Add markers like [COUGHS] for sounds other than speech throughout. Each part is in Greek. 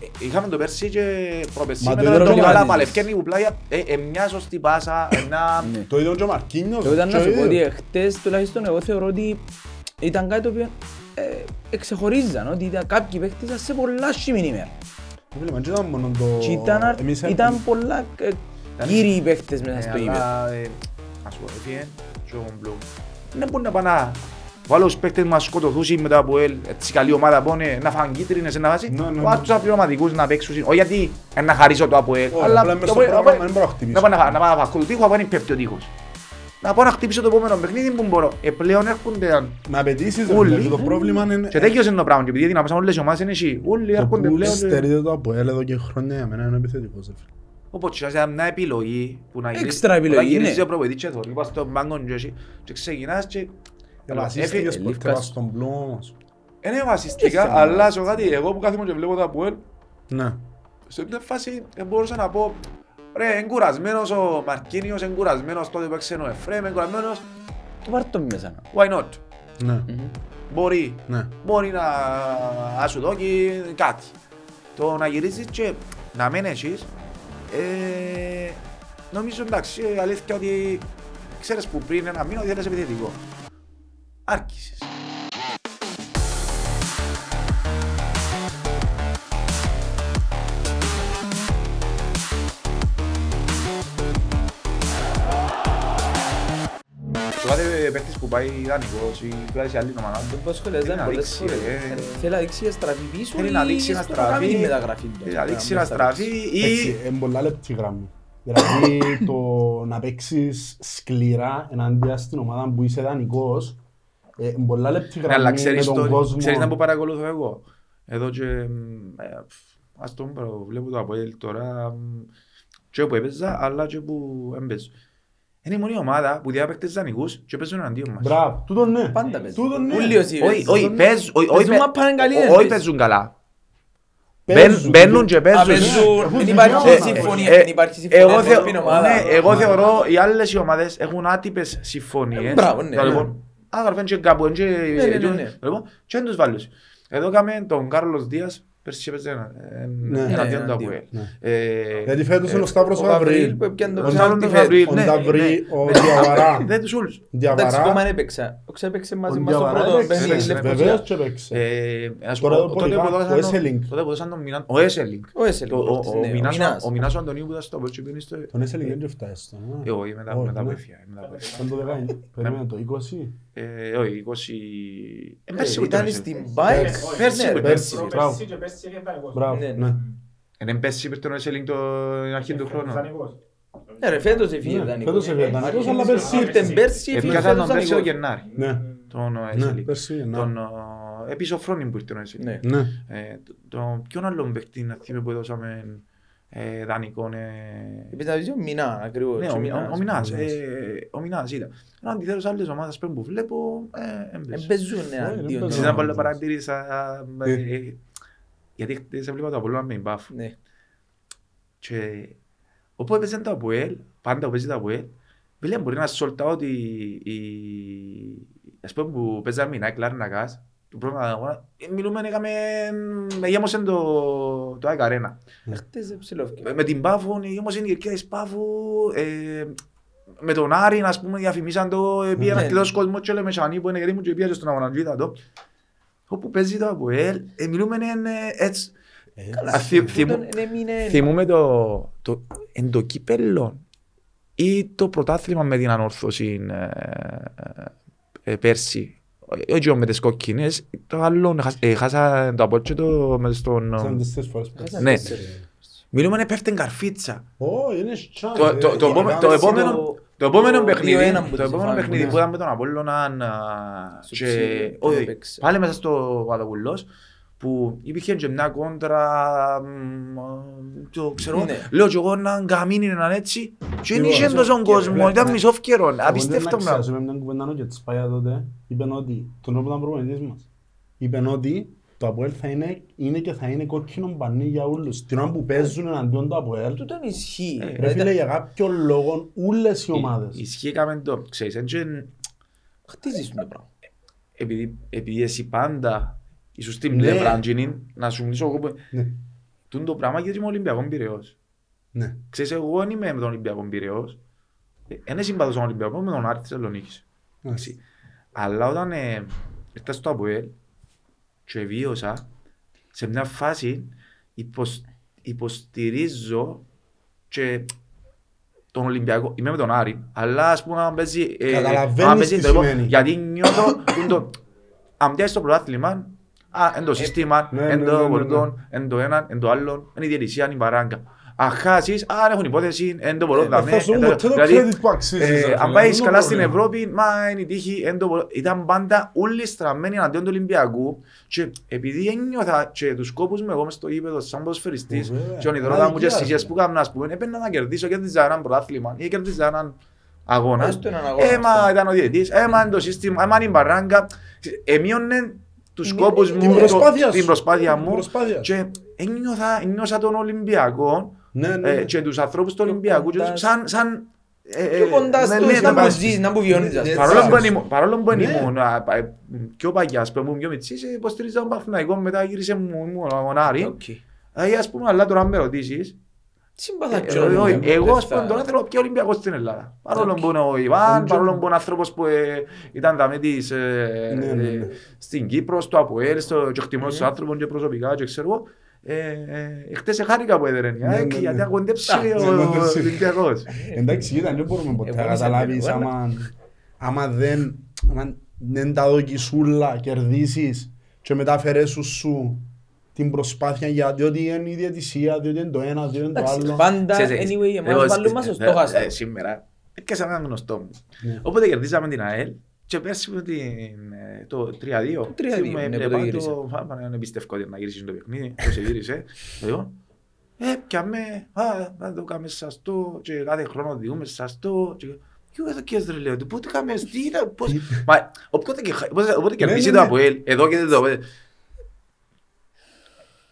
Ε, Είχαμε το πέρσι και προπερσί Μα με το τον είδαμε τον και Καλά εμείς. Παλευκένη που πλάγια ε, ε, μια σωστή πάσα, ένα... Ναι. Το είδε και ο Μαρκίνιος. Εγώ ήταν να και σου πω ότι είδε. χτες τουλάχιστον εγώ θεωρώ ότι ήταν κάτι το οποίο ε, εξεχωρίζαν, ότι ήταν κάποιοι παίχτες ήταν σε πολλά σημεία ημέρα. Φίλε, μα δεν ήταν μόνο το... Και ήταν, αρ- Εμείς ήταν πολλά ε, κύριοι παίχτες μέσα Ε, στο ύπεδο. αλλά, ε, ας πω, έφυγε και ο Μπλου. Δεν μπορεί να πάει να βάλω τους παίκτες μας σκοτωθούσι μετά από ελ, έτσι καλή ομάδα που είναι να φάνε κίτρινες να βάζει. Ναι, ναι, ναι. Βάζω τους απληρωματικούς να παίξουν, όχι γιατί ε, να χαρίσω το από ελ, Όχι, αλλά απλά μες στο να- πρόγραμμα να- δεν μπορώ να χτυπήσω. να πάω να- να πάω να φακώ το τείχο, από είναι πέφτει ο τείχος. Να πάω να χτυπήσω το επόμενο παιχνίδι που μπορώ. Ε, πλέον έρχονται Με απαιτήσεις, ρε, Όλοι. φίλε, το πρόβλημα είναι... και τέτοιος είναι το πράγμα και επειδή δυναμώσαν όλες οι ομάδες είναι εσύ. Όλοι Το έρχονται που πλέον. και- στερείται το από έλ εδώ και χρόνια για μένα είναι επιθετικός. ρε φίλε. Οπότε σε μια επιλογή που να γυρίσει- Έξτρα επιλογή, όταν γυρίζεις ναι. ο προπονητής και θωρεί πας στον πάγκο και εσύ και ξεκινάς και Βασίστηκες ε, ποτέ Λίβκας. πας στον Μπλου όμως. Είναι Δεν βασιστικά, θέλω. αλλά σε κάτι, εγώ που κάθομαι και βλέπω τα Αποέλ, Ναι. σε μια φάση δεν μπορούσα να πω Ρε, είναι κουρασμένος ο Μαρκίνιος, είναι κουρασμένος τότε που έξερε ο Εφρέμ, είναι κουρασμένος, Το πάρ' το μέσα. why not, Ναι. μπορεί, Ναι. μπορεί να, να σου δώσει κάτι. Το να γυρίζεις και να μην έχεις, ε, νομίζω εντάξει, η αλήθεια ότι ξέρεις που πριν ένα μήνα ότι θέλεις επιθετικό. Άρχισες. Το κάθε παίκτης που πάει ιδανικός ή πάει σε άλλη ομάδα, Δεν πω σχολές, Θέλει δεν να πολλές δείξει, φορές. ε. Θέλει να δείξει να στραφεί πίσω Θέλει ή να δείξει να στο κάνει στραφεί, τη μεταγραφή του. θέλει να δείξει Να να στραφεί Εντάξει, ή είναι πολλά λεπτή γραμμή. Δηλαδή το να παίξεις σκληρά εναντία στην ομάδα που είσαι δανεικός ε, είναι πολλά λεπτή Ναι, αλλά γραμμή με ξέρεις, τον το, κόσμο. ξέρεις να που παρακολουθώ εγώ. Εδώ και, μ, ε, πφ, ας το πω, βλέπω το Αποέλ τώρα, μ, και που έπαιζα, αλλά και που έμπαιζω. Είναι η μόνη ομάδα που διάπαικτες παίκτες δανεικούς και παίζουν εναντίον μας. Μπράβο, τούτο ναι. Πάντα παίζουν. Τούτο ναι. Ούλοι όσοι Όχι, παίζουν. όχι, παίζουν, όχι, όχι, Παίζουν, μα πάνε καλοί, δεν όχι παίζουν. παίζουν καλά. Παίζουν. Μπαίνουν και Α, παίζουν. παίζουν, δεν Ε, υπάρχει ε, συμφωνία, Ε, δεν υπάρχει συμφωνία Εγώ, στην θεω, ομάδα. ναι, εγώ θεωρώ οι άλλες οι ομάδες έχουν άτυπες συμφωνίες. Ε, μπράβο, ναι, Να, ναι. λοιπόν, Άγαρφεν και κάπου, και- ναι, ναι, και- ναι. λοιπόν, και δεν τους βάλουν. Εδώ κάμε τον Κάρλος Δίας, πέρσι έπαιζε ένα- ε, Ναι. εναντίον Ναι, του εναντίον. Αποέλ. Ναι. Ε, Γιατί φέτος είναι ο Σταύρος ο ο Γαβρίλ Γαβρίλ. που έπιανε το Ο Ο Σταύρος Σταύρος Γαβρίλ, Γαβρίλ, ο ναι, Νταβρί, ναι. ο Ναι, Διαβαρά. [LAUGHS] Δεν τους όλους. Εντάξει, ακόμα Διαβαρά. δεν έπαιξα. Ο ξέπαιξε μαζί Ο μας στο Διαβαρά πρώτο έπαιξε, παιχνίδι ναι, Λευκοσία. Βεβαίως και έπαιξε. Ε, ας Τώρα πω, το τότε πολύ που καλά, έδωσαν ο τον- Έσελινγκ. τότε που έδωσαν τον Μινά- ο Έσελινγκ. Ο Έσελινγκ, Το- ο- ο ναι, ο Μινάς- Μινάς. Ο Μινάς ο Αντωνίου που ήταν στο Πέλτσο πήγαινε στο... Τον Έσελινγκ δεν φτάσει στο, Ε, ε. όχι, μετά Όχι, μετά ναι. βοήθεια. μετά βοήθεια. Ήταν το 19. Περίμενε το 20. Ε, όχι, 20... Ε, Ε, πέρσι που Ήταν ήταν στην Έσελινγκ. Bike. Πέρσι, Ναι, πέρσι. Πέρσι. Προπέρσι Μπράβο. και πέρσι είχε δανεικός. Μπράβο, Ναι, ναι. Ε, Είναι πέρσι που ήταν ο Έσελινγκ το αρχή του χρόνου. Δανεικός. Ναι, ρε, φέτος έφυγε Ναι, δανεικός. φέτος έφυγε δανεικός, αλλά πέρσι Ήρθε πέρσι, έφυγε Επιάσαν τον φέτος πέρσι ο δανεικός. Γενάρη. Ναι, Τον ο ναι, Έσελινγκ. πέρσι, ναι. Τον ε, επίσης ο Φρόνιν που ήρθε ο Έσελινγκ. Ναι. Ναι. Ε, το- Το ποιον άλλον παίχτη να θυμάμαι που έδωσαμε ε, δανεικών. ε, Επίσης να δεις ο Μινάς, ακριβώς. Ναι, και ο, Μινάς. ο, ο Μινάς, Μινάς. ε, ο Μινάς ήταν. Ενώ αντιθέτως σε άλλες ομάδες πριν που βλέπω, ε, έμπαιζε. Εμπαιζούν δεν εναντίον. παίζουν. Εσύ των- να πολύ παρατήρησα, ε, Ε. ε, γιατί χτες έβλεπα το Απόλλωνα με την Πάφο. Ναι. Και όπου έπαιζε το Αποέλ, πάντα που παίζει το Αποέλ, βέβαια μπορεί να σολτάω ότι η, ας πούμε που παίζαμε μηνά, η Κλάρνακας, του πρώτου αγώνα, ε, μιλούμε, έκαμε, με γέμωσε το, το ΑΕΚ Αρένα. Χτες ψηλόφηκε. Με- Με την Πάφο, γέμωσε η κερκίδα της Πάφου, ε, με τον Άρη, ας πούμε, διαφημίσαν το, ε, πήγαινε Ναι. αρκετός κόσμος και λέμε σανί που είναι γερί μου και πήγαινε στον αγώνα, και είδα το. Όπου παίζει το Αποέλ, ε, μιλούμε ε, έτσι. Α, θυ- θυμού- Τούτον είναι μήνε- Θυμούμε το, το, εν το κύπελλο ή το πρωτάθλημα με την ανόρθωση ε, ε, ε, πέρσι. Όχι με τις κόκκινες, το άλλο χάσα- ε, χάσα το απόλυτο το με στον... Σαν τέσσερις φορές πέρσι. Χάσαν Ναι. τέσσερις. Μιλούμε να πέφτει καρφίτσα. Ω, είναι chance, Το, ε. το, το, επόμε- το, πέρσι επόμενο, το- το επόμενο το παιχνίδι, 2-1 που το τους επόμενο έφαγε, παιχνίδι ναι. που ήταν με τον Απόλλωνα α, Στο και, ψηλό, όχι, έπαιξε. πάλι μέσα στο Παδοπουλός που υπήρχε και μια κόντρα μ, το ξέρω, Ναι. λέω και εγώ έναν καμίνι έναν έτσι και δεν Λοιπόν, είχε σε- τόσο κόσμο, ναι, ήταν ναι. μισόφκαιρο, Εγώ απίστευτο δεν πράγμα. ξέρω, είπε μια κουβέντα ο Κετσπάγια τότε, είπε ότι τον τρόπο ήταν προπονητής μας. Είπε ότι το Αποέλ θα είναι, είναι και θα είναι κόκκινο πανί για όλους. Την ώρα που παίζουν εναντίον του Αποέλ, Τούτον ισχύει. Ε, ρε. ρε φίλε, για κάποιον λόγο όλες οι ομάδες. Ισχύει κάμε το, ξέρεις, έτσι, Χτίζεις το πράγμα. επειδή, επειδή εσύ πάντα ήσουν στην Ναι. πλευρά τζινίν, να σου μιλήσω εγώ που Ναι. Τούν το πράγμα γιατί είμαι Ολυμπιακός Πειραιός. Ναι. Ξέρεις, εγώ δεν είμαι με τον Ολυμπιακό Πειραιός. Είναι συμπαθός τον Ολυμπιακός με τον Άρη Θεσσαλονίκης. Εντάξει. Αλλά όταν ε, ήρθα στο ΑΠΟΕΛ και βίωσα, σε μια φάση υποσ, υποστηρίζω και τον Ολυμπιακό. Είμαι με τον Άρη, αλλά ας πούμε αν παίζει... ε, Καταλαβαίνεις αν παίζει τι τρόπο, σημαίνει. Γιατί νιώθω τούν το... Αν πιάσεις το πρωτάθλημα, α, εν το σύστημα, ναι, εν ναι, το ναι, ναι, κορδόν, εν το έναν, εν το άλλον, εν η διαιτησία, εν η παράγκα. Αν χάσεις, α, αν έχουν υπόθεση, εν το μπορώ να Ε, Θα σου πω ποτέ το credit που αξίζεις. ρε ε, φίλε, αν πάει αυτό είναι καλά το στην πρόβλημα. Ευρώπη, μα είναι η τύχη. εν το μπορώ- Ήταν πάντα όλοι στραμμένοι εναντίον του Ολυμπιακού. Και επειδή ένιωθα και τους κόπους μου εγώ μες στο γήπεδο σαν ποδοσφαιριστής Βέβαια. και ο νηδρότα μου και Αδικία, στις ρε. που κάμουν, ας πούμε, έπαιρνα να κερδίσω, κέρδιζα έναν πρωτάθλημα ή κέρδιζα έναν αγώνα. Έστω έναν αγώνα, Ε, μα αυτό. ήταν ο διαιτής, ε, μα είναι το σύστημα, ε, μα είναι η παράγκα. Εμείωνε τους κόπους μου, Την το- προσπάθεια την σου. προσπάθεια Την μου προσπάθεια. και ένιωθα, ένιωσα τον Ολυμπιακό Ναι, ναι, ε, ναι. και τους ανθρώπους του Ολυμπιακού και κοντάς τους- σαν, σαν ε, Πιο κοντάς ναι, στο ναι, να ναι, που ναι. ζεις, να που βιώνεις. ας Ναι, πούμε. Παρόλο που Σάρος. ήμουν- Παρόλο που Ναι. ήμουν α, α, πιο παγιάς, που ήμουν πιο μητσής, ε, υποστήριζα τον Παθηναϊκό, μετά γύρισε μου ήμουν ο Άρη. Οκ. Ε, ας πούμε, αλλά τώρα αν με ρωτήσεις, εγώ δεν ας πούμε θα- τώρα θέλω πιο Ολυμπιακός στην Ελλάδα. Παρόλο Οκ. που είναι ο Ιβάν, Εντζο- παρόλο που είναι άνθρωπος που ε, ήταν δαμέ της ε, Ναι, ναι, ε, ναι. στην Κύπρο, στο ΑΠΟΕΛ, στο και εκτιμώ στους άνθρωπων και προσωπικά και ξέρω εγώ. Ε, ε, Χτες χάρηκα που έδερε η Ναι, ΑΕΚ ναι, γιατί ναι. αγωνιτεύσε Ναι, ο ναι, ναι. Ολυμπιακός. Εντάξει, κοίτα, δεν μπορούμε ποτέ να Εγώ είσαι καταλάβεις αντίον, άμα, άμα δεν, άμα δεν τα δοκισούλα, κερδίσεις και μετά αφαιρέσεις σου την προσπάθεια για διότι είναι η διαιτησία, διότι είναι το ένας, διότι είναι το Εντάξει, άλλο. Πάντα, Ξέρεις, anyway, εγώ, εμάς βάλουν μας ε, στο ε, στόχαστρο. ε, Σήμερα έπιασα έναν γνωστό μου. Ναι. Όποτε κερδίσαμε την ΑΕΛ και πέρσι με την, ε, το 3-2. Το 3-2, θυμούμαι, ναι, έβλεπα που το γύρισε. το- α, μα, Δεν πιστεύω ότι να γυρίσει το παιχνίδι, πώς γύρισε. Εγώ, ε, πιάμε, α, να το κάνουμε σαστό και κάθε χρόνο διούμε σαστό. και- Ποιο εδώ και ρε λέω, του πότε κάμε στήρα, πώς... Μα, όποτε και- όποτε- όποτε κερδίσει ναι, το ναι. ΑΠΟΕΛ, εδώ και εδώ, ε,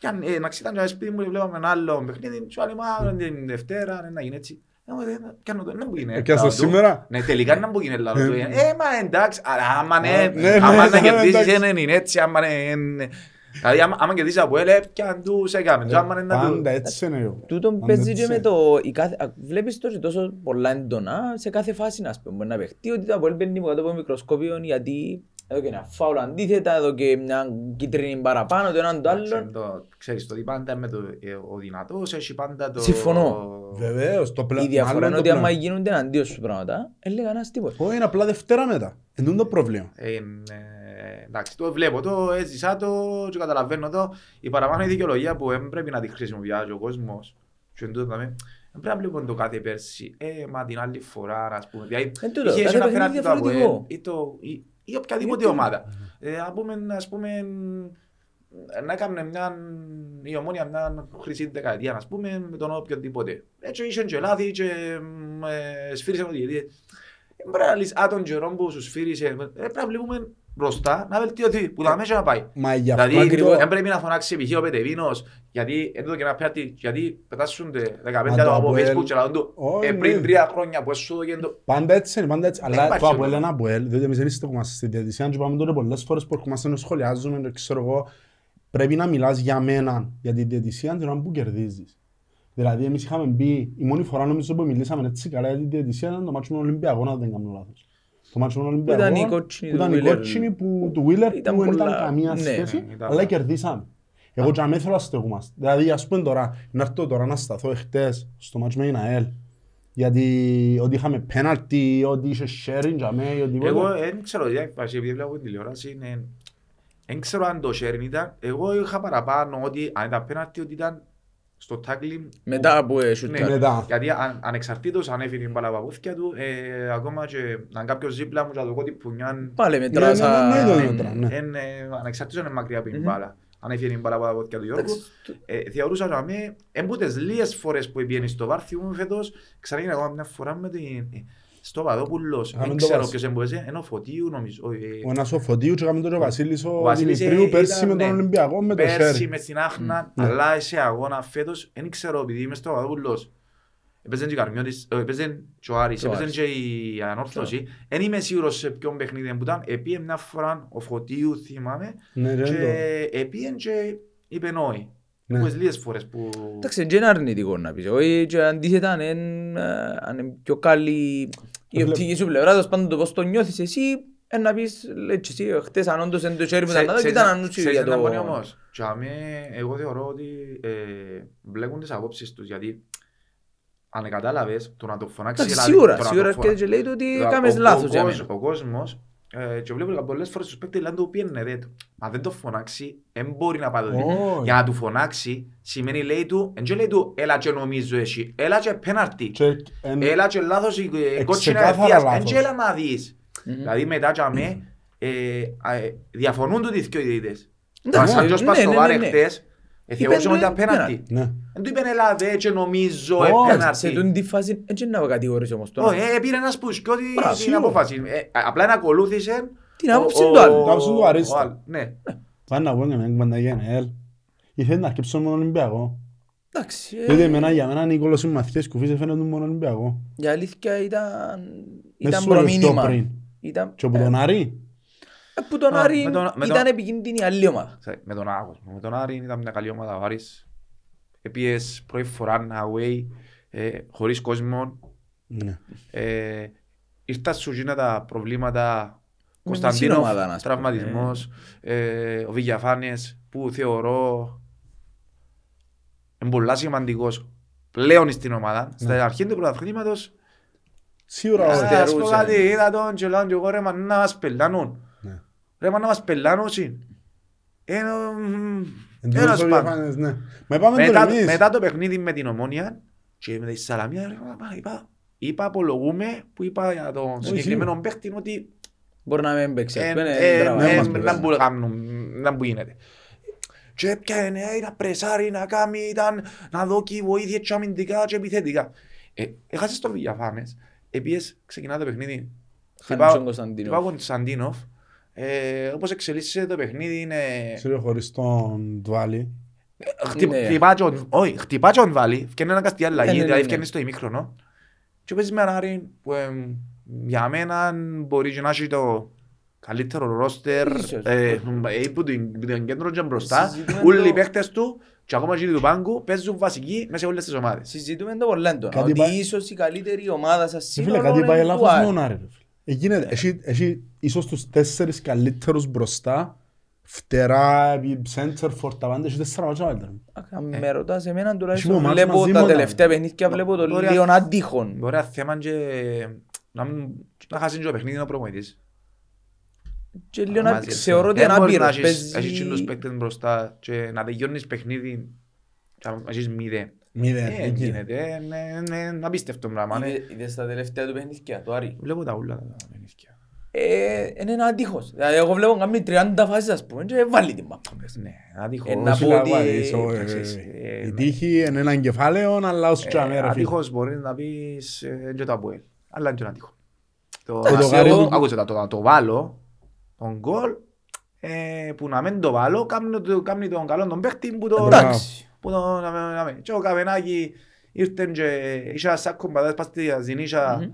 και αν ε, να ξύταν και σπίτι μου, βλέπαμε ένα άλλο παιχνίδι, και άλλοι μα την Δευτέρα, ναι, να γίνει έτσι. Ε, μα, δεν- κάνω το- να μου γίνει. Έπιασες λαό του. σήμερα; Ναι, τελικά να μου γίνει λαό του. Ε, Ε, μα εντάξει, αλλά άμα Α, ναι, ναι, ναι, άμα να ναι, κερδίσεις εντάξει. δεν είναι έτσι, άμα ναι, Δηλαδή, άμα, άμα κερδίσεις από έλε, πιαν τους έκαμε. Και άμα είναι να του... Πάντα έτσι είναι. εγώ. Τούτον Πάντα παίζει έτσι και με είναι. το... η κάθε- α, Βλέπεις το και τόσο πολλά έντονα σε κάθε φάση να πούμε να παιχτεί ότι το Αποέλ μπαίνει κάτω από μικροσκόπιο γιατί εδώ και ένα φάουλ αντίθετα, εδώ και μια κίτρινη παραπάνω, το έναν το Εντάξει, άλλον. το- Ξέρεις, το ότι πάντα με το, ε, ο δυνατός έχει πάντα το... Συμφωνώ. Βεβαίως, το πλα- Η διαφορά μάλλον είναι το ότι άμα πλα- γίνονται εναντίον σου πράγματα, έλεγα κανένας τίποτα. Όχι, είναι απλά Δευτέρα μετά. Εν τούτο το πρόβλημα. Ε, ε, εντάξει, το βλέπω το, έζησα το και καταλαβαίνω το. Η παραπάνω η δικαιολογία που δεν πρέπει να τη χρησιμοποιήσει ο κόσμος. Και εν τούτο δάμε, δεν πρέπει να βλέπουμε το κάθε πέρσι. Ε, μα την άλλη φορά, ας πούμε. Δηλαδή, Εν τούτο, είχε κάθε ένα παιχνίδι πέναλτι το ΑΠΟΕΛ διαφορετικό. Ή, το, ή, ή οποιαδήποτε Γιατί; ομάδα. Ε, να πούμε, ας πούμε, να έκαμε μια, η ομόνια μια χρυσή δεκαετία, ας πούμε, με τον οποιοδήποτε. Έτσι είχε και λάθη και μ, ε, σφύρισε ο διαιτητής. Δεν πρέπει να λύσει, α, τον καιρό που σου σφύρισε, ε, πρέπει να βλέπουμε μπροστά, να βελτιωθεί, που θα μέσα να πάει. Μα γι' αυτό Δηλαδή, ακριβώς. δεν πρέπει να φωνάξει π.χ. ο Πετεβίνος, γιατί εδώ και να πιάτη, γιατί πετάσσονται 15 Μα το άτομα από Αποέλ- Facebook και λαλούν του, Όχι, ε, ναι. πριν τρία χρόνια που έσου το γέντο. Πάντα έτσι είναι, πάντα έτσι. Αλλά υπάρχει το Αποέλ αυτό. είναι Αποέλ, διότι εμείς δεν στεκόμαστε στη διαιτησία και πάμε τότε πολλές φορές που ερχόμαστε να σχολιάζουμε και ξέρω εγώ, πρέπει να μιλάς για μένα, για τη διαιτησία την ώρα που κερδίζεις. Δηλαδή εμείς είχαμε μπει, η μόνη φορά νομίζω που μιλήσαμε έτσι καλά για τη διαιτησία ήταν το μάτσο με τον Ολυμπιακό, αν δεν κάνω λάθος. Το μάτσο με τον Ολυμπιακό, ήταν η κότσινη που του ήταν η Wheeler. κότσινη που, του Wheeler Ήταν που δεν πολλά- ήταν καμία ναι, σχέση, ναι, ήταν αλλά πολλά. κερδίσαμε. Εγώ και αμέσως θέλω να στεγούμαστε. Δηλαδή ας πούμε τώρα, να έρθω τώρα να σταθώ εχθές στο μάτσο με την ΑΕΛ, γιατί ότι είχαμε πέναλτι, ότι είχε sharing για μέ, ή οτιδήποτε. Εγώ δεν ξέρω, γιατί επειδή βλέπω την τηλεόραση, είναι- δεν ξέρω αν το sharing ήταν. Εγώ είχα παραπάνω ότι αν ήταν πέναλτι, ότι ήταν στο tackling. Μετά από ε, Ναι, σούταρ. Μετά. γιατί αν, ανεξαρτήτως αν έφυγε την μπάλα από τα πούθηκια του, ε, ακόμα και αν κάποιος δίπλα μου και το κότι πουνιάν, Πάλι Ναι, μετράς ναι, ναι, ναι, α, ναι, μετρά, ναι. εν, ε, ανεξαρτήτως είναι μακριά από την Μμμ. μπάλα. Αν έφυγε την μπάλα από τα πούθηκια του Γιώργου, Εντάξει, το- ε, θεωρούσα να με, εμπούτες λίγες φορές που πήγαινε στο βάρθι μου φέτος, ξαναγίνει ακόμα μια φορά με την, ε, στο Παδόπουλος, Είχαμε δεν το ξέρω Βασ- ποιος εμπούτες, ενώ Φωτίου νομίζω, ε, Ο ένας ο Φωτίου και έκαμε τον ο Βασίλης ο Βασίλης, Δημητρίου ε, πέρσι ήταν, με τον ναι. Ολυμπιακό με το Πέρσι Σέρι. με στην Άχνα, Ναι. αλλά σε αγώνα φέτος, δεν ξέρω, επειδή είμαι στο Παπαδόπουλος, έπαιζε και η Καρμιώτης, ε, έπαιζε και ο Άρης, Και ο έπαιζε Άρης. και η Ανόρθωση. Δεν είμαι σίγουρος σε ποιον παιχνίδι που ήταν, επίε μια φορά ο Φωτίου θυμάμαι Ναι, ρε, το- και επίε και η Πενόη. Ναι. Που λίγες φορές που... Εντάξει, δεν είναι αρνητικό να πεις. Όχι, και αντίθετα, αν είναι, ε, αν είναι πιο καλή η Βλέπω. οπτική σου πλευρά, τέλος πάντων το πώς το νιώθεις εσύ, ε, να πεις, λέει και εσύ, χτες αν όντως είναι το χέρι μου, Σε- ήταν σε- ήταν σε- ανούτσι ξέρεις για τι να πω το... όμως. Και αμέ, εγώ θεωρώ ότι ε, μπλέκουν τις απόψεις τους, γιατί αν κατάλαβες, το να το φωνάξεις... Εντάξει, δηλαδή, σίγουρα, το να σίγουρα το φωνα- έρχεται και λέει του ότι ο- έκαμες ο- λάθος ο για κόσμος- μένα. Ο κόσμος, ε, και βλέπω πολλές φορές τους παίκτες λένε του πιένε ρε του. Μα δεν το φωνάξει, δεν μπορεί να πάει το δει. Όχι. Για να του φωνάξει, σημαίνει λέει του, εν και λέει του, έλα και νομίζω εσύ, έλα και πέναρτι. Και εν- Έλα και λάθος η η κότσινα ξεκάθαρα ευθείας, εν λάθος. και έλα να δεις. Δηλαδή μετά και αμέ, ε, α, ε, διαφωνούν του οι δυο διαιτητές. Εντάξει, Ο Σαντζός ναι, πας στο ναι, βάρ ναι, ναι. εχθές, ε, θεωρούσαμε ότι ήταν Είπεν, πέναρτι. Ναι. Εν του είπεν έλα δε και νομίζω Όχι, ε, Σε πέναρτι. τούτη τη φάση, έτσι να κατηγορείς όμως τον Όχι, άλλο. ε, πήρε ένας που σκιώτη Μπράβο, την σίγουρα. απόφαση. Ε, Απλά να ακολούθησε Την άποψη ο- του άλλου. ο- Την άποψη του αρέστη. ο άλλος, Ναι. Πάνε να πω και με έκβαντα για ΕΝΕΛ. Ήθελε να αρκέψω μόνο Ολυμπιακό. Εντάξει, ε, Διότι εμένα για μένα Νίκολος οι μαθιές κουφής έφερε τον μόνο Ολυμπιακό. η αλήθεια ήταν, Μες ήταν σου λέω πιο προμήνυμα. πριν. Ήταν, Και από τον Άρη. Ε, που τον Α, Άρη με τον- με ήταν τον- επικίνδυνη η άλλη ομάδα. Ξέρε, Με τον Άγος. Με τον Άρη ήταν μια καλή ομάδα ο Άρης. Επίες πρώτη φορά away, ε, χωρίς κόσμο. Ναι. Ε, Ήρθαν σου γίνα τα προβλήματα Με Κωνσταντίνοφ, μισή ομάδα, να σου πω. τραυματισμός, ε, ο Βηγιαφάνες που θεωρώ είναι πολλά σημαντικός πλέον στην ομάδα. Στα αρχή του πρωταθλήματος Σίγουρα Ας όχι. τε- ας πω στερούσε. κάτι, είδα τον και λέω και εγώ ρε μα να μας πελάνουν. Ναι. Ρε μα να μας πελάνουν εσύ. Ε, μ, Εν τέλος τούτος ο πάντων. Ιωάννης, ναι. Μα είπαμε τον Μετά, εμείς. μετά το παιχνίδι με την Ομόνια και με τη Σαλαμία ρε, μα, είπα, είπα απολογούμε που είπα για τον συγκεκριμένο παίχτη ότι Μπορεί να μην παίξει. ε, ας πούμε, ε, είναι τραβά. ναι, ε, μας να πειράζει. μπου- κάνουν, να μπου γίνεται. Και έπιανε, ε, ήταν πρεσάρι να κάνει, ήταν να δώσει βοήθεια και αμυντικά και επιθετικά. Ε, Έχασες το Βηγιαφάνες, επίσης ξεκινά το παιχνίδι. Χάνει Χτυπάω- τον Κωνσταντίνοφ. Χτυπάω τον Κωνσταντίνοφ. Ε, Όπως εξελίσσεται το παιχνίδι είναι... Ξέρω χωρίς τον Τβάλι. Χτυπ- Ναι. χτυπά και ο- Όχι, χτυπά και τον βάλει, φτιάχνει ένα καστή Ναι, αλλαγή, ναι, ναι, δηλαδή ναι. φτιάχνεις στο ημίχρονο. Και παίζεις με έναν Άρη που εμ, για μένα μπορεί και να έχει το καλύτερο ρόστερ Ίσως. ε, ε, που την που την κέντρο και μπροστά. Συζητούμε Όλοι το- οι παίκτες του και ακόμα και του πάγκου παίζουν βασικοί μέσα σε όλες τις ομάδες. Συζητούμε το πολλά έντονα. Κάτι Ότι πάει- ίσως η καλύτερη ομάδα σας Ε, Φίλε, σύνολο κάτι είναι πάει του λάθος Άρη. μόνο Άρη. Ρε φίλε. Ε, γίνεται- Έχει, έχει ίσως τους τέσσερις καλύτερους μπροστά. Φτερά, center, for τα πάντα, έχει τέσσερα μάτια καλύτερα. Αν με ρωτάς εμένα τουλάχιστον Έχουμε μάτς βλέπω μαζί τα μόνο. τελευταία παιχνίδια βλέπω το Μπορεί λίγο να- αντίχον. Μπορεί να θέμα και να μην- να χάσει και το παιχνίδι ο προπονητής. Και λίγο να Μαζί. θεωρώ ότι Δεν είναι μπορείς να άπειρος. έχεις- έχεις και τους Παίζει... παίκτες μπροστά και να τελειώνεις παιχνίδι και να έχεις μηδέν. Μηδέν, Ε, δεν γίνεται. γίνεται, είναι- είναι είναι απίστευτο πράγμα. ναι. Είδε- Είδες τα τελευταία του παιχνίδια, το Άρη. Βλέπω τα ούλα τα παιχνίδια. Ε, Είναι ένα αντίχος. Δηλαδή εγώ βλέπω κάνει 30 φάσεις ας πούμε και βάλει την μάπα μέσα. Ναι, άτυχος. Ε, να Όχι, πω λάβα, ότι- είσαι, ε, ξέρεις, ε, ε, Η τύχη είναι έναν κεφάλαιο, αλλά ως και αμέρα, Ε, φίλε. Άτυχος μπορείς να πεις ε, και το Αποέλ. Αλλά είναι και ένα άτυχο. Το, το το, γάρι του- άκουσε τα, το, να το βάλω, τον γκολ, ε, που να μην το βάλω, κάνει, το- κάνει τον καλό τον παίχτη που το... Εντάξει. Που το να, με- να, με- και ο Καβενάκη ήρθε και είχε ένα σάκο μπαδάς πας στη Ζηνίσια Μμμ.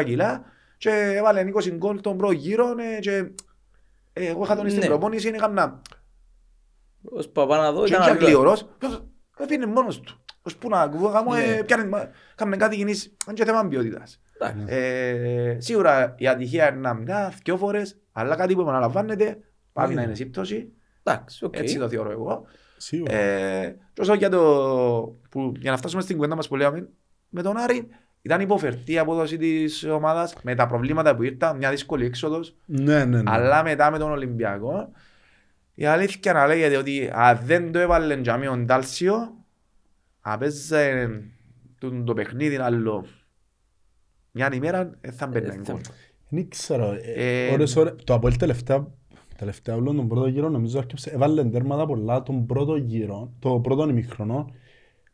200 κιλά και έβαλε 20 γκολ τον πρώτο γύρο ε, και ε, εγώ είχα τον στην Ναι. προπόνηση είναι καμνά. Ως Παπαναδό Και ήταν είναι απλά. γλυωρός, έφυγε μόνος του. Ως που να κάνω, Ναι. ε, πιάνε, μα- κάμνε κάτι κινήσεις, είναι και θέμα ποιότητας. Εντάξει. Ε, Σίγουρα η ατυχία είναι να μια, δυο φορές, αλλά κάτι που επαναλαμβάνεται, πάλι να είναι σύμπτωση, Εντάξει, οκ. έτσι το θεωρώ εγώ. Σίγουρα. Ε, και όσο για το, που, για να φτάσουμε στην κουβέντα μας που λέμε, με τον Άρη, ήταν υποφερτή η απόδοση της ομάδας, με τα προβλήματα που ήρθαν, μια δύσκολη έξοδος, Ναι, ναι, ναι. αλλά μετά με τον Ολυμπιακό, η αλήθεια να λέγεται ότι αν δεν το έβαλε τζαμί ο Ντάλσιο, αν παίζε το, το παιχνίδι άλλο μια ημέρα, δεν θα μπαίνει Ε, θα- γκολ. Δεν ξέρω. Ε, ε, ώρες, ώρες, το Αποέλ τελευταία, τελευταία όλο τον πρώτο γύρο νομίζω άρκεψε, έβαλε τέρματα πολλά τον πρώτο γύρο, το πρώτο ημίχρονο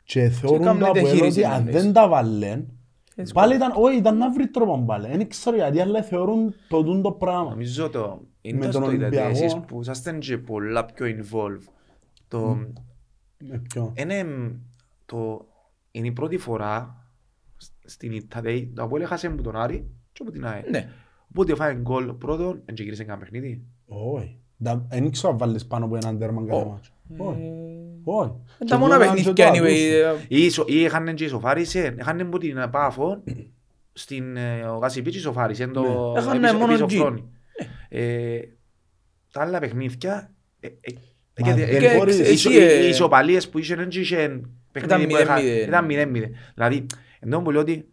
και θεωρούν κάμνε το Αποέλ διαχείριση, ότι αν εννοείς. δεν τα βάλεν, Έτσι, πάλι ήταν, όχι, ήταν να βρει τρόπο πάλι. Δεν ξέρω γιατί, αλλά θεωρούν το τούν το πράγμα. Νομίζω το είναι Με το τον στο είδατε Ολυμπιακό. εσείς που είσαστε και πολλά πιο involved. Το, Με ποιο; είναι, το, είναι η πρώτη φορά στην Ιταδέη, το Αποέλ έχασε από τον Άρη και από την ΑΕ. Ναι. Οπότε φάει γκολ πρώτον, δεν γύρισε κανένα παιχνίδι. Όχι. Τα- Δεν ξέρω αν βάλεις πάνω από έναν τέρμα κάθε Ω. μάτσο. Ε, Όχι. Όχι. Ε, Και Τα μόνα βγαίναν και παιχνίδια το anyway. ακούσουν. ε, Ή ισο- Ή είχαν και ισοφάρισε, είχαν που την Πάφο στην ε, ο Γασιπίτσι ισοφάρισε το Ναι. Έχανε επίσης- μόνο επίσης G. χρόνο. Ε, Τα άλλα παιχνίδια ε, ε, Μα ε, δεν ε, μπορείς. οι ισο- Εσύ, ε, οι ισοπαλίες που είχε δεν είχε παιχνίδι που είχα- 0-0. ήταν 0-0. Δηλαδή, ενώ που λέω ότι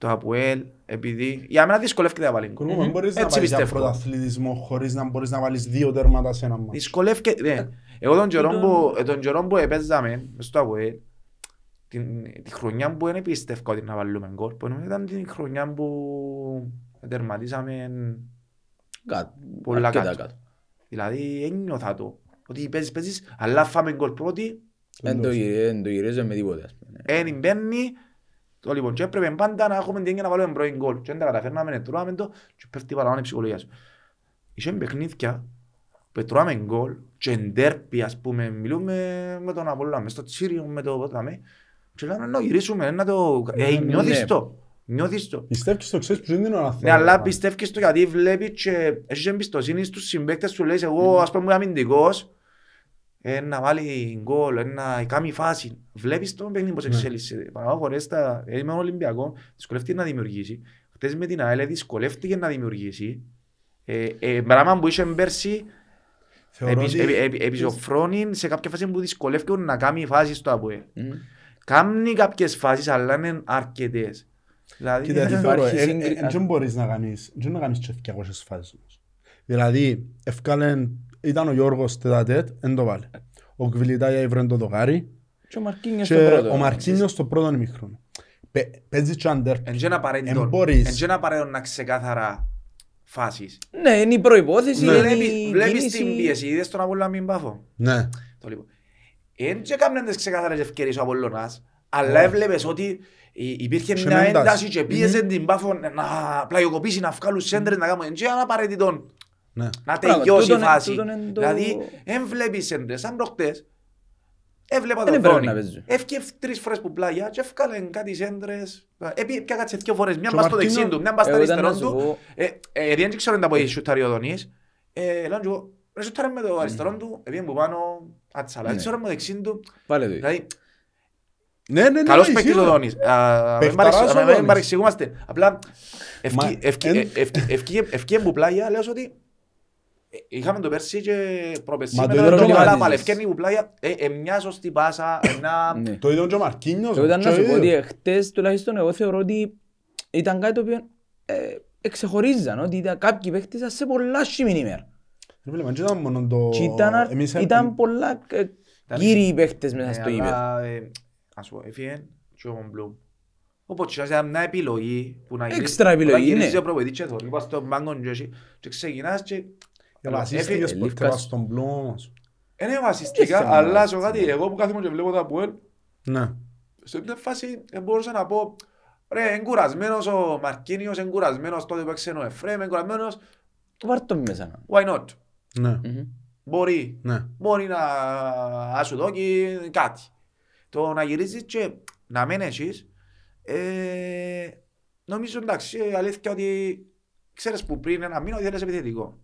το ΑΠΟΕΛ, επειδή για μένα δυσκολεύεται να βάλει γκολ. Κουρκού, δεν μπορείς να Έτσι βάλεις για πιστεύω. πρωταθλητισμό χωρίς να μπορείς να βάλεις δύο τέρματα σε ένα μάτς. Δυσκολεύεται, ναι. Εγώ τον καιρό Ήταν- που, ε, τον καιρό που επέζαμε μες στο ΑΠΟΕΛ, την, τη χρονιά που δεν πίστευα ότι να βάλουμε γκολ, που νομίζω ήταν την χρονιά που τερματίσαμε κάτω. πολλά Αρκετά κάτω. κάτω. Δηλαδή ένιωθα το. Ότι παίζεις, παίζεις, αλλά φάμε γκολ πρώτη, Δεν το γυρι- δεν το γυρίζω με τίποτε. ας πούμε. δεν μπαίνει. Το λοιπόν, και έπρεπε πάντα να έχουμε την έννοια να βάλουμε πρώην γκολ. Και δεν τα καταφέρναμε, να τρώμε το και πέφτει παραπάνω η ψυχολογία σου. Είχε παιχνίδια που τρώμε γκολ και εντέρπι, ας πούμε, μιλούμε με τον Απόλλωνα, μες στο Τσίριο, με το Ποτάμι και λέμε να γυρίσουμε, να το... Ε, Ναι, νιώθεις ναι. το, νιώθεις το. Πιστεύεις το ξέρεις που είναι την ώρα Ναι, αλλά πιστεύεις το γιατί βλέπεις και έχεις εμπιστοσύνη στους συμπαίκτες σου, λες εγώ ας πούμε είμαι αμυντικός, ε, να βάλει γκολ, ε, να κάνει φάση. Βλέπεις το παιχνίδι πώς Ναι. εξέλιξε. Παραγώ χωρίς τα, ε, με τον Ολυμπιακό, δυσκολεύτηκε να δημιουργήσει. Χτες με την ΑΕΛ δυσκολεύτηκε να δημιουργήσει. Ε, ε, πράγμα που είχε πέρσι, Θεωρώ επι- ότι- επι- επι- επιζωφρώνει σε κάποια φάση που δυσκολεύεται να κάνει φάση στο ΑΠΟΕ. Μμ. Κάνει κάποιες φάσεις, αλλά είναι αρκετές. Δηλαδή, Κοίτα, τι ε, θεωρώ, υπάρχει ε, σύγκρι- ε, δεν μπορείς να κάνεις, δεν να κάνεις και 200 φάσεις όμως. Δηλαδή, ευκάλεν, ήταν ο Γιώργος τετατέτ, δεν το βάλε. Ο Κβιλιτάια έβρεν το δοκάρι Και ο Μαρκίνιος στο και πρώτο. ο Μαρκίνιος στο πρώτο ημίχρονο. Παι- Παίζεις και αντέρπι. Εν και απαραίτητο, Εν μπορείς. εν και απαραίτητο να ξεκάθαρα φάσεις. Ναι, είναι η προϋπόθεση. Ναι. είναι Βλέπεις, η βλέπεις κίνηση. την πίεση, είδες τον Απόλλωνα μην πάφω. Ναι. Το λοιπόν. Εν και κάμναν τις ξεκάθαρες ευκαιρίες ο Απόλλωνας, αλλά έβλεπες ότι υ- υπήρχε Σε μια μια ένταση. ένταση και πίεζε την πάφο να πλαγιοκοπήσει, να βγάλουν σέντρες, να κάνουν. Εν και απαραίτητο Ναι. Να Πράγμα, τελειώσει η τούτον- φάση. τούτον είναι το- Δηλαδή, εν βλέπεις σέντρες, σαν προχτές, έβλεπα Δεν τον έπρεπε να Θόνη. παίζει. Έφυγε τρεις φορές που πλάγια και έφκαλεν κάτι σέντρες. Έπι- Πια κάτσε δύο φορές, μια Και ο πας στο Μαρτίνο- δεξί του, μια πας στα Εγώ ήταν αριστερό να σου του. πω, Ε, ε, επειδή δεν ξέρω αν τα πω σούταρει ο Δονής, ε, λέω και εγώ, ρε σούταρε με το αριστερό του, επειδή που πάνω, άτσαλα, Ναι. έτσι ώρα με το δεξί του. Πάλε το. Δηλαδή, Ναι, ναι, ναι, καλός ναι, παίκτης ο ισχύει. Δονής. Α, μην Παιχταράς παρεξ- ο μην Δόνης. παρεξηγούμαστε. Απλά, ευκεί- Μα, ευκεί- εν- ε, ευκεί- ευκεί- ευκεί που πλάγια, λέω ότι ε, είχαμε το πέρσι και προπερσί Μα με το τον ίδιο Τζόνι, το αλλά μάτιζες. πάλι ευκαιρνεί που πλάγια, ε, ε, μια σωστή πάσα, ένα... [LAUGHS] Ναι. Το ίδιο και ο Μαρκίνιος. Εγώ ήταν και να ο σου πω ότι ίδιος. χτες τουλάχιστον εγώ θεωρώ ότι ήταν κάτι το οποίο ε, εξεχωρίζαν, ότι ήταν κάποιοι παίχτες ήταν σε πολλά σημεία ημέρα. Ρε φίλε, μα δεν ήταν μόνο το... Και ήταν, αρ- Εμείς ε- ήταν πολλά ε, κύριοι παίχτες μέσα Ε, στο γήπεδο. αλλά, ε, ας πω, έφυγε και ο Μπλουμ. Οπότε ήταν μια επιλογή που να γυρίσει- Έξτρα επιλογή, όταν γυρίζει ναι. ο προπονητής και θωρεί πας στον πάγκο και εσύ- και ξεκινάς και Ε, βασίστηκες Έφυγε, ποτέ Λίβκας. πας στον Μπλουμ όμως. δεν είναι Ε, βασιστικά, θέμα, αλλά έτσι. σου κάτι, εγώ που κάθομαι και βλέπω τα Πουέλ, Ναι. σε μια φάση ε, μπορούσα να πω ρε, είναι κουρασμένος ο Μαρκίνιος, είναι κουρασμένος τότε που έξερε ο Εφρέμ, είναι κουρασμένος, Βάρ' το μέσα. why not, Ναι. Μμμ. μπορεί, Ναι. μπορεί να, να σου δώσει κάτι. Το να γυρίζεις και να μην έχεις, ε, νομίζω εντάξει, η αλήθεια ότι ξέρεις που πριν ένα μήνα ότι θέλεις επιθετικό.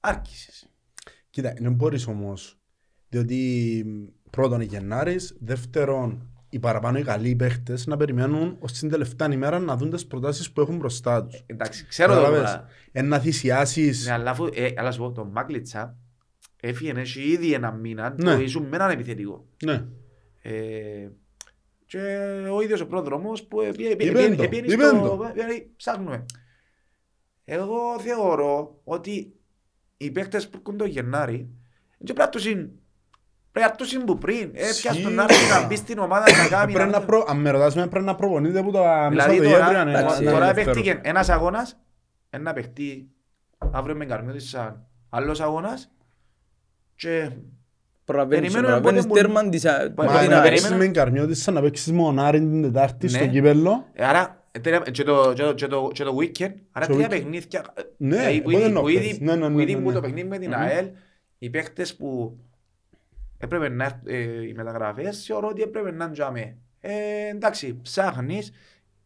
Άρχισες. Κοίτα, δεν μπορείς όμως, διότι πρώτον είναι Γενάρης, δεύτερον οι παραπάνω οι καλοί παίχτες να περιμένουν ως την τελευταία ημέρα να δουν τις προτάσεις που έχουν μπροστά τους. Εντάξει, ξέρω το Καταλαβες. πράγμα. Εν να θυσιάσεις, Ναι, αλλά, αφού, ε, αλλά σου πω, τον Μάγκλητσα έφυγε έχει ήδη ένα μήνα Ναι. που ήσουν με έναν επιθετικό. ναι, Ε, και ο ίδιος ο πρόδρομος που επί- επί- Είπεν επί- το, επήγαινε είπεν στο- το. δηλαδή, ψάχνουμε. Εγώ θεωρώ ότι οι παίκτες που έρχονται το Γενάρη δεν πρέπει να τους είναι Πρέπει να τους είναι που πριν. Ε, Σίγουρα. πιάστον να έρθει να μπει στην ομάδα να κάνει. πρέπει να προ... αν με ρωτάς με πρέπει να προπονείτε που τα Δηλαδή Μεσοδοϊεύρια, τώρα, ναι, εντάξει, να τώρα είναι παίχτηκε δεύτερο. ένας αγώνας, ένα παίχτη αύριο με Καρμιώτη σαν άλλος αγώνας και Προλαβαίνεις Περιμένουμε προλαβαίνεις πότε τέρμαν της α- Μα, από Μα την να να ΑΕΚ. παίξεις περίμενα- με Καρμιώτη σαν να παίξεις μονάρι την Τετάρτη Ναι. στο κύπελλο. Ε, Άρα, ε, τέλεια, και το, και το, και το, και το weekend, άρα Το τρία weekend. παιχνίδια, ε, Ναι, δηλαδή, που εγώ ήδη- δεν που έχω ήδη- παίξει. Ναι, ναι, που ναι, ήδη ναι, που ναι. το παιχνίδι με την Μμμ. ΑΕΛ, οι παίχτες που έπρεπε να έρθ- ε, οι μεταγραφές, θεωρώ ότι έπρεπε να είναι τζάμε. Ε, εντάξει, ψάχνεις,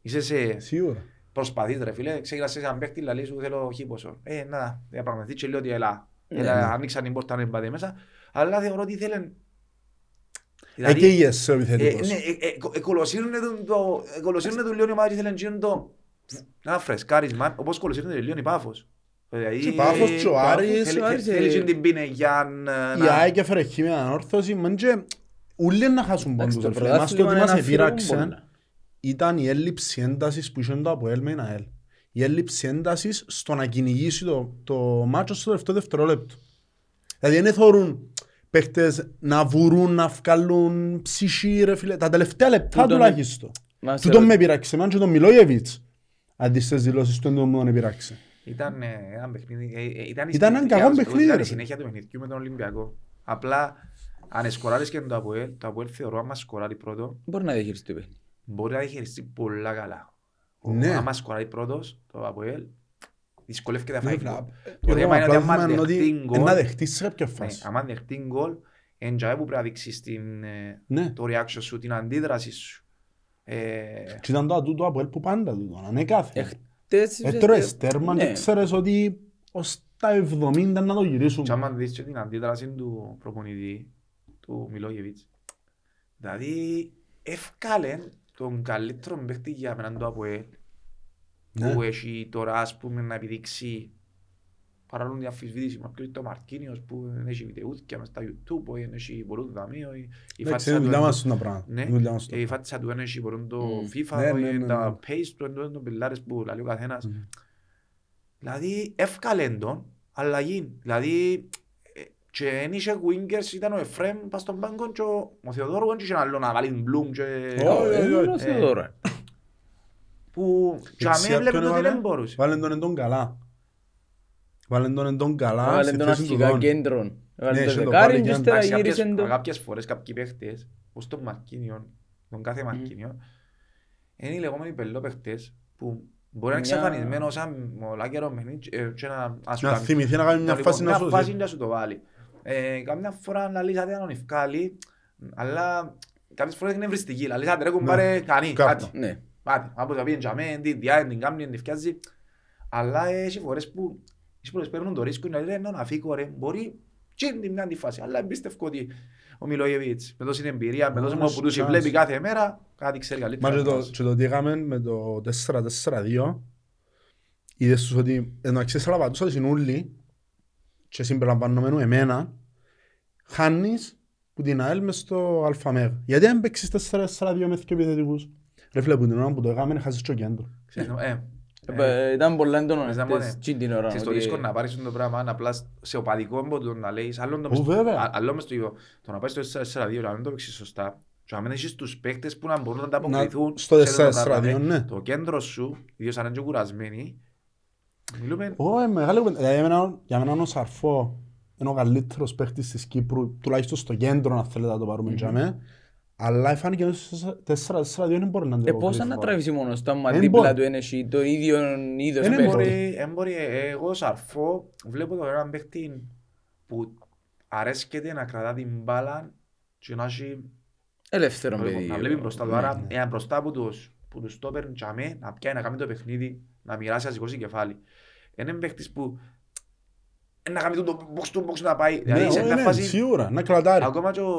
είσαι σε Σίγουρα. προσπαθείς ρε φίλε, ξεκινάς σε έναν παίχτη, λαλείς σου θέλω χι ποσό. Ε, να, διαπραγματευτείς και λέω ότι έλα, Ναι, έλα, ναι. ανοίξαν την πόρτα να μπάτε μέσα, αλλά θεωρώ ότι ήθελε Εκαίγεσαι ο ε, επιθετικός. ναι, ε, ε, ε, κολοσσίρουνε τον το- ε, κολοσσίρουνε τον λίγο η ομάδα και ήθελαν εκείνον το ένα φρεσκάρισμα, όπως κολοσσίρουνε τον λίγο η Πάφος. Δηλαδή, Και η Πάφος και ο ε, Άρης, θέλει- ο Άρης, θέλει ε, εκείνη την πίνεγια Η να... ΑΕΚ έφερε χ με ανόρθωση, μεν και ούλοι να χάσουν Εντάξει, πόντους. το ρε φίλε. Εμάς το ότι πρωτάθλημα μας είναι αφιερώνουν επήραξε πολλά. ήταν η έλλειψη έντασης που είχε το ΑΠΟΕΛ με την ΑΕΛ. Η έλλειψη έντασης στο να κυνηγήσει το, το μάτσο στο δεύτερο δευτερόλεπτο. Δηλαδή δεν θεωρούν παίχτες να βουρούν, να βγάλουν ψυχή ρε φίλε. Τα τελευταία λεπτά Τούτον- τουλάχιστον. Μα σε Τούτο ρω- με επήραξε εμένα και τον Μιλόγεβιτς. Αντί στις δηλώσεις του εντός μου τον επήραξε. Ήταν ε, ένα παιχνίδι. ε, ε, Ήταν, η Ήταν ένα συνέχεια- κακό παιχνίδι, Ήταν ρε. η συνέχεια του παιχνιδιού με τον Ολυμπιακό. Απλά αν σκοράρεις και το Αποέλ, το Αποέλ θεωρώ άμα σκοράρει πρώτο, Μπορεί να διαχειριστεί το παιχνίδι. μπορεί να διαχειριστεί πολλά καλά. Ο- Ναι. Άμα σκοράρει πρώτος, το Αποέλ, δυσκολεύεται να Ναι, φάει φίλε, γκολ. Το Το θέμα είναι ότι άμα πράγμα είναι ότι δεχτεί είναι γκολ, να δεχτείς σε κάποια ναι, φάση. άμα δεχτεί γκολ, εν τζάι που πρέπει να δείξεις την, ε, Ναι. το reaction σου, την αντίδραση σου. Ε, Και ήταν το ατούτο από ελ που πάντα τούτο, ανέκαθε. Εχτες... Έτρωες τέρμα και Ναι. ξέρεις ότι ως τα 70 να το Και γυρίσουμε. άμα δεις και την αντίδραση του προπονητή, του Μιλόγεβιτς, δηλαδή ευκάλε τον καλύτερο παίχτη για μένα το ΑΠΟΕΛ, Ναι. που έχει τώρα ας πούμε να επιδείξει παράλληλα την αμφισβήτηση μα ποιος είναι το Μαρκίνιος που δεν έχει βιντεούθηκια μες στα YouTube, που δεν έχει πολλούς δαμείο, η- η Εντάξει, φάτσα είναι του δουλειά είναι- μας τα πράγματα. Ναι. Είναι δουλειά μας τα η φάτσα του δεν έχει πολλούν το Μμμ. FIFA, Ναι, ναι, ε, ναι, τα ναι. pace του εντός των πιλάρες που λέει ο καθένας. Μμμ. Δηλαδή εύκαλε τον αλλαγή. Δηλαδή ε, και εν είχε wingers ήταν ο Εφραίμ πας στον πάγκο και ο- ο Θεοδόρου δεν είχε άλλο να βάλει την Μπλουμ και... Όχι, όχι, Είναι όχι. ο Θεοδόρου. Που και Δεξιά αμέ έβλεπε ποιον ότι έβαλε; δεν μπορούσε. Βάλεν τον εντόν καλά. Βάλεν τον εντόν καλά Έβαλε σε τον θέση του αρχικά Δόν. κέντρον. Έβαλε Ναι, το είχε το δεκάρι πάλι και και ύστερα Εντάξει, κάποιες- γύρισε το... Κάποιες φορές κάποιοι παίχτες, ως τον Μαρκίνιο, τον κάθε Μαρκίνιο, είναι οι λεγόμενοι πελόπαιχτες που μπορεί να είναι Μια- εξαφανισμένος σαν μολάκερο παιχνίδι ε, και να ας σου Να κάνει- θυμηθεί να κάνει μια Λοιπόν, φάση να μια σώσει. φάση να σου το βάλει. Ε, Καμιά φορά να λύσατε να τον ευκάλει, αλλά κάποιες φορές είναι ευριστική. Να λύσατε ρε κουμπάρε κανεί, Κάπου. κάτι. Ναι. Πάτε, από το πήγαινε τζαμέ, την διάει, την κάνει, την φτιάζει. Αλλά έχει φορές που έχει φορές παίρνουν το ρίσκο να λένε να φύγω ρε, μπορεί και είναι την μια τη φάση. Αλλά εμπίστευκω ότι ο Μιλόγεβιτς με τόση εμπειρία, με τόσο Μόνος που τους chance. βλέπει κάθε μέρα, κάτι ξέρει Μα καλύτερα. και από το, μας. και το τι έκαμε με το 4-4-2 είδες τους ότι ενώ αξίες αλλά πατούσαν συνούλοι και συμπεριλαμβανομένου εμένα χάνεις που την ΑΕΛ μες στο ΑΜΕΓ. Γιατί δεν παίξεις 4-4-2 με δύο επιθετικούς; Ρε φίλε που την ώρα που το έκαμε χάσεις το κέντρο. Ξέρεις, ε, Ε, Ήταν πολλά έντονο Ξέρεις, να χτες, μόνε. τσιν την ώρα. Ξέρεις, το ότι- ρίσκο να πάρεις το πράγμα απλά σε οπαδικό έμποδο να λέεις άλλο το Ω, μες στο- βέβαια. α- άλλο μες στο το να πάει στο 4-4-2 να μην το παίξεις σωστά και να μην έχεις τους παίκτες που να μπορούν να ανταποκριθούν στο σε αυτό το 4-4-2, πράγμα, ναι. το κέντρο σου, ιδίως αν είναι και κουρασμένοι μιλούμε Ω, μεγάλη κουβέντα. Δηλαδή, για μένα- Για μένα ο Σαρφό είναι ο καλύτερος παίχτης της Κύπρου, τουλάχιστον στο κέντρο, αν θέλετε να το πάρουμε για μέ. Αλλά φάνηκε ότι στο 4-4-2 δεν μπορεί να το Ε, πώς να τραβήσει μόνος του, άμα Δεν δίπλα μπορεί. του είναι εσύ το ίδιο είδος Δεν παίχτη. μπορεί. Μπορεί, εν μπορεί, ε, εγώ σαρφώ, βλέπω τώρα έναν παίχτη που αρέσκεται να κρατά την μπάλα και να έχει Ελεύθερο παιδί. να βλέπει μπροστά του. Ναι, Άρα, ναι. ένα μπροστά από τους, που τους το παίρνει τζαμέ, να πιάει να κάνει το παιχνίδι, να μοιράσει, να σηκώσει κεφάλι. Είναι ένας παίχτης που ε, να κάνει το box to box να πάει. Δηλαδή, σε μια φάση, Ναι, σίγουρα, να κρατάρει. ακόμα και ο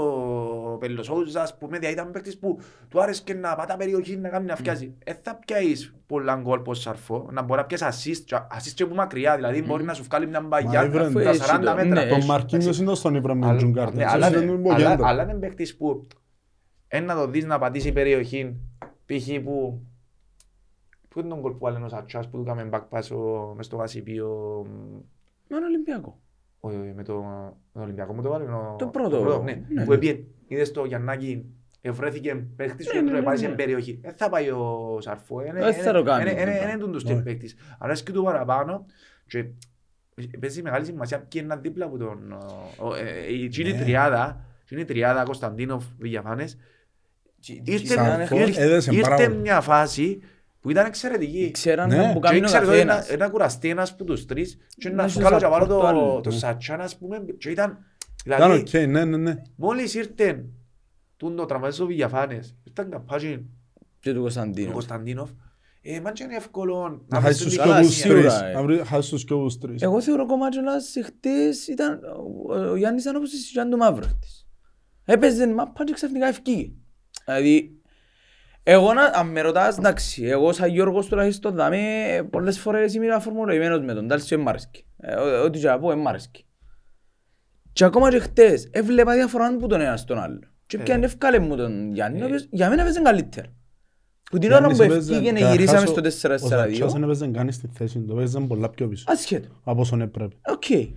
Πελοσόουζας, ας πούμε, δηλαδή ήταν παίχτης που του άρεσε να πατά περιοχή, να κάνει να φτιάζει. Ε, θα πιάσεις πολλά γκολ πως σαρφώ, να μπορεί να πιάσεις assist, και- assist και που μακριά, δηλαδή μπορεί να σου βγάλει μια μπαγιά έβρε, τα αφού 40 έτσι το- μέτρα. ναι, Τον έχει- Μαρκίνιος είναι στον Ιβρα με Αλλά- τον Τζουγκάρτα. ναι, αλλά Αυτό είναι- είναι το αλλά- κέντρο. Αλλά είναι παίχτης που ένα να το δεις να πατήσει περιοχή π.χ. που Πού είναι τον κόλ που βάλε ο Σατσάς που του έκαμε back pass ο- μες στο Βασιπίο Με ένα Ολυμπιακό. όχι, όχι, με το με τον Ολυμπιακό μου το βάλε ο- Το πρώτο. ναι, Ναι, που ναι. έπιε είδες το Γιαννάκη ευρέθηκε παίχτης Ναι, του κέντρου ναι, ναι, επάει σε ναι. περιοχή δεν θα πάει ο Σαρφό είναι- Δεν θα είναι- το κάνει, είναι- είναι- βέβαια. είναι τούτος Όχι. και παίχτης αρέσκει του παραπάνω και παίζει μεγάλη σημασία ποιοι είναι δίπλα από τον ο- ο- ε, η εκείνη Ναι. τριάδα εκείνη η τριάδα Κωνσταντίνοφ Βηγιαφάνες ήρθε, Σαρφό ήρθε- έδεσε πάρα ήρθε πολύ. μια φάση που ήταν εξαιρετική Ξέραν Ναι. που και κάνει ο ήξερε ότι καθένας. να- να κουραστεί ένας από τους τρεις και Να να σου βγάλω και βάλω support το άλλο. το- το Ναι. Σατσάν ας πούμε και ήταν Ήταν δηλαδή οκ, ναι, ναι, ναι. μόλις ήρθε τούν το τραυματίες ο Βηγιαφάνες ήταν καπάζει Και του ο Κωνσταντίνου. Κωνσταντίνοφ ε, μαν και είναι εύκολο Να βρεις χάσεις τους την καλά, σκοπούς διαδικασία. σίγουρα, τρεις. ε. Να βρει- χάσεις τους σκοπούς τρεις. Εγώ θεωρώ ακόμα κιόλας χτες ήταν ο- ο Γιάννης ήταν όπως η Σιζάν του Μαύρου χτες. Έπαιζε μάπα και ξαφνικά ευκήγε. Δηλαδή, εγώ να, αν με ρωτάς, εντάξει, εγώ σαν Γιώργος τουλάχιστον δάμε πολλές φορές είμαι αφορμολογημένος με τον Τάλσιο, μ' αρέσκει. Ε, ό- Ό,τι και να πω, μ' αρέσκει. Και ακόμα και χτες, έβλεπα διαφορά που τον ένας στον άλλο. Και πιάνε ευκάλε μου τον Γιάννη, ο οποίος για μένα έπαιζε καλύτερα. Που την ώρα που Γιάννης έπαιζε- ευκήγε καταρχάς, γυρίσαμε ο- στο Ο 4-4-2. Θατσάς δεν έπαιζε καν στη θέση του, έπαιζε πολλά πιο πίσω Ασχέτω. από όσον έπρεπε. Οκ. Ε,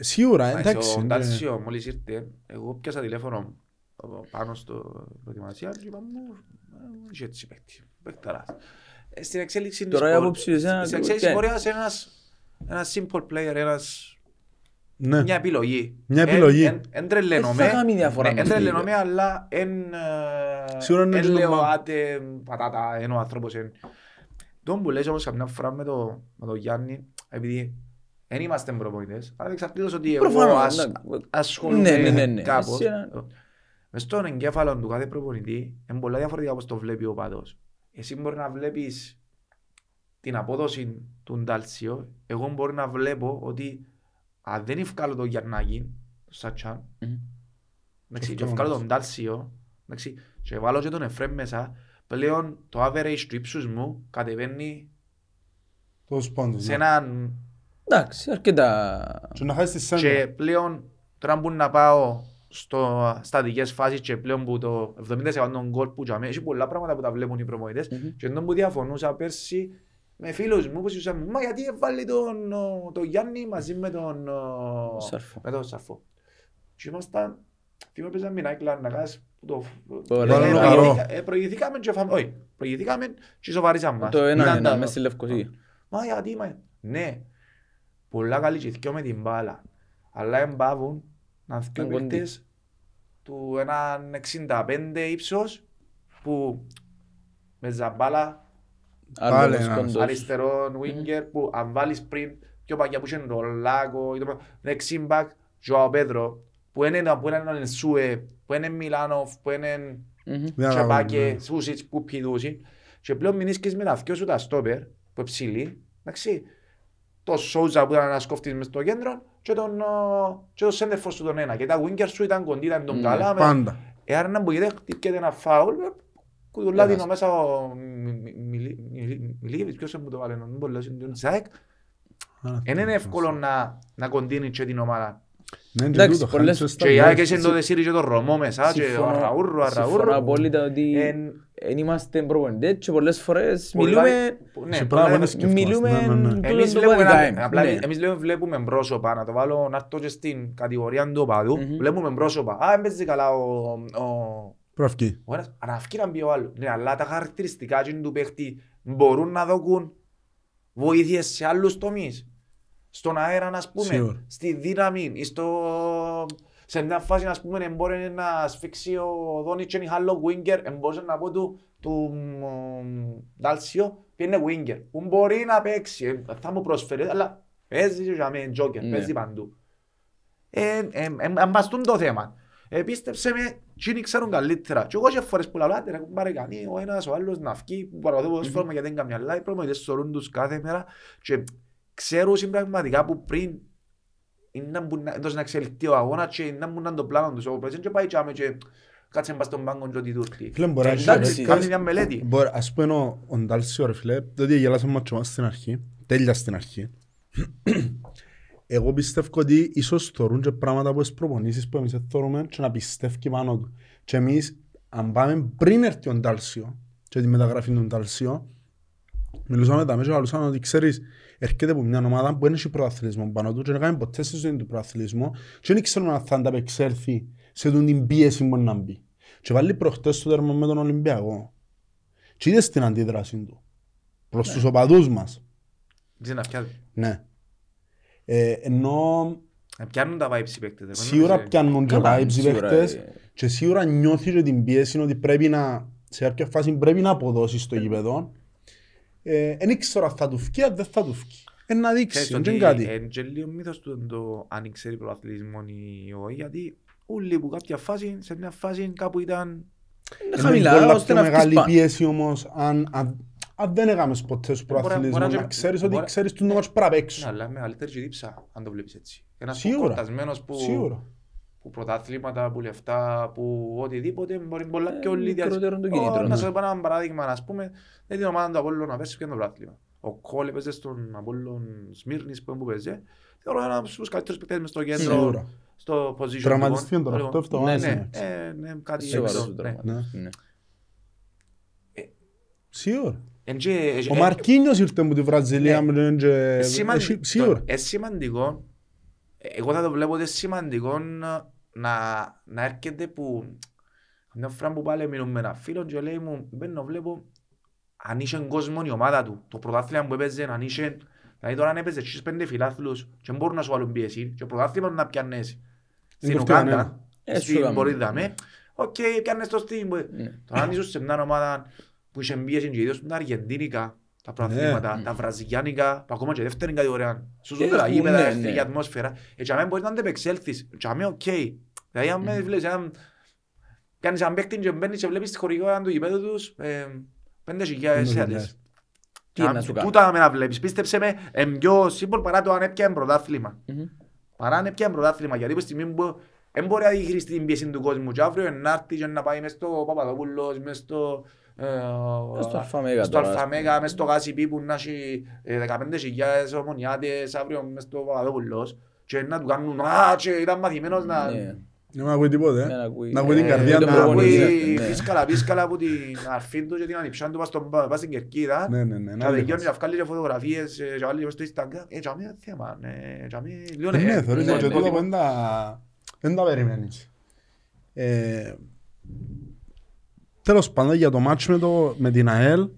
Σίγουρα, Εντάξει, εντάξει. Ο ε, Ντάλσιο μόλις ήρθε, εγώ πιάσα τηλέφωνο ε, πάνω στο προετοιμασία και είπα μου, «Ε, είχε έτσι παίκτη, παίκταρας. Ε, Στην εξέλιξη της Τώρα η πορ- άποψη σου, εσένα, στην εξέλιξη τι; πορείας ένας ένας simple player, ένας Ναι. μια επιλογή. Μια επιλογή. Εν- εν τρελαίνομαι. Δεν θα κάνει διαφορά Ναι, με Εν το τρελαίνομαι, αλλά εν... Σίγουρα είναι εν και το λέω μα- άτε πατάτα, ενώ ο άνθρωπος εν... Τον που λες όμως καμιά φορά με το, με το Γιάννη, επειδή δεν είμαστε προπονητές, αλλά εξαρτήτως ότι εγώ Προφανώς, ασ, ναι. ασχολούμαι Ναι, ναι, ναι, ναι. κάπως. Εσύ ένα- Μες στον εγκέφαλο του κάθε προπονητή είναι πολλά διαφορετικά όπως το βλέπει ο παδός. Εσύ μπορεί να βλέπεις την απόδοση του Ντάλσιο, εγώ μπορεί να βλέπω ότι αν δεν ευκάλω το Γιαννάκη, το Σατσάν, Μμμ. εντάξει, και Αυτό ευκάλω όμως. τον Ντάλσιο, εντάξει, και βάλω και τον Εφρέμ μέσα, πλέον το average του ύψους μου κατεβαίνει Τους πόντους, σε ναι. έναν Εντάξει, αρκετά... Και να χάσεις τη σέντρα. Και πλέον τώρα που να πάω στο στατικές φάσεις και πλέον που το 70% των γκολ που τζαμε, έχει πολλά πράγματα που τα βλέπουν οι προμονητές Μμμ. και εντός που διαφωνούσα πέρσι με φίλους μου που συζούσαν μα γιατί έβαλε τον, ο, τον Γιάννη μαζί με τον, ο, Σαρφό. με τον Σαρφό. Και ήμασταν, θυμάμαι παίζαμε μια κλαρνακάς που το... Ωραία, Ε, ναι, προηγηθήκα- ναι. ε, Προηγηθήκαμε και φάμε, όχι, προηγηθήκαμε και ισοβαρίσαμε μας. Το Ήταν ένα-ένα τα- μες στη Λευκοσία. Μα γιατί, μα... Ναι, πολλά καλή και θκυο με την μπάλα. Αλλά εμπάβουν να θκυο Να κοντεί. παίχτες του έναν 65 ύψος που με ζαμπάλα Πάλι Άλλο ένας. κοντός. αριστερό winger που αν βάλεις πριν πιο παγιά που είχε ρολάκο ή το πράγμα, δεξί μπακ Ζωάο Πέδρο που είναι που είναι έναν Σούε, που είναι Μιλάνοφ, που είναι Μμμ. Δεν Τσαπάκε, αγάπη, ναι. Σούσιτς που πηδούσι και πλέον μηνίσκεις με τα δυο σου τα στόπερ που είναι ψηλοί, εντάξει, το Σόουζα που ήταν ένας κόφτης μες στο κέντρο και τον, ο, και το σέντερφορ σου τον ένα και τα winger σου ήταν κοντή, ήταν τον Ναι, καλά με- Πάντα. Εάν να μπορείτε χτύπκεται ένα φάουλ, ε, κουτουλά Έχασε. δίνω μέσα ο Μι- Μι- Μιλί- Μιλί- Μιλίεβιτς, ποιος μου το βάλε, δεν μπορώ να λέω, είναι ο Ζάεκ. Δεν είναι εύκολο να, να κοντίνει και την ομάδα. Ναι, και Εντάξει, τούτο, πολλές- χάνεις και στα Και η γκολ. ΑΕΚ έχει το Δεσίρι και το Ρωμό μέσα και ο Συμφωνώ- Αραούρου, Συμφωνώ Αραούρου. απόλυτα ότι Εν- δεν είμαστε προπονητές και πολλές φορές πολλά- μιλούμε... ναι, Σε πολλά πράγματα είναι- σκεφτόμαστε, μιλούμε- ναι, ναι, ναι. Εμείς το βλέπουμε, δικά ένα- εμείς, απλά ναι. εμείς λέμε- βλέπουμε πρόσωπα, να το βάλω να έρθω και στην κατηγορία του οπαδού, Μμμ. βλέπουμε πρόσωπα. Α, έμπαιζε καλά ο, ο, Προαυκεί. ο ένας, αλλά αυκεί να μπει ο άλλος. Ναι, αλλά τα χαρακτηριστικά εκείνου του παίχτη μπορούν να δοκούν βοήθειες σε άλλους τομείς. Στον αέρα, ας πούμε, Σίγουρα. στη δύναμη, ή στο... σε μια φάση, ας πούμε, μπορεί να σφίξει ο Δόνιτς και είναι άλλο winger, μπορούσε να πω του, του μ, Ντάλσιο, που είναι winger, που μπορεί να παίξει, ε, θα μου προσφέρει, αλλά παίζει και για μένα τζόκερ, Ναι. παίζει παντού. Ε, ε, ε, ε, μπαστούν το θέμα. Ε, πίστεψε με, εκείνοι ξέρουν καλύτερα. Και εγώ και φορές που λαλάτε, ρε κουμπάρε κανεί, ο ένας ο άλλος να φκεί, που παραδώ ποδόσφαιρο, γιατί δεν καμιά live, προμονητές σωρούν τους κάθε μέρα και ξέρουν συμπραγματικά που πριν είναι να μπουν να- εντός να εξελιχθεί ο αγώνας και να μπουν να το πλάνο τους. Ο πρέσεν και πάει και και κάτσε μπας στον πάγκο και ότι τούρτη. Φίλε, μπορεί να Ε, έχει εντάξει, παίκτες- κάνει μια μελέτη. Μπορεί- Ας πούμε ο- ο Ντάλσιο ρε φίλε, διότι γελάσαμε μάτσο μας στην αρχή, τέλεια στην αρχή. Εγώ πιστεύω ότι ίσως θεωρούν και πράγματα από τις προπονήσεις που εμείς δεν θεωρούμε και να πιστεύει πάνω του. Και εμείς, αν πάμε πριν έρθει ο Ντάλσιο και τη μεταγραφή του Ντάλσιο, μιλούσαμε τα μέσα και λαλούσαμε ότι ξέρεις, έρχεται από μια ομάδα που δεν έχει πρωταθλητισμό πάνω του και δεν κάνει ποτέ στη ζωή του πρωταθλητισμό και δεν ξέρουμε αν θα ανταπεξέλθει σε τούτη την πίεση που μπορεί να μπει. Και βάλει προχτές το τέρμα με τον Ολυμπιακό. Και είδες την αντίδραση του. Προς τους οπαδούς μας. Δεν να πιάνουν. Ναι. Ε, ενώ Να πιάνουν τα vibes οι παίκτες. δεν σίγουρα νομίζω. πιάνουν και Καλά, vibes οι σίγουρα, παίχτες ε. και σίγουρα νιώθεις και την πίεση ότι πρέπει να, σε κάποια φάση πρέπει να αποδώσεις στο γήπεδο. Ε, Εν ήξερα αν θα του φκεί, αν δεν θα του φκεί. Ε, να δείξει, Ξέρεις δεν ότι είναι κάτι. είναι και λίγο μύθος του το αν ξέρει προαθλητισμό ή όχι, γιατί όλοι που κάποια φάση, σε μια φάση κάπου ήταν Είναι Είναι χαμηλά, πολλά ώστε πιο να βγεις μεγάλη πάνω. πίεση όμως αν, αν, αν δεν έκαμε ποτέ σου Μπορεί- προαθλητισμό μπορεί να να και- ξέρεις ότι μπορεί- ξέρεις του νόμος πρέπει να παίξεις. Ναι, αλλά μεγαλύτερη και δίψα, αν το βλέπεις έτσι. Ένας Σίγουρα. κορτασμένος που... Σίγουρα. που πρωταθλήματα, που λεφτά, που οτιδήποτε, μπορεί πολλά Ε, πιο λίγα. μικρότερο το Ω, κίνητρο, Να ναι. σου πω ένα παράδειγμα, ας πούμε, με την ομάδα του Απόλλωνα πέρσι πιάνε το πρωτάθλημα. Ο Κόλ έπαιζε στον Απόλλων Σμύρνης που έπαιζε. Θεωρώ ένα από τους καλύτερους παικτές μες στο κέντρο, Σίγουρα. στο position. Τραυματιστήκε λοιπόν. τώρα, Λοιπόν, οκτώ εβδομάδες, Ναι, ναι. ναι, ε, ναι, κάτι Σοβαρός έτσι, ο ναι. τραυματισμός. Ναι. Ναι. Σίγουρα. Εν και- Ο ε, Μαρκίνιος ήρθε από τη Βραζιλία Ναι. με τον και- Ε, σημαν- Έχει- Σίγουρα. το- ε, σημαντικό, ε, εγώ θα το βλέπω ότι είναι σημαντικό να, να έρχεται που μια φορά που πάλι μιλούμε με έναν φίλο και λέει μου μπαίνω βλέπω αν είχε κόσμο η ομάδα του, το πρωτάθλημα που έπαιζε, αν είχε δηλαδή τώρα αν έπαιζε στις πέντε φιλάθλους και μπορούν να σου βάλουν πίεση και το πρωτάθλημας να πιάνεις στην κοφτεί κανένα. Ουκάντα, Ε, σου στην έκαμε. πορίδα με, οκ, πιάνεις το στήν. Ναι. Τώρα αν ήσουν σε μια ομάδα που είχε πίεση και ιδίως τα αργεντίνικα, τα πρωταθλήματα, Ναι. τα βραζιλιάνικα, που ακόμα και δεύτερη κατηγορία, σου Και ζουν τα έχουν, γήπεδα, ναι, δεύτερη ναι. ατμόσφαιρα, έτσι αμέ μπορείς να αντεπεξέλθεις, έτσι αμέ οκ. Δηλαδή αν με βλέπεις, αν κάνεις έναν παίκτη και μπαίνεις και βλέπεις τη χορηγότητα του γήπεδου τους, ε, πέντε χιλιάδες Πέντε θεατές. Τι να σου κάνω. Τούτα με να βλέπεις, πίστεψε με, είναι πιο σύμπολ παρά το αν έπιανε πρωτάθλημα. Μμμ. Παρά αν έπιανε πρωτάθλημα, γιατί από τη στιγμή που δεν μπορεί να διαχειριστεί την πίεση του κόσμου και αύριο να έρθει και να πάει μες στο Παπαδόπουλος, μες στο... ε, Μες στο Αλφαμέγα στο τώρα, ας Αλφαμέγα, μες στο Γάσιπι που να έχει ε, 15.000 ομονιάτες αύριο μες στο Παπαδόπουλος και να του κάνουν «Α, και ήταν μαθημένος να...» Ναι. Δεν με ακούει τίποτε. Ναι, ε. να ακούει. Να ακούει την Ε, καρδιά τον του. να προπονητή. ακούει ναι. πίσκαλα πίσκαλα από την αρφή του και την ανιψιά του πας στον- πας στην Κερκίδα Ναι, ναι, ναι. να να τελειώνει λέγεις. να βγάλει και φωτογραφίες ε, και βάλει στο Instagram. Ε, τζαμί είναι θέμα, ναι, τζαμί, λίγο, Ε, Ναι, ε, θεωρείς ναι, ότι ναι. τούτα που δεν τα- δεν τα περιμένεις. Ε, Τέλος πάντων για το μάτσο με, το, με την ΑΕΛ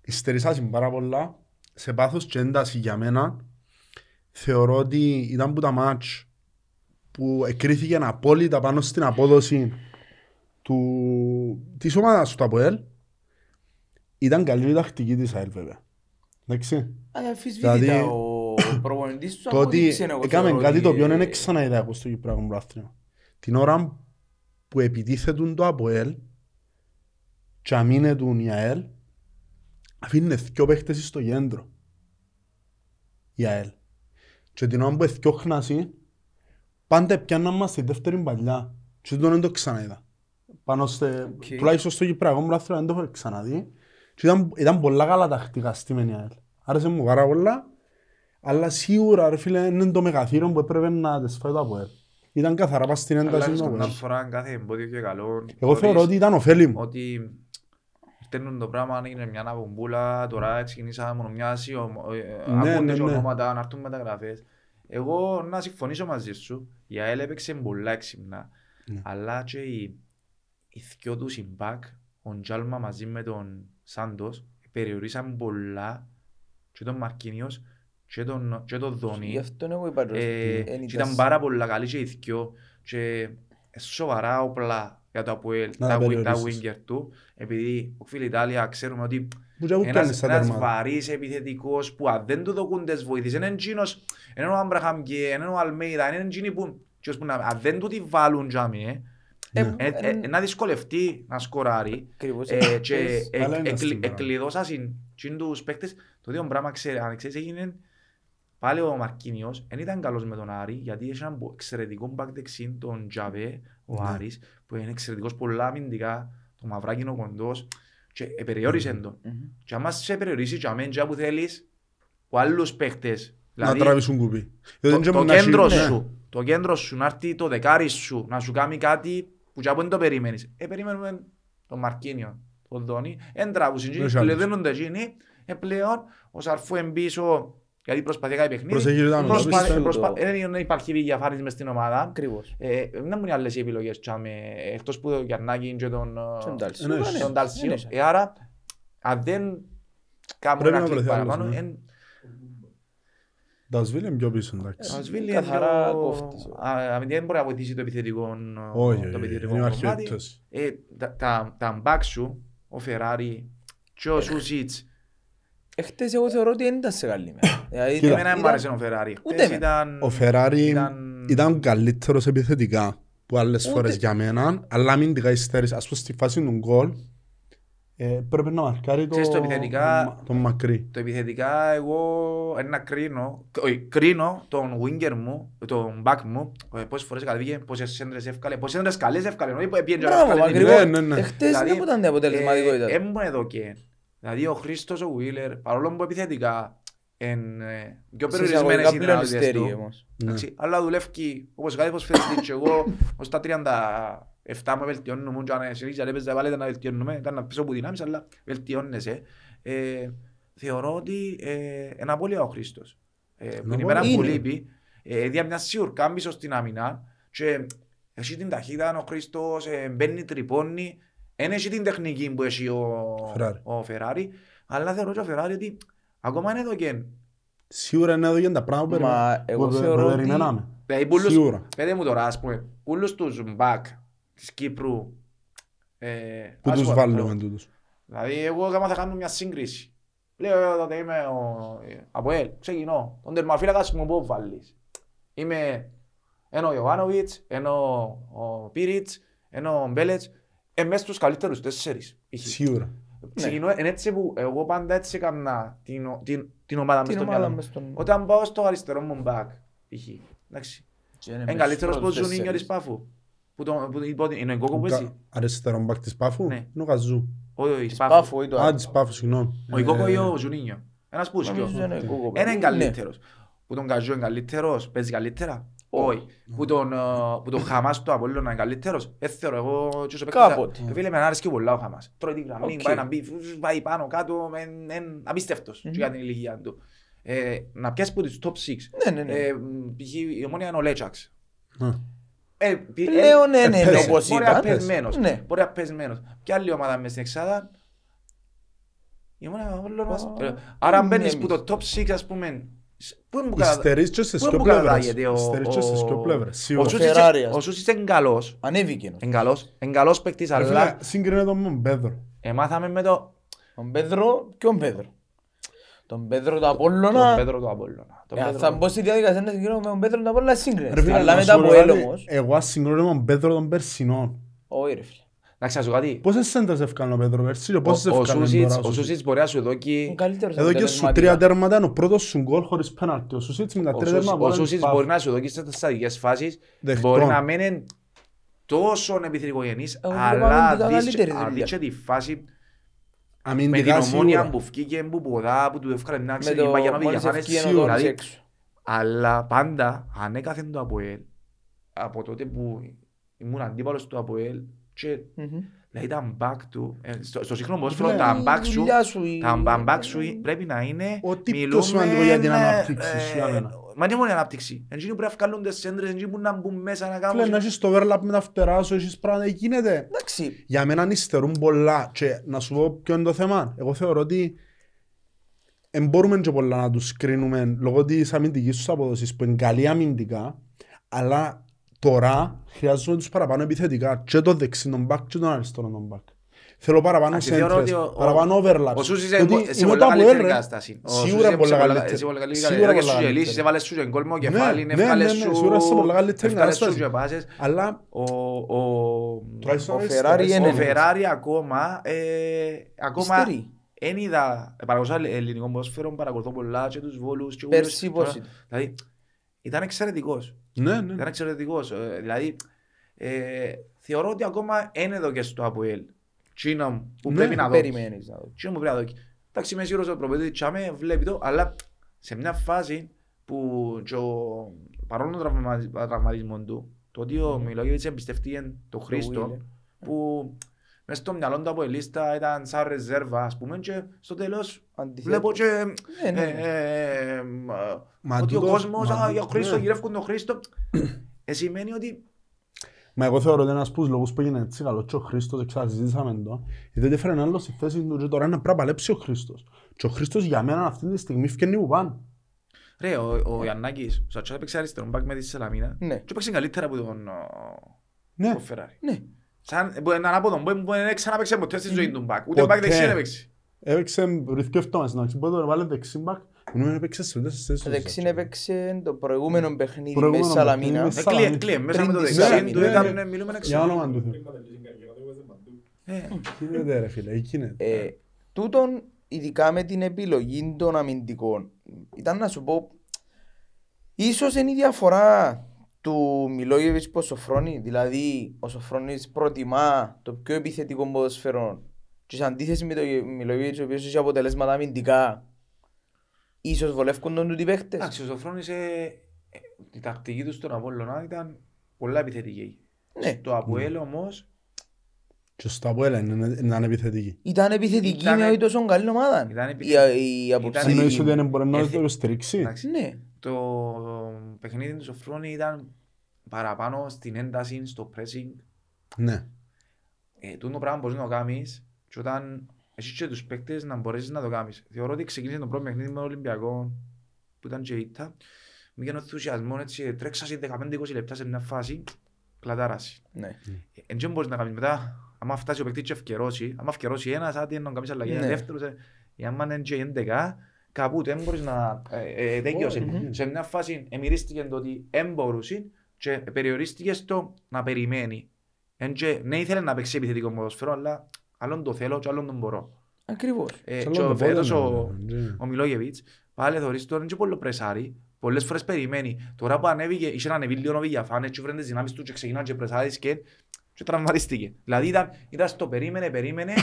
υστερήσασαι πάρα πολλά σε πάθος και ένταση για μένα θεωρώ ότι ήταν που τα μάτς που εκρίθηκε απόλυτα πάνω στην απόδοση του, της ομάδας του ΑΠΟΕΛ ήταν καλή η τακτική της ΑΕΛ βέβαια. Εντάξει. Αμφισβήτητα, Δηλαδή, ο προπονητής τους Το ότι απόδειξε, εγώ έκαμε θεωρώ κάτι ότι, το οποίο ε, δεν ξαναείδα εγώ στο Κυπριακό Πρωτάθλημα. Την ώρα που επιτίθετουν το ΑΠΟΕΛ και αμήνετουν η ΑΕΛ αφήνει δυο παίχτες στο κέντρο η ΑΕΛ. Και την ώρα που εδιώχναν σε πάντα πιάνναν μας στη δεύτερη μπάλα και τον δεν το ξαναείδα. Πάνω σε, Οκ. τουλάχιστον στο Κυπριακό Πρωτάθλημα δεν το έχω ξαναδεί και ήταν, ήταν πολλά καλά τακτικά στη η ΑΕΛ. Άρεσε μου πάρα πολλά αλλά σίγουρα ρε φίλε είναι το μεγαθύριο που έπρεπε να τις φάει το ΑΠΟΕΛ. Ήταν καθαρά πας στην Αλλά ένταση του καμιά ΑΠΟΕΛ. φορά κάθε εμπόδιο και καλό. Εγώ θεωρώ ότι ήταν ωφέλιμο. ότι στέλνουν το πράγμα, είναι μια αναπομπούλα, τώρα ξεκινήσαμε μόνο μια Ναι, ακούνται ναι, και ναι. ονόματα, να έρθουν μεταγραφές. Εγώ να συμφωνήσω μαζί σου, η ΑΕΛ έπαιξε πολλά έξυπνα, Ναι. αλλά και οι, οι δυο τους οι back, ο Τζάλμα μαζί με τον Σάντος, περιορίσαν πολλά και τον Μαρκίνιος και τον, και τον Δόνι. Γι' αυτό εγώ είπα ρε, Ε, εν και ήταν πάρα πολλά καλή και οι δυο και ε, σοβαρά όπλα για το Αποέλ, Να τα, τα wing- τα περιορίσεις. winger του, επειδή ο φίλη Ιταλία ξέρουμε ότι Που και εγώ πιάνεις ένας, στα ένας τέρματα. βαρύς επιθετικός που αν δεν του δοκούν τις βοήθειες, είναι εκείνος, είναι ο Άμπραχαμ και είναι ο Αλμέιδα, είναι εκείνοι που, ποιος που να- αν δεν του τη βάλουν τζάμι, ε, Ε, ε, ε, ε, να δυσκολευτεί να σκοράρει Ακριβώς. ε, και Πες, ε, Καλά είναι εκλει- στην πράγμα. εκλειδώσασαν τσιν τους παίκτες. Το ίδιο πράγμα ξέρει, αν ξέρεις έγινε πάλι ο Μαρκίνιος δεν ήταν καλός με τον Άρη γιατί είχε έναν πο- εξαιρετικό μπακ δεξί τον Τζαβέ, ο Ναι. Άρης που είναι εξαιρετικός πολλά αμυντικά, το μαυράκι είναι ο κοντός και περιόρισε τον. Μμμ. Και άμα σε περιορίσει και αμέν που θέλεις που άλλους παίκτες Να δηλαδή τραβήσουν κουπί. το, Διότι το δεν να κέντρος έχει- ναι. σου, το κέντρος σου, να έρθει το δεκάρι σου, να σου κάνει κάτι που και από δεν το περιμένεις. Ε, περιμένουμε τον Μαρκίνιο, τον Δόνι, εν τραβούσιν, Δεν σ' άλλους. πλεδένονται εκείνοι, ε, πλέον ο Σαρφού εν πίσω, γιατί προσπαθεί να κάνει παιχνίδι, Προσέχει τα νούμερα, προσπα- πιστεύω. προσπα- δεν υπάρχει διαφάνειση μες στην ομάδα. Ακριβώς. Ε, δεν μου είναι άλλες οι επιλογές, τσάμε, εκτός που τον Γιαννάκη και τον, ε, Τον Τάλσιο. Ναι, Ναι, τον Τάλσιο. ναι. Ε, άρα, αν δεν κάνουν Πρέπει ένα να κλικ βρεθεί άλλος, παραπάνω, ναι. εν- Ο Σβίλη είναι πιο πίσω, εντάξει. ο Σβίλη Καθαρά είναι κόφτης. πιο... α, α, Δεν μπορεί να βοηθήσει το επιθετικό, Όχι, το όχι, επιθετικό δεν υπάρχει κομμάτι. περίπτωση. Ε, τα- τα- Τα μπακς σου, ο Φεράρι και ο Σούσιτς, Εχθές εγώ θεωρώ ότι δεν ήταν σε καλή μέρα. [COUGHS] Δηλαδή, Κοίτα. εμένα δεν μ' ήταν- άρεσε ο Φεράρι. Ούτε Χτες εμένα. ήταν- Ο Φεράρι ήταν- ήταν καλύτερος επιθετικά που άλλες Ούτε- φορές για μένα, αλλά αμυντικά υστέρησε. Ας πούμε στη φάση του γκολ, ε, πρέπει να μαρκάρει το, Ξέρεις, το επιθετικά- το, το μακρύ. Το επιθετικά εγώ ένα κρίνω, όχι, κρίνω τον winger μου, τον back μου, ε, πόσες φορές κατέβηκε, πόσες σέντρες εύκαλε, πόσες σέντρες καλές εύκαλε, όχι που πήγαινε και Μπράβο, εύκαλε την ακριβώς. Ναι, ναι, ναι. Εχθές Δηλαδή, δεν ήταν αποτελεσματικότητα. Ε, Έμουν εδώ και. Δηλαδή ο Χρήστος, ο Βίλερ, παρόλο που επιθετικά εν ε, πιο Σε περιορισμένες εισαγωγικά οι πλέον δυνατότητες υστέρη του. όμως. Εντάξει, Αλλά δουλεύει όπως κάθε ποδοσφαιριστής και εγώ ως τα 37 με βελτιώνουμε και αν συνέχιζα να έπαιζα πάλι ήταν να βελτιώνουμε, ήταν να πίσω από δυνάμεις αλλά βελτιώνεσαι. Ε, Θεωρώ ότι ε, είναι απώλεια ο Χρήστος. Ε, Την Είναι ημέρα που απώλεια. λείπει, ε, δια μια σιουρκά πίσω στην αμυνά και έχει την ταχύτητα ο Χρήστος, ε, μπαίνει, τρυπώνει, δεν έχει την τεχνική που έχει ο Φεράρι. ο Φεράρι, αλλά θεωρώ και ο Φεράρι ότι ακόμα είναι εδώ και Σίγουρα είναι εδώ για τα πράγματα που Μα περιμέ- εγώ που θεωρώ ότι- περιμέναμε. Δηλαδή, πουλούς, Σίγουρα. πέτε μου τώρα, ας πούμε, πουλούς τους μπακ της Κύπρου, ε, Που ας τους πω, βάλουμε τούτους. Δηλαδή, εγώ άμα θα κάνω μια σύγκριση. Λέω, τότε είμαι ο, ε, από ελ, ξεκινώ. Τον τερμαφύλακας μου πού βάλεις. Είμαι ενώ ο Ιωβάνοβιτς, ενώ ο Πίριτς, ενώ ο Μπέλετς. Ε, μέσα στους καλύτερους τέσσερις. είχε. Σίγουρα. Ξεκινώ, είναι έτσι που εγώ πάντα έτσι έκανα την, ο- την, την ομάδα μες Την στο ομάδα μυαλό μου. μες στον... Όταν πάω στο αριστερό μου μπακ, είχε. Εντάξει. Και είναι Είναι μες καλύτερος στους από τον Ζουνίνιο τέσσερις. της Πάφου. Που τον, που, που, είναι ο Κόκο που εσύ. Αριστερό μπακ της Πάφου. Ναι. Είναι ο Καζού. Όχι, ο Ισπάφου. Πάφο ή το Α, άλλο. της Πάφου, συγγνώμη. Ο Κόκο Ε, ή ο Ζουνίνιο. Ένας που Νομίζω σκιώ. είναι ο Κούκο. Ένα είναι Ναι. καλύτερος. Που τον Καζού είναι καλύτερος, παίζει καλύτερα. Όχι. Που τον, ε, που τον Χαμάς του Απόλλωνα είναι καλύτερος. Δεν θεωρώ εγώ και όσο παίκτης- Κάποτε. Ε, Φίλε, με αρέσκει πολλά ο Χαμάς. Τρώει την γραμμή, Οκ. πάει να μπει, φου- πάει πάνω κάτω, εν- εν- απίστευτος και για την ηλικία του. Ε, Να πιάσει που τις top 6. Ναι, ναι, ναι. Ε, μ, π.χ. η Ομόνοια είναι ο Λέτσαξ. Α. Ε, π- Πλέον ε, δεν είναι πες, όπως Μπορεί να ήταν. πεσμένος. Ναι. Μπορεί να πεσμένος. Ποια άλλη ομάδα μες στην εξάδα. Η ομόνια ο Απόλλωνας. Α, Ε, Άρα ναι, μπαίνεις εμείς. που το top 6 ας πούμε. Σ- Πού είναι που κατα- Υστερείς και στις πού είναι δυο που πλευρές. καταγάγεται ο- Υστερείς και στις δυο ο- πλευρές. Ο Σίγουρα. Σούσιτς- Φεράρι, ας Ο Σούσιτς είναι καλός. Ανέβηκε όμως. Είναι καλός. Είναι καλός παίκτης, Ρε αλλά φίλε, Σύγκρινε τον με τον Πέδρο. εμάθαμε με το Τον Πέδρο, ποιον Πέδρο; Τον Πέδρο του τον Απόλλωνα. Πέτρο του Απόλλωνα. Τον Ε, Πέτρο Θα του- μπω στη διαδικασία να συγκρίνω με τον Πέδρο του Απόλλωνα Ρε σύγκρινες. φίλε, Αλλά να μετά σου από πω ελ κάτι, όμως. Εγώ ας συγκρίνω με τον Πέδρο των Περσινών. Όχι ρε φίλε. Να ξέρω κάτι. Πόσες σέντρες έφκανε ο Πέδρο πέρσι και Ο- πόσες Ο έφκανε Σούσιτς- τώρα ο ο Σούσιτς. Σούσιτς μπορεί να σου Είναι δώσει καλύτερος Εδώ και σου τρία τέρματα είναι ο πρώτος σου γκολ χωρίς πέναλτι. Ο Σούσιτς με τα Ο τρία Σούσιτς- τέρματα Ο μπορεί να Σούσιτς σπάσει. μπορεί να σου δώσει σε στατικές φάσεις, Δεχτώ. μπορεί να μην είναι τόσο επιθετικογενής, Εγώ αλλά βλέπω αμυντικά δεις καλύτερη και- αν δουλειά. δεις και τη φάση με την Αμυντικά ομόνια σίγουρα. που βγήκε, που ποδά, που του έφκανε μια Με ξέρει, το η Παγιάνο μόλις Βηγιαφάνες, ευκήγε ο σίγουρα. Τόρις δηλαδή, έξω. Αλλά πάντα ανέκαθεν το ΑΠΟΕΛ, από τότε που ήμουν αντίπαλος του ΑΠΟΕΛ, και Μμμ. δηλαδή τα back του, ε, στο, στο σύγχρονο Φίλε, ποδόσφαιρο τα back Η σου, δουλειά σου, η- τα back σου πρέπει να είναι, Ό,τι πιο μιλούμε, σημαντικό για την ε, ανάπτυξη σου, για ε, μένα. Μα δεν μόνο η ανάπτυξη, εκείνοι πρέπει να βγάλουν τις σέντρες, εκείνοι που να μπουν μέσα να Φίλε, κάνουν... να έχεις το overlap με τα φτερά σου, έχεις πράγματα, δεν γίνεται. Εντάξει. Για μένα υστερούν πολλά και να σου πω ποιο είναι το θέμα. Εγώ θεωρώ ότι δεν μπορούμε και πολλά να τους κρίνουμε λόγω της αμυντικής τους απόδοσης που είναι καλή αμυντικά αλλά τώρα χρειάζομαι τους παραπάνω επιθετικά και το δεξί τον back και τον αριστερό τον back. Θέλω παραπάνω Εντάξει, θεωρώ σέντρες, ότι ο- ο- παραπάνω overlaps. Ο Σούσης Γιατί είναι σε είμαι πολλά το Αποέλ, καλύτερη ρε. κατάσταση. Ο Σούσης Σίγουρα είναι πολλά σε πολλά- καλύτερη. σε πολλά καλύτερη Σίγουρα κατάσταση. πολλά Έδωκες σου και καλύτερη. λύσεις, έβαλες σου και κόλμο Ναι, κεφάλι, ναι, έβγαλες ναι, ναι, σου- σίγουρα σε πολλά καλύτερη έβγαλες σου κατάσταση. και πάσες. Αλλά Ο- ο- τουλάχιστον ο αριστερά, Ferrari είναι Ο ναι. Φεράρι ακόμα, ε, ακόμα Υστερεί. εν είδα, παρακολουθώ ελληνικό ποδόσφαιρο, παρακολουθώ πολλά και τους βόλους και Πέρσι ούλους. πώς ήταν; Δηλαδή, ήταν εξαιρετικός. Ναι, ναι. Ήταν εξαιρετικός. Ε, Δηλαδή, ε, θεωρώ ότι ακόμα είναι εδώ και στο ΑΠΟΕΛ. Τσίνο που Ναι, πρέπει να δω. Περιμένεις να δω. Τσίνο που πρέπει να δω. Εντάξει, είμαι σίγουρος ότι ο προπονητής τσάμε βλέπει το, αλλά σε μια φάση που και ο- παρόλο τον τραυμα- τραυματισμό του, το ότι ο Μιλόγεβιτς εμπιστευτήκε τον Χρήστο, Wheeler. που μες στο μυαλό του από η λίστα ήταν σαν ρεζέρβα, ας πούμε, και στο τέλος Αντιθέτως. βλέπω και Ναι, ναι, ε, ναι. ε, ε, Μα ότι ο τούτο- κόσμος, μα α, για τούτο- Χρήστο, ναι. γυρεύκουν τον Χρήστο. Ε, σημαίνει ότι Μα εγώ θεωρώ ότι ένας από τους λόγους που έγινε έτσι καλός και ο Χρήστος, εξαζητήσαμε το, γιατί ότι έφερε ένα άλλο στη θέση του και τώρα είναι πρέπει να παλέψει ο Χρήστος. Και ο Χρήστος για μένα αυτή τη στιγμή φκένει που πάνε. Ρε, ο, ο Ιαννάκης, ο Σατσός έπαιξε αριστερό μπακ με τη Σελαμίνα Ναι. και έπαιξε καλύτερα από τον ο- Ναι. τον Φεράρι. Ναι. Σαν, που είναι ανάποδο, που που δεν ξαναπαίξε ποτέ στη ζωή του μπακ. Ούτε Ποτέ. μπακ δεξί δεν έπαιξε. Έπαιξε ριθκεύτωμας να ξέρει, πότε βάλε δεξί μπακ, νομίζω έπαιξε σε όλες τις θέσεις. Το του δεξί Σατσό. έπαιξε το προηγούμενο παιχνίδι με Προηγούμενο Σαλαμίνα. παιχνίδι Ε, Σαλαμίνα. κλείε, κλείε, μέσα Πριν με το τη δεξί Σαλαμίνα. του Ναι, έκανε, ναι. μιλούμε Για εξή. όνομα του Θεού. Ε, Γίνεται ρε φίλε, γίνεται. Ε, τούτον, ειδικά με την επιλογή των αμυντικών, ήταν να σου πω, ίσως είναι η διαφορά του Μιλόγεβιτς προς Σοφρόνη, δηλαδή ο Σοφρόνης προτιμά το πιο επιθετικό ποδοσφαιρό και σε αντίθεση με τον Μιλόγεβιτς ο οποίος έχει αποτελέσματα αμυντικά, ίσως βολεύκουν τον τούτοι παίχτες. Εντάξει, ο Σοφρόνης, ε, ε, η τακτική του στον Απόλλωνα ήταν πολλά επιθετική. Ναι. Το Αποέλ όμως Και στο Αποέλ είναι είναι ανεπιθετική. Ήταν επιθετική Ήταν- με όχι τόσο καλή ομάδα. Ήταν Η, επιθετική. η αποψή. Ήταν- Εννοείς ότι δεν μπορεί να Έρθει- το στηρίξει. εντάξει, Ναι. το παιχνίδι του Σοφρόνη ήταν παραπάνω στην ένταση, στο pressing. Ναι. Ε, τούτο πράγμα μπορείς να το κάνεις και όταν έχεις και τους παίκτες να μπορέσεις να το κάνεις. Θεωρώ ότι ξεκίνησε το πρώτο παιχνίδι με τον Ολυμπιακό που ήταν και ήττα. Με έναν ενθουσιασμό έτσι, τρέξασαι 15-20 λεπτά σε μια φάση, κλατάραση. ναι. Εν και μπορείς να κάνεις μετά, άμα φτάσει ο παίκτης και ευκαιρώσει, άμα ευκαιρώσει ένας, άντε να κάνεις αλλαγή, Ναι. ένα δεύτερος, ε, ή άμα είναι και 11, κάπου δεν μπορείς να ε, ε, τέλειωσε. Μμμ. Σε μια φάση εμμυρίστηκε το ότι δεν μπορούσε και περιορίστηκε στο να περιμένει. Εν και, ναι ήθελε να παίξει επιθετικό ποδοσφαίρο, αλλά άλλον το θέλω και άλλον τον μπορώ. Ακριβώς. Ε, Καλό και το ο φέτος πόδι, ο, ναι, ναι. ο Μιλόγεβιτς, πάλι θωρείς τώρα είναι και πολύ πρεσάρι, πολλές φορές περιμένει. Τώρα που ανέβηκε, είχε ανεβεί λίγο ο Βηγιαφάν, έτσι βρένε τις δυνάμεις του και ξεκινά και πρεσάρισκε και τραυματίστηκε. Δηλαδή ήταν, ήταν στο περίμενε, περίμενε,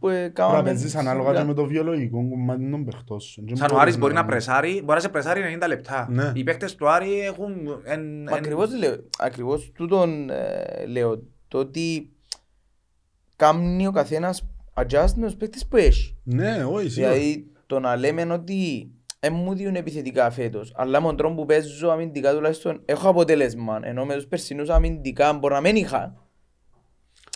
Πρέπει κάναμε να παίζεις ανάλογα σιγά. και με το βιολογικό κομμάτι των παιχτών σου. Δεν σαν ο μπορείς Άρης μπορεί να πρεσάρει, μπορεί να σε πρεσάρει 90 λεπτά. Ναι. Οι παίκτες του Άρη έχουν... εν- Μα εν- Ακριβώς λέω, ακριβώς τούτον ε, λέω, το ότι κάνει ο καθένας adjust με τους παίκτες που έχει. Ναι, όχι, σίγουρα. Δηλαδή το να λέμε ότι δεν μου δίνουν επιθετικά φέτος, αλλά με τον τρόπο που παίζω αμυντικά τουλάχιστον έχω αποτέλεσμα, ενώ με τους περσινούς αμυντικά μπορεί να μην είχα.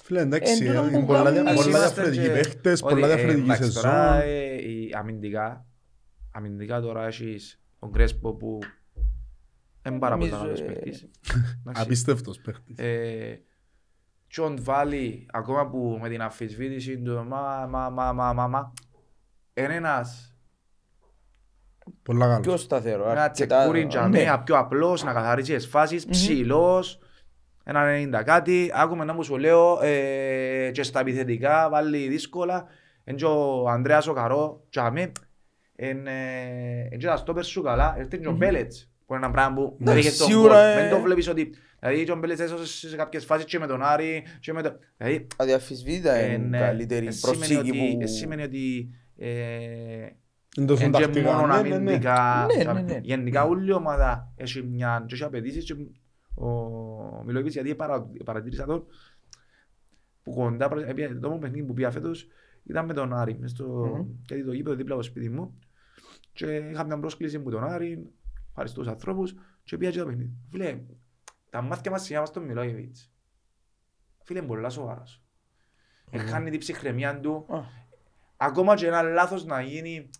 Φίλε, εντάξει, Ε, τούτο είναι που πολλά κάνουμε δια- εμείς πολλά είμαστε διαφορετικοί και- παίχτες, ότι, πολλά ε, διαφορετική εντάξει, Τώρα σεζόν. ε, η αμυντικά, αμυντικά τώρα έχεις τον Κρέσπο που δεν πάρα πολύ Νομίζω, καλός ε, παίκτης. Εντάξει. Απίστευτος παίχτης. Ε, Τζον Βάλι, ακόμα που με την αμφισβήτηση του μα, μα, μα, μα, μα, μα, είναι ένας Πολλά Πιο καλός. σταθερό. ένα αρκετά- τσεκούριν ναι. τζαμέα, πιο απλός, να καθαρίζει τις φάσεις, ψηλός, ένα 90 κάτι, άκουμε να μου σου λέω ε, και στα επιθετικά βάλει δύσκολα, εν και ο Ανδρέας ο Καρό, τζαμέ, εν ε, εν και τα στόπερ σου καλά, έρθει και ο Μπέλετς, που είναι ένα πράγμα που δεν Εντάξει, είχε τον σίγουρα, γκολ. ε. Δεν το βλέπεις ότι, δηλαδή και ο Μπέλετς έσωσε σε κάποιες φάσεις και με τον Άρη, και με το, δηλαδή Αδιαφυσβήτητα ε, είναι ναι, καλύτερη ε, σημαίνει προσήκη ότι- που... ε, σημαίνει ότι ε, Είναι τόσο Εν και τακτικά. μόνο Ναι, ναι, ναι. αμυντικά. Ναι, ναι, ναι. Γενικά όλη η ομάδα έχει μια και έχει απαιτήσεις και ο Μιλόγεβιτς γιατί παρα- παρατήρησα τον που κοντά προ- έπια- το μόνο παιχνίδι που πήγα φέτος ήταν με τον Άρη μες στο, Μμμ. γιατί το γήπεδο δίπλα από το σπίτι μου και είχα μια πρόσκληση από τον Άρη ευχαριστώ τους ανθρώπους και πήγα και το παιχνίδι. Φίλε, τα μάτια μας συνέχεια στον Μιλόγεβιτς. Φίλε, είναι πολλά σοβαρός. Έχανε την ψυχραιμία του Α, ακόμα και ένα λάθος να γίνει,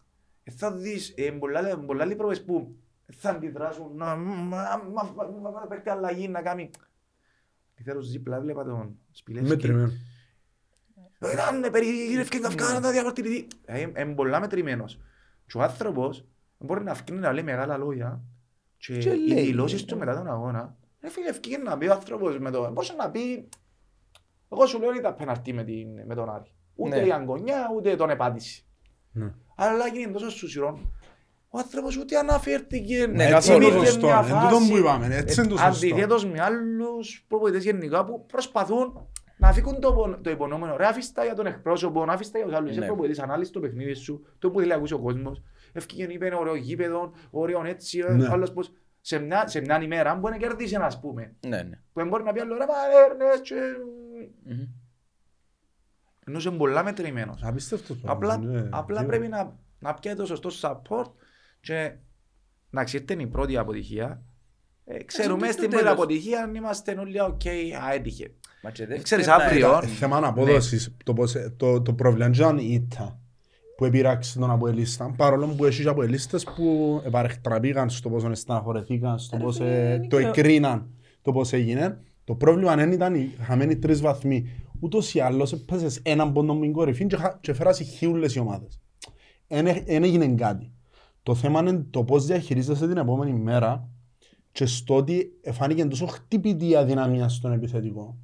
ε, θα δεις ε, πολλά, πολλά λίπροβες που θα αντιδράσουν, να μα, μα, μα, μα, μα παίξει αλλαγή να κάνει. Λιθέρος δίπλα έβλεπα τον Σπιλεύσκι. Μετρημένο. Ήταν περιγύρευκε καυκά να τα διαπαρτηρηθεί. Είναι πολλά μετρημένος. Και ο άνθρωπος μπορεί να φκίνει να λέει μεγάλα λόγια και Και οι λέει, δηλώσεις του ναι. μετά τον αγώνα ρε φίλε ευκήγε να πει ο άνθρωπος με το... Μπορούσε να πει εγώ σου λέω ότι ήταν πέναρτη με, την, με τον Άρη. Ούτε Ναι. η αγκονιά ούτε τον επάντηση. Ναι. Αλλά γίνει τόσο σουσιρόν. Ο άνθρωπος ούτε αναφέρθηκε. Ναι, Έτσι καθόλου. είναι το Υπήρχε σωστό. μια Είναι τούτο φάση, που είπαμε. Έτσι είναι το ε, σωστό. Αντιθέτως με άλλους προπονητές γενικά που προσπαθούν να φύγουν το, πο- το υπονόμενο. Ρε αφήστα για τον εκπρόσωπο, να αφήστα για τους άλλους. Είσαι Ναι. προπονητής, ανάλυση το παιχνίδι σου, το που θέλει να ακούσει ο κόσμος. Ευκήγεν είπε είναι ωραίο γήπεδο, ωραίο έτσι, ε, Ναι. άλλος πως σε μια, σε μια ημέρα μπορεί να κερδίσει ένας, ας πούμε. Ναι, ναι. Που δεν μπορεί να πει άλλο, ρε μα έρνες και... Μμμ. Ενώ είσαι πολλά μετρημένος. Απίστευτος Απλά, πράγμα, ναι. απλά Τι- πρέπει να, να πιάει το σωστό support και να ξέρετε η πρώτη αποτυχία. Ε, ξέρουμε το στην τέλος. πρώτη αποτυχία είμαστε όλοι οκ, έτυχε. Μα και Ε, δεύτερα ξέρεις, να αύριο- ήταν- Ε, Θέμα αναπόδοσης. Το, πώς- το, το πρόβλημα είναι αν ήττα που επείραξε τον Αποελίστα, παρόλο που έχει και Αποελίστες που επαρεκτραπήγαν στο πώς στεναχωρεθήκαν, στο πώς ε, το είναι- εκρίναν το πώς έγινε. Το πρόβλημα δεν ήταν οι χαμένοι τρεις βαθμοί. Ούτως ή άλλως έπαιζες έναν πόντο με την κορυφή και, χα- και φέρασες χιούλες οι ομάδες. Δεν έγινε κάτι. Το θέμα είναι το πώς διαχειρίζεσαι την επόμενη μέρα και στο ότι φάνηκε τόσο χτυπητή η αδυναμία στον επιθετικό.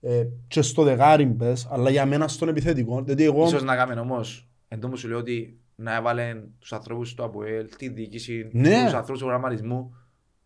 ε, και στο δεκάρι μπες, αλλά για μένα στον επιθετικό. Δηλαδή εγώ... Ίσως να κάνουμε όμως, εν τω που σου λέω ότι να έβαλε τους ανθρώπους του ΑΠΟΕΛ, τη διοίκηση, Ναι. τους ανθρώπους του προγραμματισμού,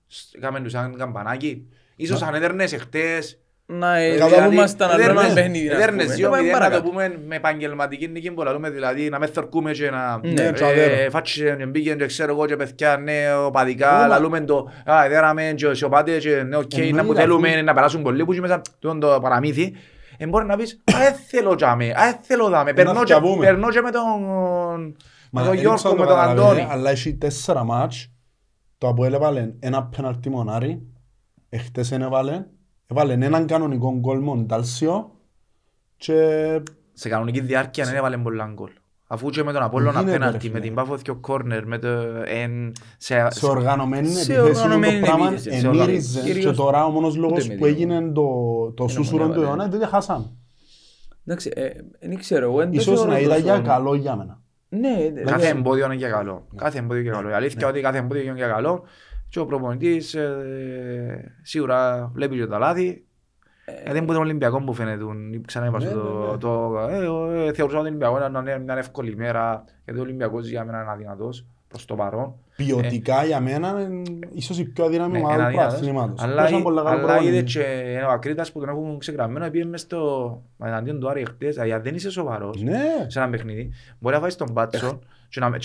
σ- έκαμε τους σαν καμπανάκι. Ίσως αν έδερνες εχτές, Να ε, Κατά δηλαδή, που ήμασταν άλλο ένα παιχνίδι. ας Έδερνες πούμε. δύο Να πάμε μηδέν, να το παρακάτω. πούμε με επαγγελματική νίκη που λαλούμε, δηλαδή να μες θορκούμε και να Ναι, ε, τσαδέρο. φάτσε και μπήκε και ξέρω εγώ και παιδιά ναι οπαδικά, Ούλα. λαλούμε το «Α, εδέραμε και οι οπαδές και ναι οκ, Εννοείται, να που αφού- θέλουμε να περάσουν πολλοί που είναι μέσα τούτο το παραμύθι». Ε, μπορεί να πεις «Α, δεν θέλω τζάμε, α, δεν θέλω δάμε». Περνώ και- φτιαβούμε. Περνώ και με τον Μα με τον δεν Γιώργο, ξέρω με το τον καταλαβαίνετε, Αντώνη. Αλλά έχει τέσσερα μάτς. Το Αποέλ έβαλε ένα πέναλτι μονάρι. Εχθές δεν έβαλε. Έβαλε έναν κανονικό γκολ μοντάλσιο. Και Σε κανονική διάρκεια δεν έβαλε πολλά γκολ. Αφού και με τον Απόλλωνα Γίνεται, απέναντι, ρε με φίλε. την Πάφο και ο κόρνερ, με το... εν- σε- σε οργανωμένη σε επιθέση το οργανωμένη πράγμα επίθεση, σε εμύριζε. οργανωμένη. Και τώρα ο μόνος λόγος με που δύο. έγινε το, το σούσουρο του έβαλε. αιώνα είναι ότι χάσαμε. Εντάξει, ε, δεν ξέρω, εγώ δεν το Ίσως θεωρώ να ήταν τόσο- για καλό για μένα. Ναι, Κάθε δηλαδή, εμπόδιο είναι για καλό. Κάθε εμπόδιο είναι για καλό. Η αλήθεια είναι ότι κάθε εμπόδιο είναι για καλό και ο προπονητής ε, σίγουρα βλέπει και τα λάθη. Γιατί είναι τον Ολυμπιακό που φαίνεται, ξανά είπα Ναι, σου ναι, το, ναι. το ε, εγώ, ε, θεωρούσα ότι ο Ολυμπιακός ήταν μια- μια εύκολη ημέρα γιατί ο Ολυμπιακός για μένα είναι αδυνατός προς το παρόν. Ποιοτικά για μένα είναι ίσως η πιο αδύναμη Ναι, ομάδα είναι του αδύνατος. πρωταθλήματος. Αλλά, Παίζαν πολλά καλά αλλά προπονητή. είδες και ο Ακρίτας που τον έχουν ξεκραμμένο πήγε μες στο εναντίον του Άρη χτες, δηλαδή αν δεν είσαι σοβαρός Ναι. σε ένα παιχνίδι, μπορεί να βάζεις τον Πάτσο και να με-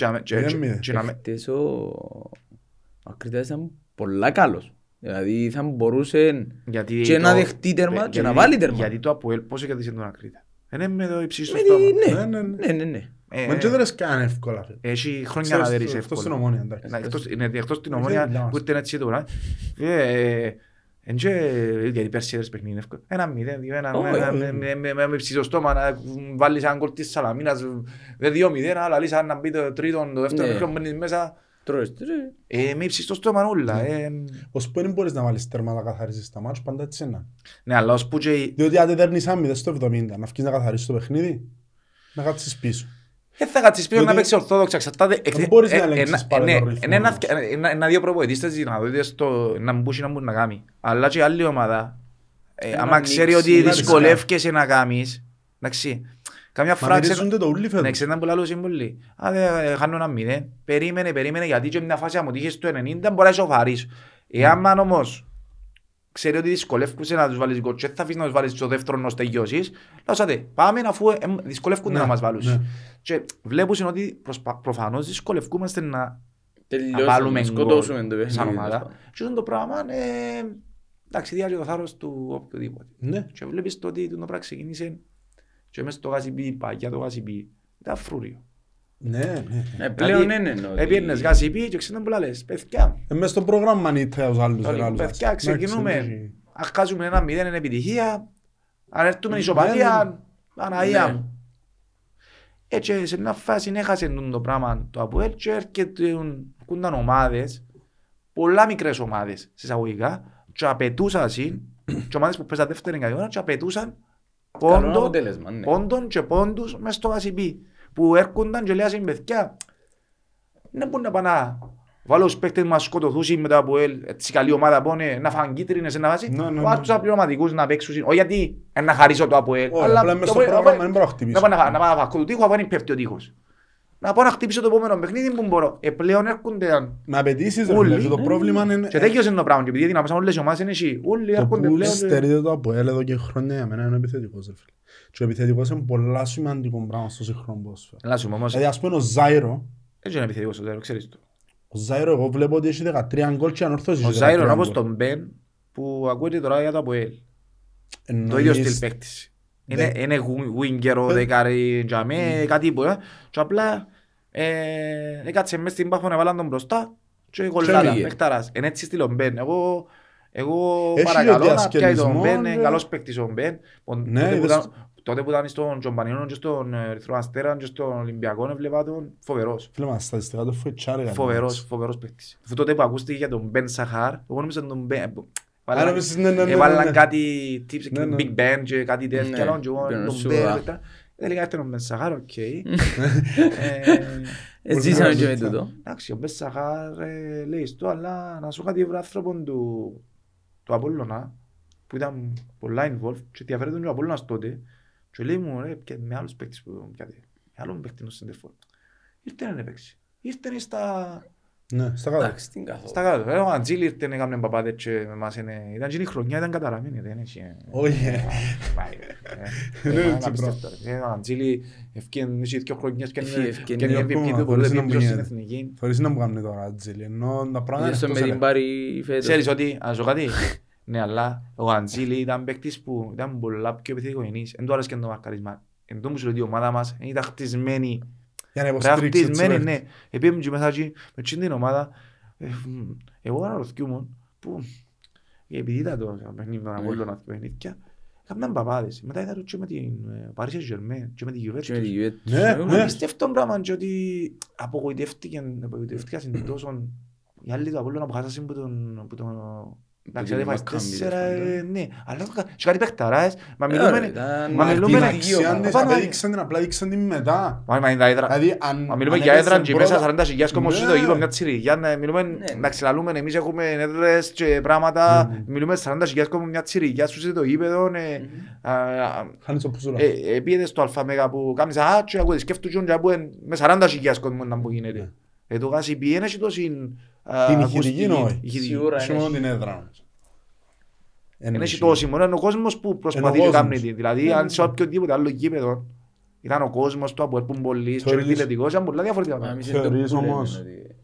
ο ο Ακριτάς ήταν πολλά καλός. Δηλαδή θα μπορούσε Γιατί και το- να δεχτεί τέρμα γιατί- και να βάλει τέρμα. Γιατί το Αποέλ πόσο κερδίσε τον Ακρίτα. Δεν είναι με το υψίστο Με στόμα. τη- Ναι, ναι, ναι, ναι. ναι, ναι, ναι. Ε, Μα και δεν λες καν εύκολα. φίλε. Έχει χρόνια Ξέρεις, να δέρεις εκτός στην εύκολα. ομόνια, εντάξει. Να, εκτός- Είναι εκτός την Ε, ομόνια δεν μιλάω. που ήταν έτσι τώρα. Ε, εν και- Γιατί πέρσι έδερες παιχνίδι εύκολα. Ένα μηδέν, δύο, ένα, Όχι. με- με- με- με- με- με ψηλό στόμα να βάλεις ένα γκολ της Σαλαμίνας, δε δύο μηδέν, αλλά λύσεις αν να μπει το τρίτο, το δεύτερο Ναι. παιχνίδι μπαίνεις μέσα. Τρώες, τρώες. Ε, με ψηλό στόμα όλα. ε. Ως που δεν μπορείς να βάλεις τέρμα να καθαρίσεις τα μάτς, πάντα έτσι είναι. Ναι, αλλά ως που και Διότι αν δεν δέρνεις άμυδες στο 70, να βγεις να καθαρίσεις το παιχνίδι, να κάτσεις πίσω. Δεν θα κάτσεις πίσω να Διότι- παίξεις ορθόδοξα, εξαρτάται. Δεν μπορείς ε, να ε, ελέγξεις ε, πάλι ναι, τον ρυθμό είναι ένα- όμως. ε, ένα- ένα-δύο προπονητές τις δυνατότητες στο να μπούσει να μπορεί να κάνει. Αλλά και η άλλη ομάδα, ε, Να άμα ανοίξει, ξέρει ότι να δυσκολεύκεσαι να κάνεις, εντάξει, καμιά Μα φορά ξέρω- μυρίζονται το ούλι ναι, φέτος. ξέρετε που λαλούσαν πολλοί. Α, δε, ε, χάνω ένα μηδέν. Περίμενε, περίμενε, γιατί και μια φάση άμα τύχες το 90 μπορεί να ισοφαρείς. Εάν όμως ξέρει ότι δυσκολεύκουσαι να τους βάλεις γκολ και θα αφήσεις να τους βάλεις στο δεύτερο να τους τελειώσεις, λαούσατε, πάμε αφού ε, ε, δυσκολεύκονται Ναι, να μας βάλουν. ναι. Και βλέπουν ότι προσπα- προφανώς δυσκολευκούμαστε να να Τελειώσαμε, βάλουμε να γκολ σκοτώσουμε το παιχνίδι. σαν τέλος ομάδα. πάντων. Και αυτό το πράγμα, ε, εντάξει, διάγει το θάρρος του οποιοδήποτε. Ναι. Και βλέπεις το ότι το πράγμα ξεκίνησε και μέσα στο γάσιπι, παγιά το γάσιπι, ήταν φρούριο. Ναι, ναι. Ε, Πλέον ναι, ναι, ναι, ότι- Έπαιρνες γάσιπι και ξέρετε που λες, παιδιά, Ε, μες στο πρόγραμμα νύχτα τους άλλους. όλοι, ρε, άλλους. παιδιά, Εντάξει, ξεκινούμε, εντάξει. αν χάσουμε ένα μηδέν είναι επιτυχία, αν έρθουμε Ναι, ισοπαλία, Παναγία Ναι. μου. Έτσι σε μια φάση έχασε το πράγμα το Αποέλ και έρχονταν ομάδες, πολλά μικρές ομάδες σε εισαγωγικά και απαιτούσαν συν, και ομάδες που παίζαν δεύτερη κατηγορία και απαιτούσαν Καλό πόντο, αποτέλεσμα, ναι. πόντων και πόντους μες στο ACB που έρχονταν και λέγασαν παιδιά δεν μπορεί να πάνε να βάλω τους παίκτες μας σκοτωθούσουν μετά από ελ, έτσι καλή ομάδα που είναι να φάνε κίτρινες να βάζει Ναι, ναι, ναι. βάζω τους απληρωματικούς να παίξουν όχι γιατί ε, να χαρίσω το από ελ Όχι, απλά μες στο πρόγραμμα δεν μπορώ να χτυπήσω. να πάω να- να πάω να φακώ του τείχου αφού είναι πέφτει ο τείχος να πάω να χτυπήσω το επόμενο παιχνίδι που μπορώ ε, πλέον έρχονται Με απαιτήσεις, ρε, Όλοι. φίλε, και το πρόβλημα είναι... και τέτοιος είναι το πράγμα και επειδή δυναμώσαν όλες οι ομάδες είναι εσύ όλοι Το έρχονται που πλέον και- στερείται το Αποέλ εδώ και χρόνια για μένα είναι ο επιθετικός. ρε φίλε. Και ο επιθετικός είναι πολλά σημαντικό πράγμα στο σύγχρονο ποδόσφαιρο. Έλα σου όμως Δηλαδή ας πούμε ο Ζάιρο, έτσι είναι επιθετικός ο Ζάιρο ξέρεις το ο Ζάιρο εγώ βλέπω ότι έχει 13 γκολ και ανορθώσεις Ο έχει Ζάιρο 13 είναι όπως γκολ. τον Μπεν που ακούεται τώρα για το Αποέλ. Το Εννοείς- ίδιο στυλ παίκτης. Είναι, Ναι. είναι γου- winger, Ε. δεκάρι, τζαμέ, κάτι που ε. Και απλά ε, έκατσε μες στην πάφο να βάλαν τον μπροστά και κολλάτα, πήγε. παιχταράς. Είναι έτσι στυλ ο Μπεν. Εγώ, εγώ Έχει παρακαλώ και να πιάει τον διασκελισμό, Μπεν, ναι. είναι καλός παίκτης ο Μπεν. Ο- Ναι, τότε που είδες ήταν- Τότε που ήταν στον Τζομπανιόνο και στον ε, Ερυθρό Αστέρα και στον Ολυμπιακό έβλεπα τον φοβερός. Φίλε μας, στατιστικά το φοητσάρε. Φοβερός, φοβερός παίκτης. Αφού τότε που ακούστηκε για τον Μπεν Σαχάρ, εγώ νόμιζα τον Μπεν... Άρα νομίζεις, ναι, ναι, ναι, ναι, Έβαλαν ναι. κάτι tips, Ναι, ναι. Big Ben και κάτι τέτοια, Ναι, και εγώ μπαίνουν τον σοβαρά. Μπεν... μετά. Τελικά έρθει ο Μπεν Σαχάρ, οκ. [LAUGHS] Ε, Ε, Ζήσαμε Πολύ και με καλά. τούτο. Εντάξει, ο Μπεν Σαχάρ ε, λέει στο, αλλά να σου κάτι βρω άνθρωπο του του Απόλλωνα, που ήταν πολλά involved και ενδιαφέρεται και ο Απόλλωνας τότε και λέει μου ρε και με άλλους παίκτες που πιάτε, με άλλον παίκτη στο σεντερφόρ. Ήρθε να παίξει. Ήρθε στα... Ναι, στα κάτω. Εντάξει, την καθόλου. Στα κάτω. Ε, Ο Αντζήλ ήρθε να έκανε παπάδες και με εμάς είναι... Ήταν και η χρονιά, ήταν καταραμένη. Δεν έχει... ε. Όχι. Πάει, ε. Είναι [LAUGHS] Ε, έτσι, απίστευτο, ρε. Ε, Ο Αντζήλ ευκαιρία είχε δύο χρονιές και Ευκαι- είναι ευκαι- και είναι είναι MVP ακόμα, του χωρίς πολλές να πιο στην μπουν εθνική. Θωρείς να μου κάνουν τώρα, Τζίλι. Ενώ τα πράγματα Είδες είναι τον με εκτός την ελέγχου. Πάρη φέτος. Ξέρεις ότι, να σου πω κάτι, ναι, αλλά ο Αντζήλη ήταν παίκτης που ήταν πολλά πιο επιθετικογενής. Εν του άρεσκε το μαρκαρίσμα. Εν τω που σου λέω ότι η ομάδα μας δεν ήταν χτισμένη. Για να Ρε, υποστηρίξει τους χτισμένη, παίκτες. ναι. Επίεμουν και μέσα εκεί, με εκείνη την ομάδα. ε, μ, Εγώ αναρωτιούμουν που, επειδή ήταν το παιχνίδι των Απόλλωνα, τα παιχνίδια, έκαναν παπάδες. Μετά είδα το και με την ε, Paris Saint-Germain και με την Και με Juventus. τη Juventus. Ναι, Εγώ ναι. Απίστευτο πράγμα και ότι απογοητεύτηκαν, απογοητεύτηκαν τόσο οι άλλοι του Απόλλωνα που χάσασαν που τον... Που τον εντάξει, την δεν φάεις Maccabi, τέσσερα, τέλος πάντων. ε, ναι. Αλλά και κάτι παιχταράς, μα Ε, μιλούμε... ωραία, ήταν- μα Μα μιλούμε- την Ευτυχία αξία ομάδα. της Πάνω, απέδειξαν την, απλά δείξαν την μετά. Μα είναι τα έδρα. Δηλαδή, αν- Μα μιλούμε αν για έδρα έπαιζε και μέσα πρώτα- 40 κόμμα στο Ναι. γήπεδο μια τσιριγιά, να μιλούμε, Ναι. να ξελαλούμε, εμείς έχουμε έδρες και πράγματα, Ναι, ναι. μιλούμε 40 κόμμα μια τσιριγιά σου το γήπεδο, ε, α, α, Χάνεις το πουσούρα. Ε, ε, πήγαινε στο αλφαμέγα που κάνεις α, και ακούτε, σκέφτου και που εν- με 40 χιλιάς κόσμο να που γίνεται. Ναι. Ε, το γάσι πήγαινε και τόση α, Την ακουστική, ηχητική όχι. ηχητική. Σίγουρα. Έχει μόνο την έδρα όμως. Εν Εν έχει έχει. τόση, μόνο είναι ο κόσμος που προσπαθεί Είναι ο να κάνει κόσμος. την. Δηλαδή, αν σε οποιοδήποτε άλλο γήπεδο ήταν ο κόσμος του από έρπουν πολλοί και Θεωρείς- επιθετικός, ήταν πολλά διαφορετικά. Μα πράγματα. εμείς είναι το Θεωρείς που λέμε, όμως- ότι-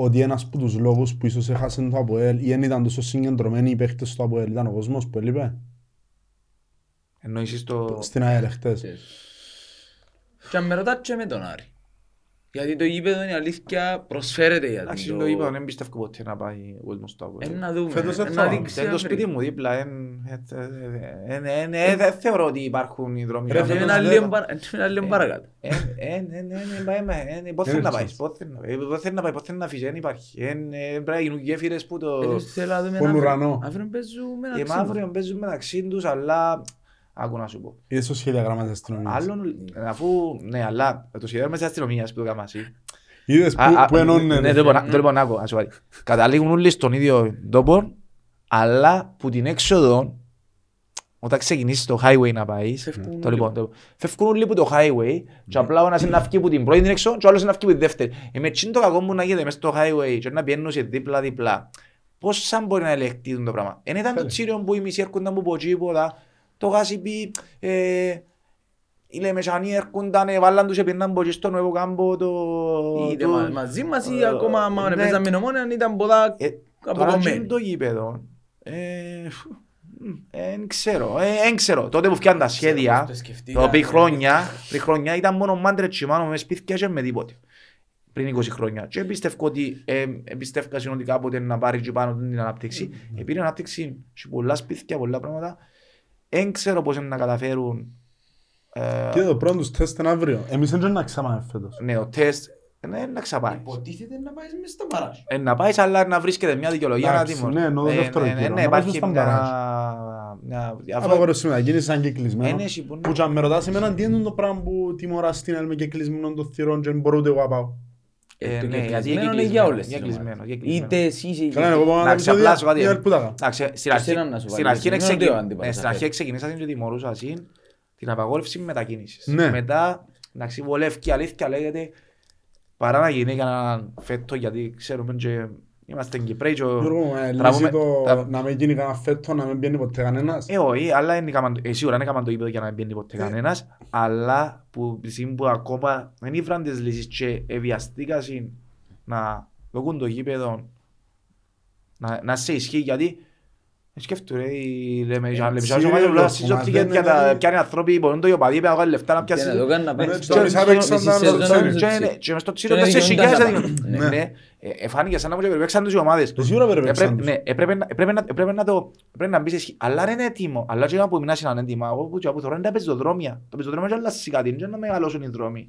Ότι ένας από τους λόγους που ίσως έχασαν το ΑΠΟΕΛ ή δεν ήταν τόσο συγκεντρωμένοι οι παίχτες του ΑΠΟΕΛ ήταν ο κόσμος που έλειπε; Εννοείς στο... στην ΑΕΛ χτες. Και αν με ρωτάς και με τον Άρη. Γιατί το γήπεδο είναι αλήθεια προσφέρεται για Εντάξει, το... το είπα, δεν πιστεύω ποτέ να πάει ο κόσμος στο Απόλλωνα. Ε, να δούμε. Φέτος ε, δεν να θα δείξει Είναι το να σπίτι βρει. μου δίπλα, εν- ε, ε, ε, ε, ε, δεν θεωρώ ότι υπάρχουν οι δρόμοι. Ρε, να- Και φέτος ένα δεν- λίγο παρα- και ένα λίγο παρακάτω. Ε, ε, ε, ναι, ναι, πάει με, ε, Πώς θέλει να πάει, πώς θέλει να πάει, πώς θέλει να πάει, πώς θέλει να αφήσει, δεν υπάρχει. Ε, ε, Πρέπει να γίνουν γέφυρες που το... Ε, θέλω να δούμε Τον αύριο. ουρανό. Αύριο παίζουμε Οι ένα ξύλο. μαύροι παίζουν μεταξύ τους, αλλά... Άκου να σου πω. Είδες το σχεδιαγράμμα της αστυνομίας. Άλλον, αφού, ναι, αλλά το σχέδιο μέσα αστυνομίας που το κάνουμε εσύ. Είδες που, Α, α, που ενώνε. Ναι, το λοιπόν, το λοιπόν, άκου, ας σου πω. Καταλήγουν όλοι στον ίδιο τόπο, αλλά που την έξοδο, όταν ξεκινήσεις το highway να πάεις, Φεύγουν το λοιπόν, το, φεύγουν όλοι από το highway και απλά ο ένας είναι να βγει από την πρώτη την έξω και ο άλλος είναι να βγει από τη δεύτερη. Ε, με τσιν το κακό μου να γίνεται μέσα στο highway και να πιένουν σε δίπλα-δίπλα. Πώς σαν μπορεί να ελεγχθεί το πράγμα; Εν ήταν το τσίριο που οι μισοί έρχονταν από τίποτα, το γάσι πει, ε, οι λεμεσανοί έρχονταν, ε, βάλαν τους επινάν από εκεί στο νέο κάμπο, το... Είτε το- μα- μαζί μας ή ε, ακόμα άμα ναι. παίζαμε νομόνια ήταν πολλά Ε, Τώρα και αποκομμένοι. το γήπεδο, ε, δεν ξέρω, δεν ξέρω. Τότε που φτιάχναν τα σχέδια, Το σκεφτήκα. το πριν χρόνια, πριν χρόνια ήταν μόνο μάντρες τσιμάνο μες σπίτια και με τίποτε. Πριν 20 χρόνια. Και πιστεύω ότι ε, πιστεύω ότι κάποτε να πάρεις και πάνω την ανάπτυξη. Επειδή η ανάπτυξη σε πολλά σπίτια, πολλά πράγματα, δεν ξέρω πώς είναι να καταφέρουν ε, Και το πρώτο τους τεστ είναι αύριο. Εμείς δεν να ξαμάμε φέτος. ναι, το τεστ ναι, να ξαπάει. Υποτίθεται να πάεις μες στο παράζ. Ε, να πάεις αλλά να βρίσκεται μια δικαιολογία να Εντάξει, τιμωρεί. ναι, ενώ το Ε, δεύτερο ναι, ναι, γύρο, ναι, να πάεις υπάρχει στον μια... παράζ. μια διαφορά. Απαγορεύση μετακίνησης αν και κλεισμένο. Ε, ναι, εσύ που Που είναι. και αν με ρωτάς εμένα τι είναι το πράγμα που τιμωράς στην ΕΛ με και κλεισμένο των θυρών και δεν μπορώ ούτε εγώ να πάω; Ε, Το ναι, γιατί κεκλεισμένο είναι είναι για κλεισμένο, όλες για τις κλεισμένο, ομάδες. για κλεισμένο. Είτε εσύ είσαι Καλά, εγώ πάω να Εντάξει, τα απλά σου επεισόδια, πω η τι. ΕΛ που τα κάνω. Εντάξει, στην Και αρχή- εσένα να σου στην βάλεις, αρχή εσένα ξεκι- ότι ο αντίπαλος ναι, στην θα αρχή φέρει. ξεκινήσατε και τιμωρούσα συν την απαγόρευση μετακίνησης. Ναι. Μετά, εντάξει, βολεύει αλήθεια λέγεται παρά να γίνει κανένα φέτο γιατί ξέρουμε και είμαστε Κυπρέοι και ο- Γιώργο, ε, λύσει τραβούμε- το τα- να μην γίνει κανένα φέτος, να μην πιένει ποτέ κανένας. Ε, όχι, αλλά είναι έκαναν το- ε, σίγουρα δεν έκαναν το γήπεδο για να μην μπαίνει ποτέ Ε. κανένας, αλλά που τη στιγμή που ακόμα δεν ήβραν τις λύσεις και εβιαστήκαν να δοκούν το γήπεδο να, να σε ισχύει γιατί ε, σκέφτομαι ρε, οι λεμεσάνοι σίγουρα, ομάδες μα συζωτικοί δεν για είναι τα δηλαδή- πιάνει άνθρωποι μπορούν το ιοπαδί να βγάλει λεφτά να Και να πιάσει το κάνει να Ναι, παίξει. στο μισά παίξαν τα σεζόν, Τσέρι. ναι. και είναι- και μες στο τσίρο Και είναι τέσσερις δικαιούνται χιλιάδες να έδιναν. πάνε. Ναι, ε, εφάνηκε σαν να μου και περιπέξαν τους οι ομάδες τους. Σίγουρα πρέπει να Έπρεπε- παίξαν τους. ναι, έπρεπε να- έπρεπε να- έπρεπε να το- έπρεπε να μπεις εσύ. Αλλά δεν είναι έτοιμο. Αλλά και να που μείνας είναι έτοιμα. Εγώ που- που θεωρώ είναι τα πεζοδρόμια. Το πεζοδρόμιο είναι αλλάζει κάτι, είναι να μεγαλώσουν οι δρόμοι.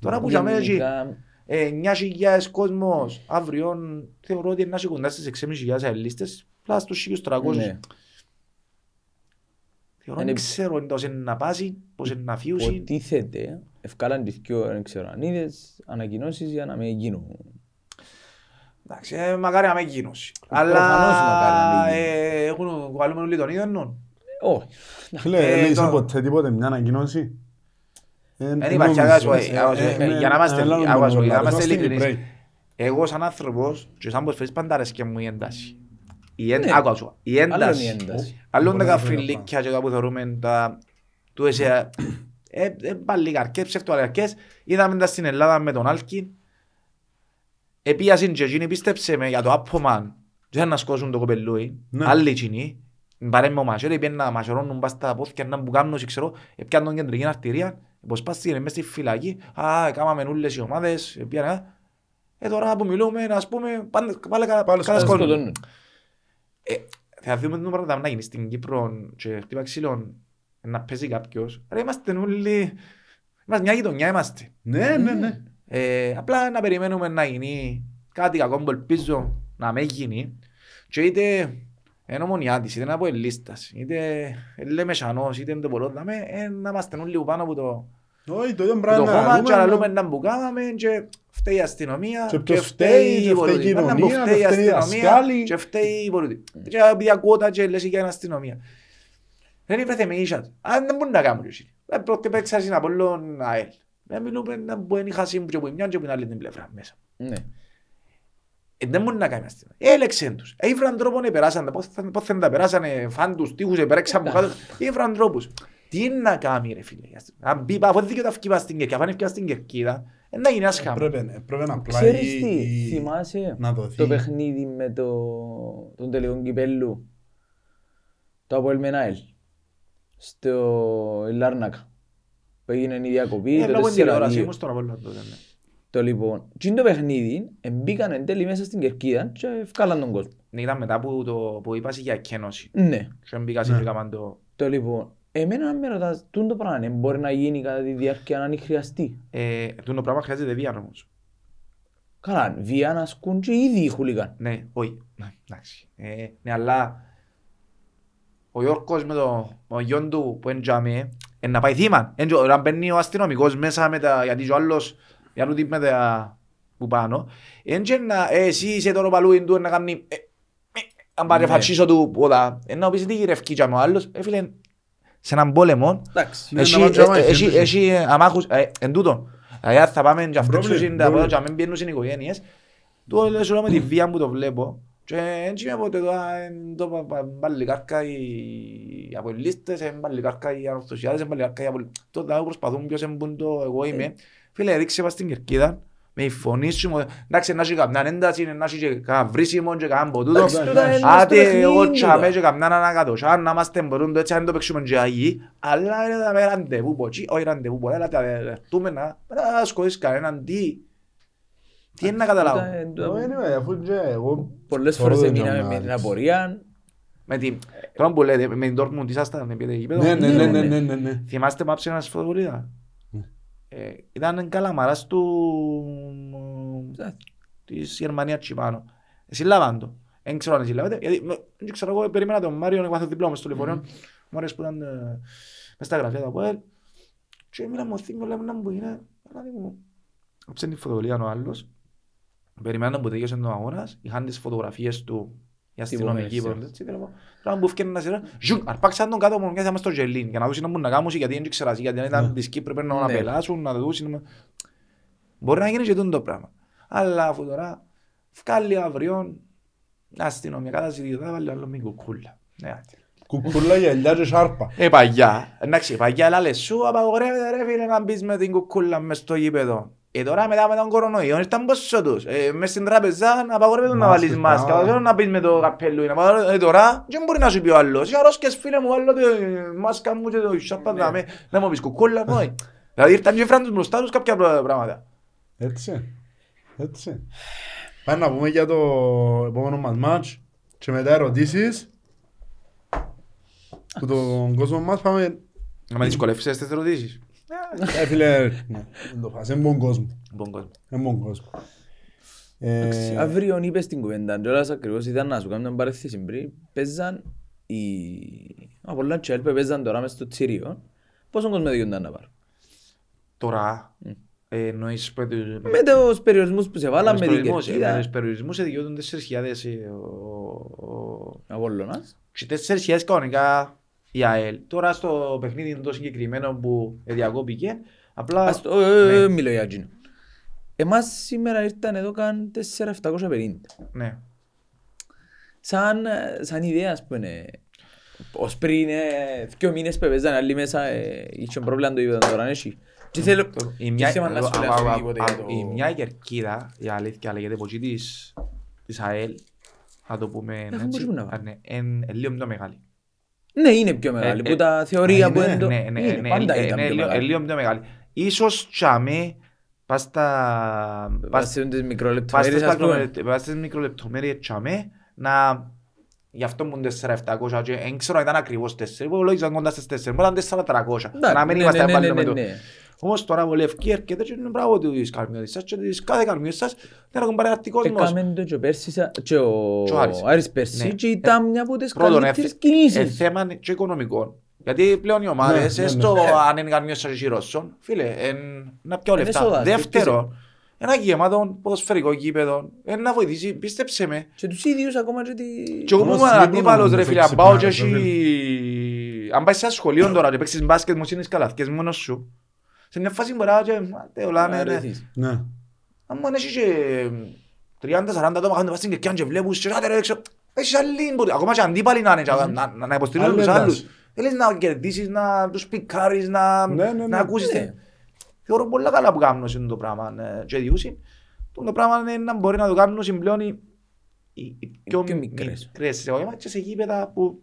Τώρα που είχαμε εκεί Γενικά, ε, 9.000 κόσμος, αύριο θεωρώ ότι είναι να είσαι κοντά στις 6.500 αελίστες, πλάς στους 1.300. ναι. Θεωρώ Είναι- δεν ξέρω πώς είναι να πάσει, πώς είναι να φύγει. Υποτίθεται, ευκάλαν τις δυο, δεν ξέρω αν είδες, ανακοινώσεις για να με γίνουν. Εντάξει, ε, μακάρι να με γίνωση. Προφανώς μακάρι να Αλλά με ε, έχουν κουβάλουμε όλοι τον ίδιο νου. Όχι. Φίλε, Ε, έλειξε το- ποτέ τίποτε μια ανακοίνωση. Ε, Δεν δεν υπάρχει, νομίζω. αγάπη, Ε, αγάπη, ε, ε, ναι, για να είμαστε- αλλά αγάπη, νομίζω, για να είμαστε είμαστε ειλικρινείς. Κυπρέοι. Εγώ σαν άνθρωπος και σαν προσφέρεις πάντα αρέσκει μου η ένταση. Η ένταση, Ναι. άκου, άκου, η Άλλο είναι η ένταση. ένταση. Άλλο Μπορεί τα να φέρει καφριλίκια και τα που θεωρούμε τα... Του εσέ... Ε, ε, παλικαρκές, ψευτοαλικαρκές. Είδαμε τα στην Ελλάδα με τον Άλκιν. Επίασαν και εκείνοι, πίστεψε με, για το άπομαν. Δεν θέλουν να σκόσουν το κοπελούι. Ναι. Άλλοι εκείνοι. Πάρε με ο μαχαίρι, πήγαινε να μαχαιρώνουν πας στα πόθηκια, να μπουκάμνουν, ξέρω, έπιαν τον κεντρική αρτηρία, υποσπάστηκε μες στη φυλακή, α, κάμαμε όλες οι ομάδες, πήγαινε, ε, τώρα που μιλούμε, ας πούμε, πάνε, πάλι, κα- Πάλι κατασκόνουν. σκοτώνουν. Ε, θα δούμε το πράγμα να γίνει στην Κύπρο και χτύπα ξύλων να παίζει κάποιος. Ρε είμαστε όλοι, είμαστε μια γειτονιά είμαστε. Ναι, ναι, ναι. Ε, απλά να περιμένουμε να γίνει κάτι κακό που ελπίζω να μην γίνει και είτε εν ομονιάτης, είτε από ελίστας, είτε λεμεσανός, είτε το πολλό, δάμε, ε, να είμαστε όλοι πάνω από το, Όχι, το ίδιο το πράγμα. κόμμα λέμε, και να λέμε να μπουκάμαμε και φταίει η αστυνομία Και ποιος φταίει, και φταίει η πολιτική. Πάντα που κοινωνία, φταίει η και φταίει οι αστυνομία δασκάλοι. και φταίει η πολιτική. Και επειδή ακούω και λες για την αστυνομία. Δεν είπε με ίσια του. Αν δεν μπορούν να κάνουν και Δεν πρόκειται παίξα στην Απόλλων ΑΕΛ. Δεν μιλούμε να μπορεί να χάσει και από μια και από την άλλη την πλευρά μέσα. Ναι. Ε, δεν μπορεί να κάνει αστυνομία. Έλεξαν τους. Ήφραν τρόπο να περάσαν. Πώς θα- πώς θα τα περάσανε, φαν τους τείχους, επέρεξαν από κάτω. Ήφραν τρόπους. Τι να κάνει ρε φίλε. η αστυνομία. Αν πει, αφού δίκαιο τα φκήπα στην Κερκίδα, αν έφυγα στην Κερκίδα, ε, να γίνει ένας χαμός. Έπρεπε, έπρεπε να απλά Ξέρεις η- τι, η- θυμάσαι να δοθεί. το παιχνίδι με το, τον τελικό κυπέλλου, το Αποέλ Μενάελ, στο Λάρνακα, που έγινε η διακοπή, Ε, το λόγω τηλεόρασης 4-2. ήμουν στον Απόλλωνα τότε, ναι. Το λοιπόν, τι είναι το παιχνίδι, μπήκαν εν τέλει μέσα στην Κερκίδα και ευκάλαν τον κόσμο. Ναι, Ήταν μετά που, το, που είπα για εκένωση. Ναι, Και μπήκα σε Ναι. έκαναν το... το λοιπόν, εμένα αν με ρωτάς, τούτο το πράγμα ε, μπορεί να γίνει κατά τη διάρκεια αν χρειαστεί. Ε, τούτο πράγμα χρειάζεται βία όμως. Καλά, βία να ασκούν και ήδη οι χουλικάν. Ναι, όχι. Ναι, εντάξει. Ε, ναι, αλλά ο Γιώργος με το ο γιον του που έντιαμε ε, να πάει θύμα. Εν τζο- Όταν μπαίνει ο αστυνομικός μέσα με τα... Γιατί και ο άλλος, οι άλλοι τύποι με τα... που πάνω. Εν και να... Ε, εσύ είσαι τώρα παλούιν του να κάνει... ε, ε, Αν πάρει Ναι. φατσίσω του πόδα. Ε, να πεις τι γυρευκεί και ο άλλος. Ε, φίλε, σε έναν πόλεμο Εντάξει. Ναι, Έχει, να πάμε τζαμά, ε, έχει, έχει. έχει ε, αμάχους, ε, εν τούτο. Δηλαδή θα πάμε και αυτές Πρόβλημα, τους είναι τα πρώτα πρόβλημα. και να μην πιένουν οι οικογένειες. Του λέω σου λέω με τη βία που το βλέπω. Και έτσι με ποτέ τώρα εν το πα- πα- μπαλικάρκα οι απολύστες, εν μπαλικάρκα οι ανορθωσιάδες, εν μπαλικάρκα οι απολύστες. Τότε προσπαθούν ποιος εμπούν το εγώ είμαι. Φίλε ρίξε μας στην κερκίδα. Με η φωνή σου, μου- εντάξει να έχει καμιά ένταση, να έχεις και κανένα βρίσιμο και κανένα ποτούτο. Εντάξει, τούτα είναι στο Άτε εγώ παιχνίδι, τσάμε τούτα. και καμιά ανακατοσιά, να είμαστε μπορούν το έτσι αν το παίξουμε και αγί. Αλλά είναι τα ραντεβού ποτσι, όχι ραντεβού ποτέ, αλλά τα δεχτούμε να να σκοτήσεις κανέναν τι. Τι είναι να καταλάβω; Τούτα είναι το- Oh, anyway, αφού και εγώ Πολλές θωρώ φορές το εμείναμε τζαμά, με την έτσι. απορία. Με την, τώρα που λέτε, με την Dortmund ήσασταν, με πήγατε γήπεδο. Ναι, ναι, ναι, ναι, ναι. ναι, ναι, ναι. Θυμάστε που άψε ένας φωτοβολίδα; Ναι. Ε, Ήταν καλαμαράς του της Γερμανίας Τσιπάνο. Συλλάβαν το. Δεν ξέρω αν συλλάβετε. Γιατί με- δεν ξέρω εγώ περίμενα τον Μάριο να μάθω διπλό μες στο λεωφορείο. Μου άρεσε που ήταν ε, μες στα γραφεία του ΑΠΟΕΛ. Και μίλα μου θύμιο, λέμε να μου είναι. Αλλά μου άψε την φωτοβολίδα ο άλλος. Περιμέναν που τελείωσε ο αγώνας. Είχαν τις φωτογραφίες του οι αστυνομικοί. Τυπωμένες, που- έτσι, τέλος πάντων. Τώρα που έφτιανε ένας σειράς, ζουμ, αρπάξαν τον κάτω μου και ήρθαμε στο Γελίν για να δούσουν να μπουν να κάνουν γιατί δεν ξέρασαι, γιατί αν ήταν Ναι. της Κύπρου πρέπει να Ναι. πελάσουν, να δούσουν. Μπορεί να γίνει και τούτο το πράγμα. Αλλά αφού τώρα βγάλει αύριο αστυνομία καταζητή, θα βάλει άλλο μη κουκούλα. Ναι, άντε. Κουκούλα, γυαλιά και σάρπα. Ε, παγιά. Εντάξει, παγιά, αλλά λες σου απαγορεύεται ρε φίλε να μπεις με την κουκούλα μες στο γήπεδο. Ε, τώρα μετά με τον κορονοϊό ήρθαν πόσο τους. Ε, μες στην τράπεζα να απαγορεύεται να Μάσκες, βάλεις μάσκα. α. Δεν να μπεις με το καπέλο. είναι απαγορεύεται. Ε, τώρα δεν μπορεί να σου πει ο άλλος. «Ε, αρρώσκες φίλε μου, βάλω τη μάσκα μου και το σάπα δάμε. Να μου πεις κουκούλα, όχι. Δηλαδή ήρθαν και φραν τους μπροστά τους κάποια πράγματα. Έτσι. Έτσι. Πάμε να πούμε για το επόμενο μας μάτς και μετά ερωτήσεις. Που τον κόσμο μας πάμε... Να με δυσκολεύσεις στις ερωτήσεις. Ε, φίλε, ναι, δεν το φας, είναι bon κόσμο. Bon κόσμο. Είναι bon κόσμο. Εντάξει, Ε, Αύριο είπες την κουβέντα, και όλας ακριβώς ήταν να σου κάνω μια παρέθεση πριν. Παίζαν οι... Απόλλων και Έλπε παίζαν τώρα μες στο Τσίριο. Πόσον κόσμο δικαιούνταν να πάρουν; Τώρα, Ε, εννοείς που του- Με τους περιορισμούς που σε βάλαμε με την περιορισμούς, ε, με κερκίδα. τους περιορισμούς δικαιούνται 4.000 ε, ο- ο- Απόλλωνας. και 4.000 κανονικά η ΑΕΛ. Τώρα στο παιχνίδι το συγκεκριμένο που διακόπηκε, απλά Ας το- ε, ε, ναι. Μιλώ για εκείνο. Εμάς σήμερα ήρθαν εδώ καν 4.750. ναι. Σαν, ε, σαν ιδέα, ας πούμε, ως πριν ε, δύο μήνες που έπαιζαν άλλοι μέσα, ε, είχε πρόβλημα το είπαν τώρα, έχει. Και θέλω, Το- η και μια- θέμα να α- σχολιάσω α- α- τίποτε α- για το... Η μια κερκίδα, η αλήθεια λέγεται από εκεί της, της ΑΕΛ, να το πούμε Έχουν έτσι, μπορούμε να α, βάλουμε. ναι, εν- εν λίγο πιο μεγάλη. Ναι, είναι πιο μεγάλη, Ε, που ε, τα θεωρία α, που είναι, είναι το... Ναι, ναι, είναι, ναι, πάντα ε, ήταν ναι, πιο λίγο- ε, μεγάλη. λίγο πιο μεγάλη. Ίσως τσάμε, πας στα... πας- Βάσει τις πας στις μικρολεπτομέρειες, ας πούμε. μικρολεπ- πας στις μικρολεπτομέρειες τσάμε, να... Γι' αυτό μου είναι 4.700 και δεν ξέρω αν ήταν ακριβώς 4, που λόγιζαν κοντά στις 4, μπορεί να είναι 4.300, Εντάξει, να μην ναι, είμαστε ναι, ναι, πάλι ναι, με το... ναι. Όμως τώρα βολεύει έρχεται και είναι μπράβο της καρμιώτης σας και της κάθε καρμιώτης σας δεν έχουν παραγαρτεί κόσμος. Έκαμε το και ο Πέρσης, και ο Και ο Άρης. Άρης πέρσι Ναι. και ήταν μια από τις Πρώτον, καλύτερες ε, ε, κινήσεις. θέμα είναι και οικονομικό. Γιατί πλέον οι ομάδες, Ναι, ναι, έστω ναι. αν είναι καρμιώτης σας και Ρώσων, φίλε, εν, να πιω Είναι λεφτά. έσοδα, Δεύτερον, ένα γεμάτο ποδοσφαιρικό γήπεδο, ε, να βοηθήσει, πίστεψε με. Και τους ίδιους ακόμα και τη... Και εγώ που Όμως είμαι τι αντίπαλος ρε προγραμματίζεις, φίλε, έτσι, αν πάω και πλάκα, έχει... Αν πάει σε ένα σχολείο τώρα και παίξεις μπάσκετ μου είναι καλαθκές μόνος σου. Σε μια φάση μπορεί να και... «Μάτε, όλα, ναι, ναι. Αρεθείς. Ναι. Αν μόνο έχεις και 30-40 άτομα κάνουν πας στην κερκιά και βλέπουν και κάτε ρε έξω. Έχεις άλλη, μπορεί- ακόμα και αντίπαλοι να είναι και να- να- να υποστηρίζουν Άλλη τους άλλους. ένταση. Θέλεις να κερδίσεις, να τους πικάρεις, να, Ναι, ναι, ναι. να ακούσεις. Ναι. τε- Θεωρώ πολλά καλά που κάνουν αυτό το πράγμα ε, και διούσιν. Το πράγμα είναι να μπορεί να το κάνουν πλέον οι, οι, οι πιο, πιο μικρές. μικρές σε όχι, και σε γήπεδα που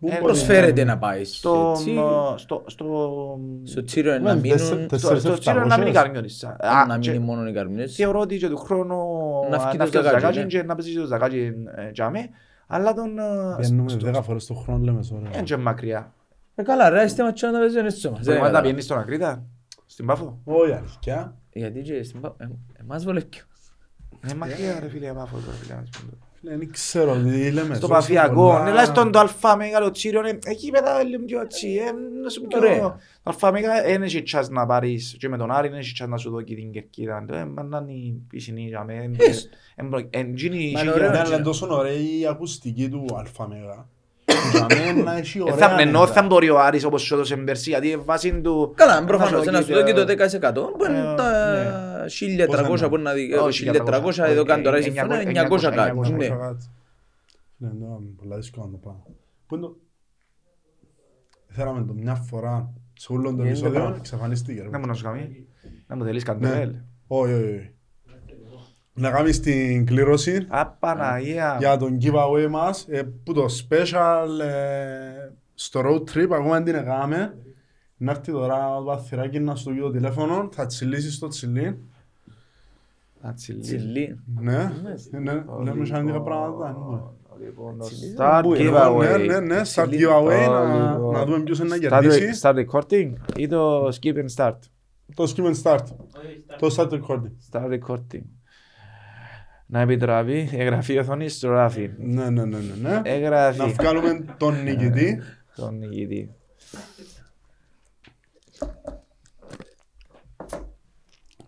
Πού Ε, μπορεί Προσφέρεται να- να πάει στο, έτσι. στο, στο, Στο Τσίρο Ναι, να μείνουν... τέσσερ- στο, τέσσερις στο τσίρο να μην είναι εφτακόσιες. καρμιώτισσα. Α, Α, Να και μείνει μόνο οι καρμινές. Θεωρώ ότι και του χρόνου Να φκεί να το φκεί το Ζακάτζι, Ζακάτζι ναι. και να παίζει το Ζακάτζι ε, τζάμε. Αλλά τον... ε, Πιένουμε στο- δέκα φορές το χρόνο λέμε τώρα. Δεν και μακριά. Ε, καλά ρε, είστε ματσιά να παίζουν έτσι όμως. Δεν Μπορεί να καταλάβω. πιένεις στον Ακρίτα, στην Πάφο. Όχι αλήθεια. Γιατί και στην Πα- ε, εμάς βολεύει. Είναι μακριά ρε φίλε, Πάφο τώρα φίλε. να σου πω. Φίλε, Δεν ξέρω τι λέμε. Στο ζω σε Παφιακό, πολλά- ελάχιστον το Αλφα Μέγα, το Τσίριο, ε, εκεί πέρα λίγο πιο έτσι, ε, να σου πιο... Ωραία. Το Αλφα Μέγα δεν έχει τσάς να πάρεις και με τον Άρη δεν έχει τσάς να σου δώσει την κερκίδα. Ε, μα να είναι η πισινή για μέ, ε, Έστω. ε, ε, ε, εκείνη- Μα είναι εκείνη- ωραίο. Ναι, αλλά είναι τόσο ωραία η ακουστική του Αλφα Μέγα. Για μένα έχει Ε, ωραία θα- Ενώ νεύρα. θα μπορεί ο Άρης όπως σου έδωσε πέρσι, γιατί βάσει του... Καλά, προφανώς, να να σου δω και το 10% που Ε, είναι τα 1300 που είναι να δει, ε, Όχι, 1300 εδώ κάνει τώρα η Ε, συμφωνία, 900, 900 κάτι. 900 ναι. κάτι. Ναι, ναι, πολλά δύσκολα να το πάω. Πού είναι το... Θέλαμε το μια φορά σε όλο το Είναι το επεισόδιο, πράγμα. εξαφανίστηκε. ρε. Να μου να σου κάνει, να μου θέλεις Ναι. καντελέλ. Όχι, όχι, όχι. Να κάνεις την κλήρωση Α, Παναγία. για τον giveaway μας ε, που το special ε, στο road trip ακόμα δεν την έκαμε. Να έρθει τώρα το παθυράκι να σου πει το τηλέφωνο, θα τσιλίσεις στο τσιλί. Α, τσιλί. Τσιλί. Ναι, ναι, λέμε σαν λίγα πράγματα. ναι. Λοιπόν, το Τσιλί. start Πού είναι, giveaway. Ναι, ναι, ναι, start Τσιλί. giveaway να, Λοιπόν, να δούμε ποιος είναι να start- κερδίσει. Start recording ή το skip and start. Το skip and start. Το start recording. Start recording. Να επιτραπεί, εγγραφή η οθόνης στο ράφι. Ναι, ναι, ναι, ναι, ναι. Εγγραφή. Να βγάλουμε τον νικητή. Τον νικητή.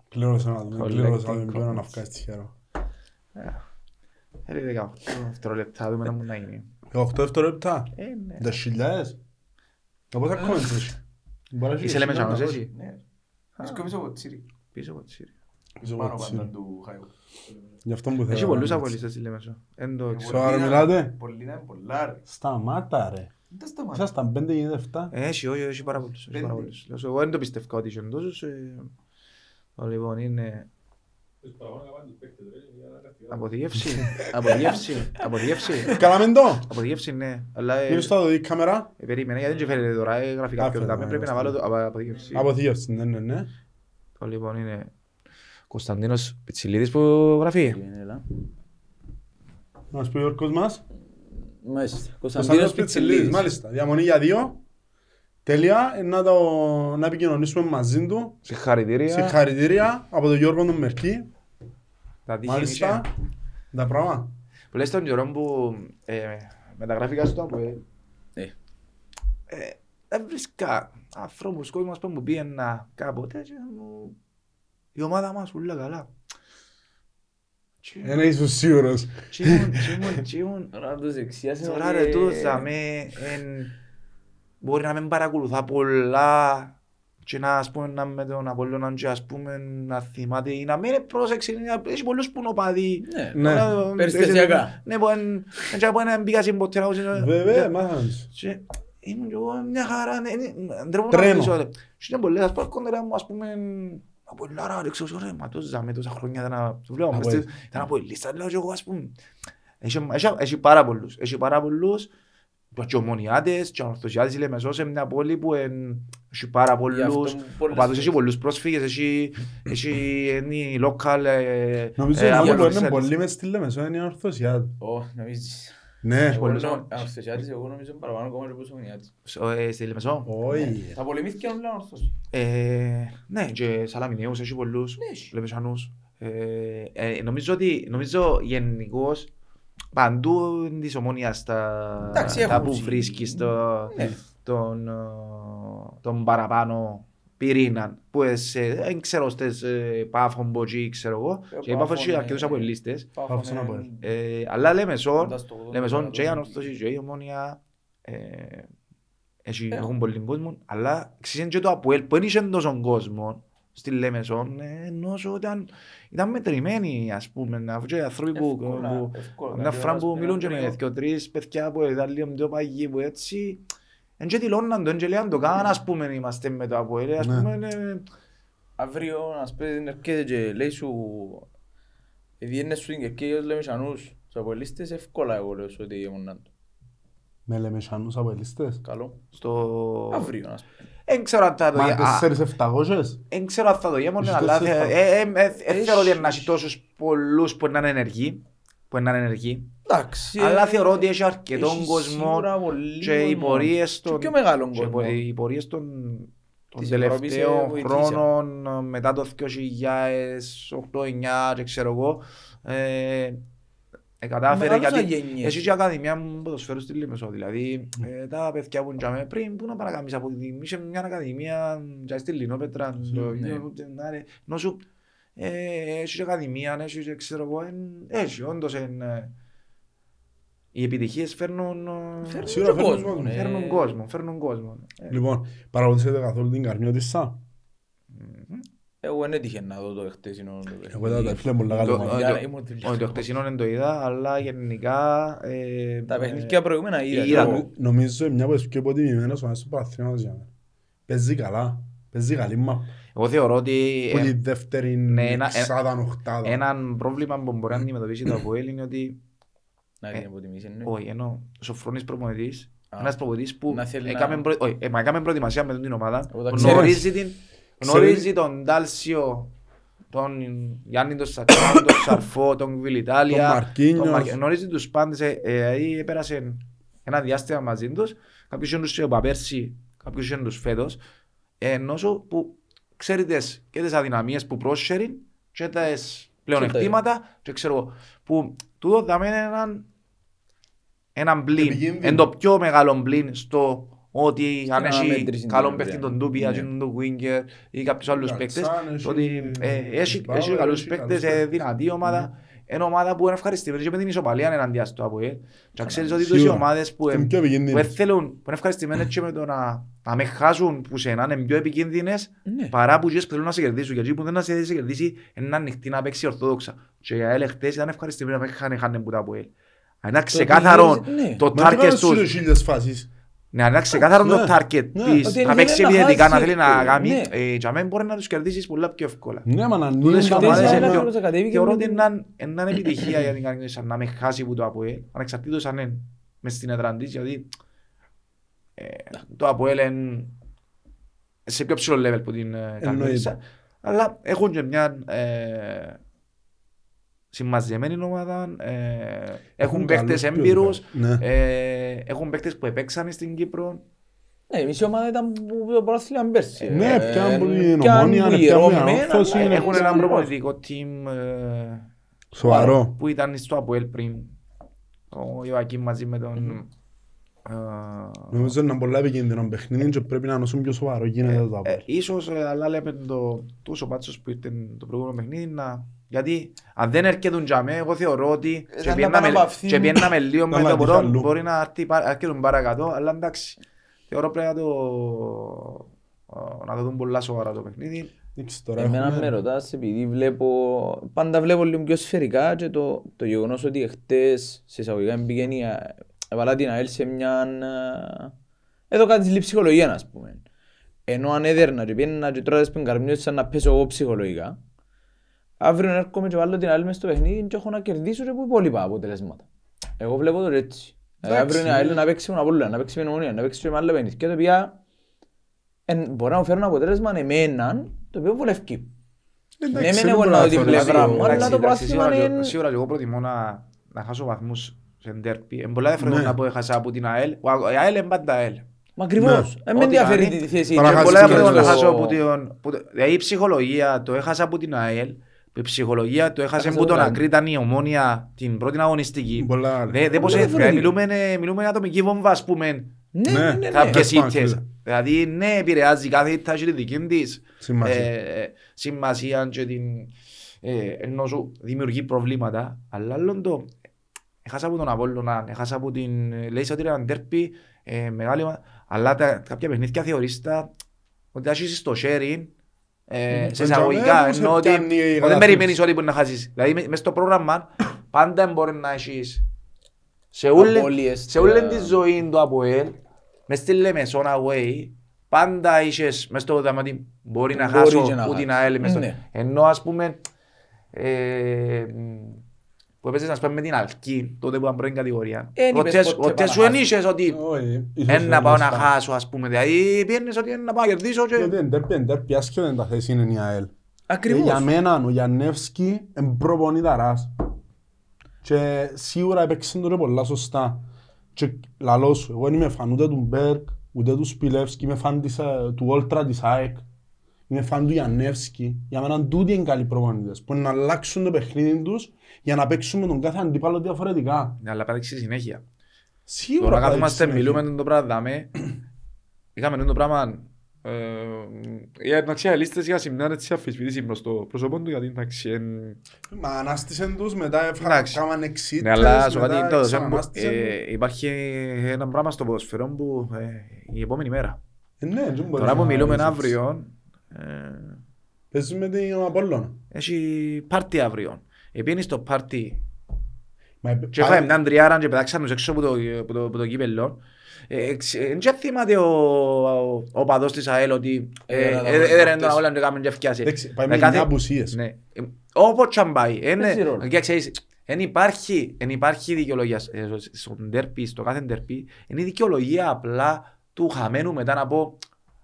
Κλήρωσα να δούμε, Collecting κλήρωσα να δούμε ποιον comments. να βγάλει τυχερό. Θέλει 18 δευτερόλεπτα, δούμε να μου να γίνει. 18 δευτερόλεπτα. Ε, ναι. Τα χιλιάδες. Από τα comments έχεις. Μπορείς να έχει Είσαι λέμε χιλιάδες. τσάνος έτσι. Βρίσκω πίσω από τσίρι. Πίσω από τη Σύρια. Πίσω από Πάνω τη πάντα Σύρια. του Χαϊού. Γι' αυτό που θέλω. Έχει να πολλούς κάνω απολύστες στη Λέμεσο. Εν το ξέρω. Σοβαρά Πολλοί μιλάτε; είναι- Πολλοί είναι πολλά ρε. έτσι. Σταμάτα ρε. Δεν σταματά. Ήσασταν πέντε γίνεται 7. Έχει, όχι, έχει πάρα πολλούς. Έχει πάρα Πέντε. πολλούς. Λέω σου, Εγώ δεν το πιστεύω ότι είχε τόσους. ε, το Λοιπόν, είναι αποθηκεύση. [LAUGHS] Αποθηκεύση. Αποθηκεύση. Καλάμε το. Αποθηκεύση, ναι. Αλλά ε, Μίλησε το δει η κάμερα. ε, περίμενε, γιατί δεν φαίνεται τώρα ε, γραφικά Α, πιο φαίνεται, δάμε. Πρέπει να ναι, βάλω το απο- αποθηκεύση. Αποθήκευση, ναι, ναι, ναι. Το λοιπόν είναι Κωνσταντίνος Πιτσιλίδης που γραφεί. Έλα. Να σου πει ο Γιώργος μας. Μάλιστα. Κωνσταντίνος Κωνσταντίνος Πιτσιλίδης, Πιτσιλίδης. μάλιστα. Διαμονή για δύο. Τέλεια. Ε, Να, το, να επικοινωνήσουμε μαζί του. Συγχαρητήρια. Συγχαρητήρια από τον Γιώργο τον Μερκή. Τα τύχη Μάλιστα. είχε. Τα πράγματα. Που λες τον καιρό που ε, μεταγράφηκα στο ΑΠΟΕΛ, Ε. ε, δεν βρίσκα ανθρώπους κόσμος που μου πήγαινα κάποτε και μου η ομάδα μας ούλα καλά. Ένα ήσουν σίγουρος. Τι ήμουν, τι ήμουν, τι ήμουν. Τώρα τους εξιάσε Τώρα ρε τούτος δαμέ, εν- μπορεί να μην παρακολουθά πολλά και να ας πούμε να με τον Απόλλωνα και ας πούμε να θυμάται ή να μην πρόσεξε, να- έχει πολλούς που είναι οπαδοί. Ναι. Ναι. Τώρα, Περιστασιακά. Ναι, που εν- εν και από ένα μπήκα στην ποτέ να ακούσω- Βέβαια, μάθαμε. και ήμουν και εγώ μια χαρά, ναι, ναι, ντρέπομαι να Τρένο. μιλήσω, ρε. Και είναι πολλές, ας πούμε, κοντέρα μου, ας πούμε, από Ελλάδα, ρε, ξέρω, ρε, μα τόσο ζάμε, τόσα χρόνια ήταν να- το βλέπω, Από μες στη- έτσι. ήταν από η λίστα, λέω και εγώ, ας πούμε. Έχει- έχει- Έχει πάρα πολλούς, έχει πάρα πολλούς, και ομονιάτες, και ορθωσιάτες, η Λεμεσός, είναι μια πόλη που εν- έχει πάρα Γι' αυτό πολλούς, πολλές οπαδούς, έχει φορές. πολλούς πρόσφυγες, έχει, έχει, είναι local, ε, Νομίζω ε, ότι από είναι τις- πολύ μες στη Λεμεσό, είναι η ορθωσιά. Ω, νομίζεις. Ναι. Εγώ πολλές νο- ώρες. Ορθωσιάτης, εγώ νομίζω παραπάνω ακόμα και πόσο μηνιάτης. στο- ε, στη Λεμεσό. Όχι. Θα πολεμήθηκε όλα ορθώς. Ε, ναι, και Σαλαμινέους έχει πολλούς, Ναι, έχει. Λεμεσανούς. Ε, ε, νομίζω ότι, νομίζω γενικώς, παντού της ομόνιας τα, Εντάξει, τα έχουν που τσι- βρίσκεις το, Ναι. τον, ε, τον παραπάνω πυρήνα που σε, δεν ξέρω στις ε, Πάφων, Μποτζή, ξέρω εγώ, Ε, και η Πάφο Πάφων, έχει ε, αρκετούς από λίστες. Πάφος είναι από ελ. Ε, αλλά Λεμεσόν, Κοντάς στο 80 Λεμεσόν και η το- Ανόρθωση και η Ομόνια ε, έχει- Ε. έχουν πολύ κόσμο, αλλά ξέρεις και το Αποέλ που δεν είχε τόσο κόσμο στη Λεμεσόν, ε, ενώ σου ήταν, ήταν μετρημένοι ας πούμε, αφού και οι άνθρωποι που, Εύκολα, που εύκολα. μια φορά που Δηλαδή, μιλούν και με ένα δυο τρεις παιδιά που ήταν λίγο πιο παγιοί που έτσι, εν και δηλώναν το, εν και λέγαν το καν ας πούμε είμαστε με το Αποέλ, ας Ναι. πούμε, ε, Αύριο, ας πούμε, έρχεται και λέει σου επειδή είναι σου την κερκή ως λέμε σανούς τους αποελίστες, εύκολα εγώ λέω σου ότι ήμουν του. Με Λεμεσανούς από ελίστες. Καλό. στο... Αύριο, ας πούμε. Εν ξέρω αν θα το... Μα α, τέσσερις εφταγώσεις. Δεν ξέρω αν θα το γέμονε, Έχεις αλλά τόσες θε- φορές. ε, ε, ε, ε, Έχει- θεωρώ ότι να έχει τόσους πολλούς που είναι ενεργοί. Που είναι ενεργοί. Εντάξει. Αλλά ε, θεωρώ ότι έχει αρκετόν έχει κόσμο σίγουρα πολύ και οι κόσμο. πορείες Και των, πιο μεγάλο και κόσμο. οι πορείες των, των Της Ευρώπης, ε, τελευταίων βοηθήσαν. χρόνων ε, μετά το 2008-2009 και ξέρω εγώ ε, ε, κατάφερε Μεγάλωσαν γιατί γενιές. έχει και ακαδημία ποδοσφαίρου στη Λίμεσο δηλαδή ε, τα παιδιά που είναι πριν που να παρακάμεις από την είχε μια ακαδημία και στη Λινόπετρα το- ναι. να ρε, ενώ σου ε, έχει και ακαδημία έχει και ξέρω εγώ εν- έχει όντως εν, ε, οι επιτυχίες φέρνουν ε, Φέρνουν Σίγουρα και φέρνουν κόσμο, κόσμο. ναι. φέρνουν κόσμο φέρνουν κόσμο Ε, Λοιπόν, παρακολουθήσατε καθόλου την Καρμιώτισσα. Εγώ δεν έτυχε να δω το χτεσινό. το Εγώ είδα τα φίλια πολλά Το- καλό. το- Για- το- ήμουν δουλειά. Όχι, το χτεσινό δεν το είδα, αλλά γενικά... ε, Τα ε, παιχνίδια προηγούμενα είδα. είδα. εγώ. Νομι- Νομίζω είναι μια από τις πιο υποτιμημένες ομάδες του παραθυρήματος για μένα. Παίζει καλά. Παίζει καλή μα. Εγώ θεωρώ ότι Που ε, τη δεύτερη ναι, ένα- εξάδα, οχτάδα. έναν πρόβλημα που μπορεί να αντιμετωπίσει το [CLEARS THROAT] ΑΠΟΕΛ είναι ότι Να την υποτιμήσει, ναι. όχι, ενώ ο Σοφρόνης προπονητής, Α. ένας προπονητής που Να θέλει έκαμε να- προ- όχι, ε, μα έκαμε προετοιμασία με την ομάδα, Εγώ τα ξέρω. γνωρίζει την- γνωρίζει τον Τάλσιο, τον Γιάννη τον Σατσάν, τον [COUGHS] Σαρφό, τον Βιλιτάλια, Τον Μαρκίνιος. τον Μαρκ- γνωρίζει τους πάντες, ε, ε, δηλαδή έπερασε ένα διάστημα μαζί τους, κάποιους είχαν τους από πέρσι, κάποιους είχαν τους φέτος, ενώ σου που ξέρεις τις, και τις αδυναμίες που πρόσχερει και τις πλεονεκτήματα και ξέρω εγώ, που τούτο δάμε έναν έναν μπλιν, Επικίνδυνο. είναι το πιο μεγάλο μπλιν στο ότι αν έχει αναμέτρηση καλό είναι, παίχτη ναι. τον Ντούπια, Ναι. τον Winger ή κάποιους άλλους Γκατσάν, παίκτες, έχει- το ότι ε, έχει Μπάουερ, έχει καλούς έχει παίκτες, καλούς ε, παίκτες. δυνατή ομάδα, είναι ομάδα που είναι ευχαριστημένη και με την ισοπαλία εναντία στο ΑΠΟΕΛ. Και ξέρεις ότι Σίγουρα. τόσοι ομάδες που Είναι ε, πιο που επικίνδυνες. δεν θέλουν, που είναι ευχαριστημένες και με το να, να με χάσουν που σε να είναι πιο επικίνδυνες Ναι. παρά που εκείνες που θέλουν να σε κερδίσουν. Γιατί που δεν να σε κερδίσει είναι ανοιχτή να παίξει ορθόδοξα. Και οι ΑΕΛ χτες ήταν ευχαριστημένοι να μην χάνε χάνε που τα ΑΠΟΕΛ. Αν είναι ξεκάθαρο ναι. το Μα τι target πάνε στους τους, χίλιες φάσεις. ναι, αν είναι ξεκάθαρο το Ναι. target Ναι. της, Ότι να θέλει παίξει να επιθετικά, να χάσει, θέλει να ε, κάνει, ναι. ε, για μένα μπορεί να τους κερδίσεις πολλά πιο εύκολα. Ναι, μα να Τούτες ανοίγουν οι τα ομάδες μάτια. είναι ένα πιο- φίλος κατέβηκε Θεωρώ με ότι την- είναι είναι επιτυχία για την κανονίσα να με χάσει που το ΑΠΟΕΛ, ανεξαρτήτως αν είναι μες στην έδρα της, γιατί ε, το ΑΠΟΕΛ είναι σε πιο ψηλό level που την ε, κανονίσα. Αλλά έχουν και μια ε, συμμαζεμένη ομάδα, ε, έχουν παίχτες καλούς έμπειρους, ποιοτικά. Ναι. ε, έχουν παίχτες που επέξαν στην Κύπρο. Ναι, η μισή ομάδα ήταν που το πρωτάθλημα πέρσι. Ναι, Ε, πιάνουν που την πιάνουν Ομόνια, που ναι, η πιάνουν την Ρωμένα, Ανόρθωση, ναι, ναι. Έχουν έναν πιάνουν- προπονητικό team ε, Σοβαρό. που ήταν στο ΑΠΟΕΛ πριν. Ο Ιωακήμ μαζί με τον Ε, Νομίζω είναι ένα πολλά επικίνδυνο παιχνίδι και πρέπει να είναι όσο πιο σοβαρό γίνεται το Ε, απόρ. ίσως, ε, αλλά λέμε το τόσο πάτσος που ήρθε το προηγούμενο παιχνίδι να... Γιατί αν δεν έρχεται τζαμέ, εγώ θεωρώ ότι Ε, και να πιέναμε- επαναπαυθεί. και πιέναμε λίγο [LAUGHS] με Να το λάβει μπορώ, αλλού. μπορεί να έρθει πα- έρχεται παρακατώ, αλλά εντάξει. Θεωρώ πρέπει να το, ε, να το δουν πολλά σοβαρά το παιχνίδι. Εντάξει, τώρα Εμένα έχουμε- με ρωτάς επειδή βλέπω, πάντα βλέπω λίγο πιο σφαιρικά και το, το γεγονός ότι χτες σε εισαγωγικά μπήκαινε η Α- έβαλα την ΑΕΛ σε μια... ε, Εδώ κάτι λίγο ψυχολογία ας πούμε. Ενώ αν έδερνα και πιέννα και τώρα σπιν καρμιώσεις σαν να πέσω εγώ ψυχολογικά, αύριο έρχομαι και βάλω την ΑΕΛ μες στο παιχνίδι και έχω να κερδίσω και που υπόλοιπα αποτελέσματα. Εγώ βλέπω το έτσι. Ε, Εντάξει. Αύριο είναι ΑΕΛ να παίξει με τον Απόλλωνα, να παίξει με την Ομονία, να παίξει και με άλλα παιχνίδια. Και το οποία εν, μπορεί να μου φέρουν αποτέλεσμα εμέναν, το οποίο βολευκεί. Εντάξει, Ναι, μεν δεν εγώ μπορώ να να δω την θεωρήσω- πλευρά μου, αλλά Εντάξει, το εντάξει, πρόθυμα σίγουρα και- είναι- Σίγουρα και εγώ προτιμώ να, να χάσω βαθμούς σε ντέρπι. Είναι πολλά διαφορετικό Ναι. να πω έχασα από την ΑΕΛ. Ο- Η ΑΕΛ είναι πάντα ΑΕΛ. Μα ακριβώς. Ναι. Ε, με Ό,τι ενδιαφέρει κάνει, τη θέση. παρά Είναι χάσεις πολλά και διαφορετικό να στο- χάσω από την... που το- Δηλαδή η ψυχολογία το έχασα από την ΑΕΛ. Η ψυχολογία το έχασε Έχασε από το τον Λάιν. Ακρίταν η Ομόνια την πρώτη αγωνιστική. Πολλά άλλα. Δεν δεν πώς Πολλά έτσι, διαφορετικό. μιλούμε, μιλούμε για ατομική βόμβα ας πούμε. Ναι, Ναι. ναι, ναι, ναι. Κάποιες Πες πάνω, ήττες. κύριε. Δηλαδή ναι επηρεάζει κάθε ήττα και τη δική της Σημασία. ε, σημασία και την ε, ενώ σου δημιουργεί προβλήματα. Αλλά άλλον το έχασα από τον Απόλλωνα, έχασα από την λέει ότι ήταν τέρπι ε, μεγάλη μα- αλλά τα, κάποια παιχνίδια θεωρείς τα ότι θα έχεις στο sharing ε, σε Τον εισαγωγικά τζαμέ, ενώ σε ότι πιάνει η ότι δεν κατάσταση. περιμένεις ότι μπορεί να χάσεις. Δηλαδή μες στο πρόγραμμα πάντα μπορεί να έχεις σε όλη, Απώλειες, σε όλη ε, τη ζωή του ΑΠΟΕΛ μες στη Λεμεσόν away πάντα είχες μες στο δάμα ότι μπορεί να Μπορεί χάσω και να που την χάσεις. ΑΕΛ μες στο... Ναι. Ενώ ας πούμε ε, που έπαιζες να πούμε με την Αλκή τότε που ήταν πρώτη κατηγορία Εν είπες Ποτέ- ποτέ ποτέ πάω σου να εν χάσω. είχες ότι Όχι, ίσως εν να πάω να είναι χάσω ας πούμε δηλαδή πιένεις ότι εν να πάω να κερδίσω και Γιατί εν τέρπι, εν τέρπι, άσχετα είναι τα θέση είναι η ΑΕΛ. Ε, Ακριβώς. Για μένα ο Γιαννεύσκι είναι προπονηταράς. Και σίγουρα έπαιξε τώρα πολλά σωστά. Και λαλός σου, εγώ δεν είμαι φαν ούτε του Μπέρκ, ούτε του Σπιλεύσκι, είμαι φαν της, ε, του Όλτρα της ΑΕΚ. Είμαι φαν του Γιαννεύσκι. Για μένα τούτοι είναι καλοί προπονητές. Που είναι να αλλάξουν το παιχνίδι τους για να παίξουν με τον κάθε αντίπαλο διαφορετικά. Ναι, αλλά πάρει συνέχεια Σίγουρα Τώρα θα καθόμαστε έχεις μιλούμε συνέχεια. το πράγμα δάμε είχαμε το πράγμα ε, για εντάξει οι λίστες για σημεία έτσι αφισβητήσει προς το πρόσωπο του γιατί εντάξει εν- Μα ανάστησαν τους, μετά Εντάξει. έκαναν εξήτες, Ναι, αλλά σου μετά κάτι το ξανανάστησαν. ε, υπάρχει ένα πράγμα στο ποδοσφαιρό που ε, η επόμενη μέρα. Ε, ναι, δεν μπορείς Τώρα που να μιλούμε ρίξεις. αύριο, ε, Παίζεις με την Απόλλωνα. έχει πάρτι αύριο. Επίνεις στο πάρτι Μα, και έφαγε μια τριάρα και πετάξαν τους έξω από το, από το, από το κύπελλο. Δεν θυμάται ο, ο, ο παδός της ΑΕΛ ότι ε, Έδερε τα ε, έδερε πρώτες. τον αγώνα και έκαμε και ευκιάσε. Εντάξει, πάει Με με κάθε- εννιά απουσίες. Ναι. Ε, Όπως και αν πάει. ε, ναι. Παίζει ρόλο. Και ξέρεις, εν υπάρχει, εν υπάρχει δικαιολογία ε, στο- στο ντέρπι, στο κάθε ντέρπι, είναι η δικαιολογία απλά του χαμένου μετά να πω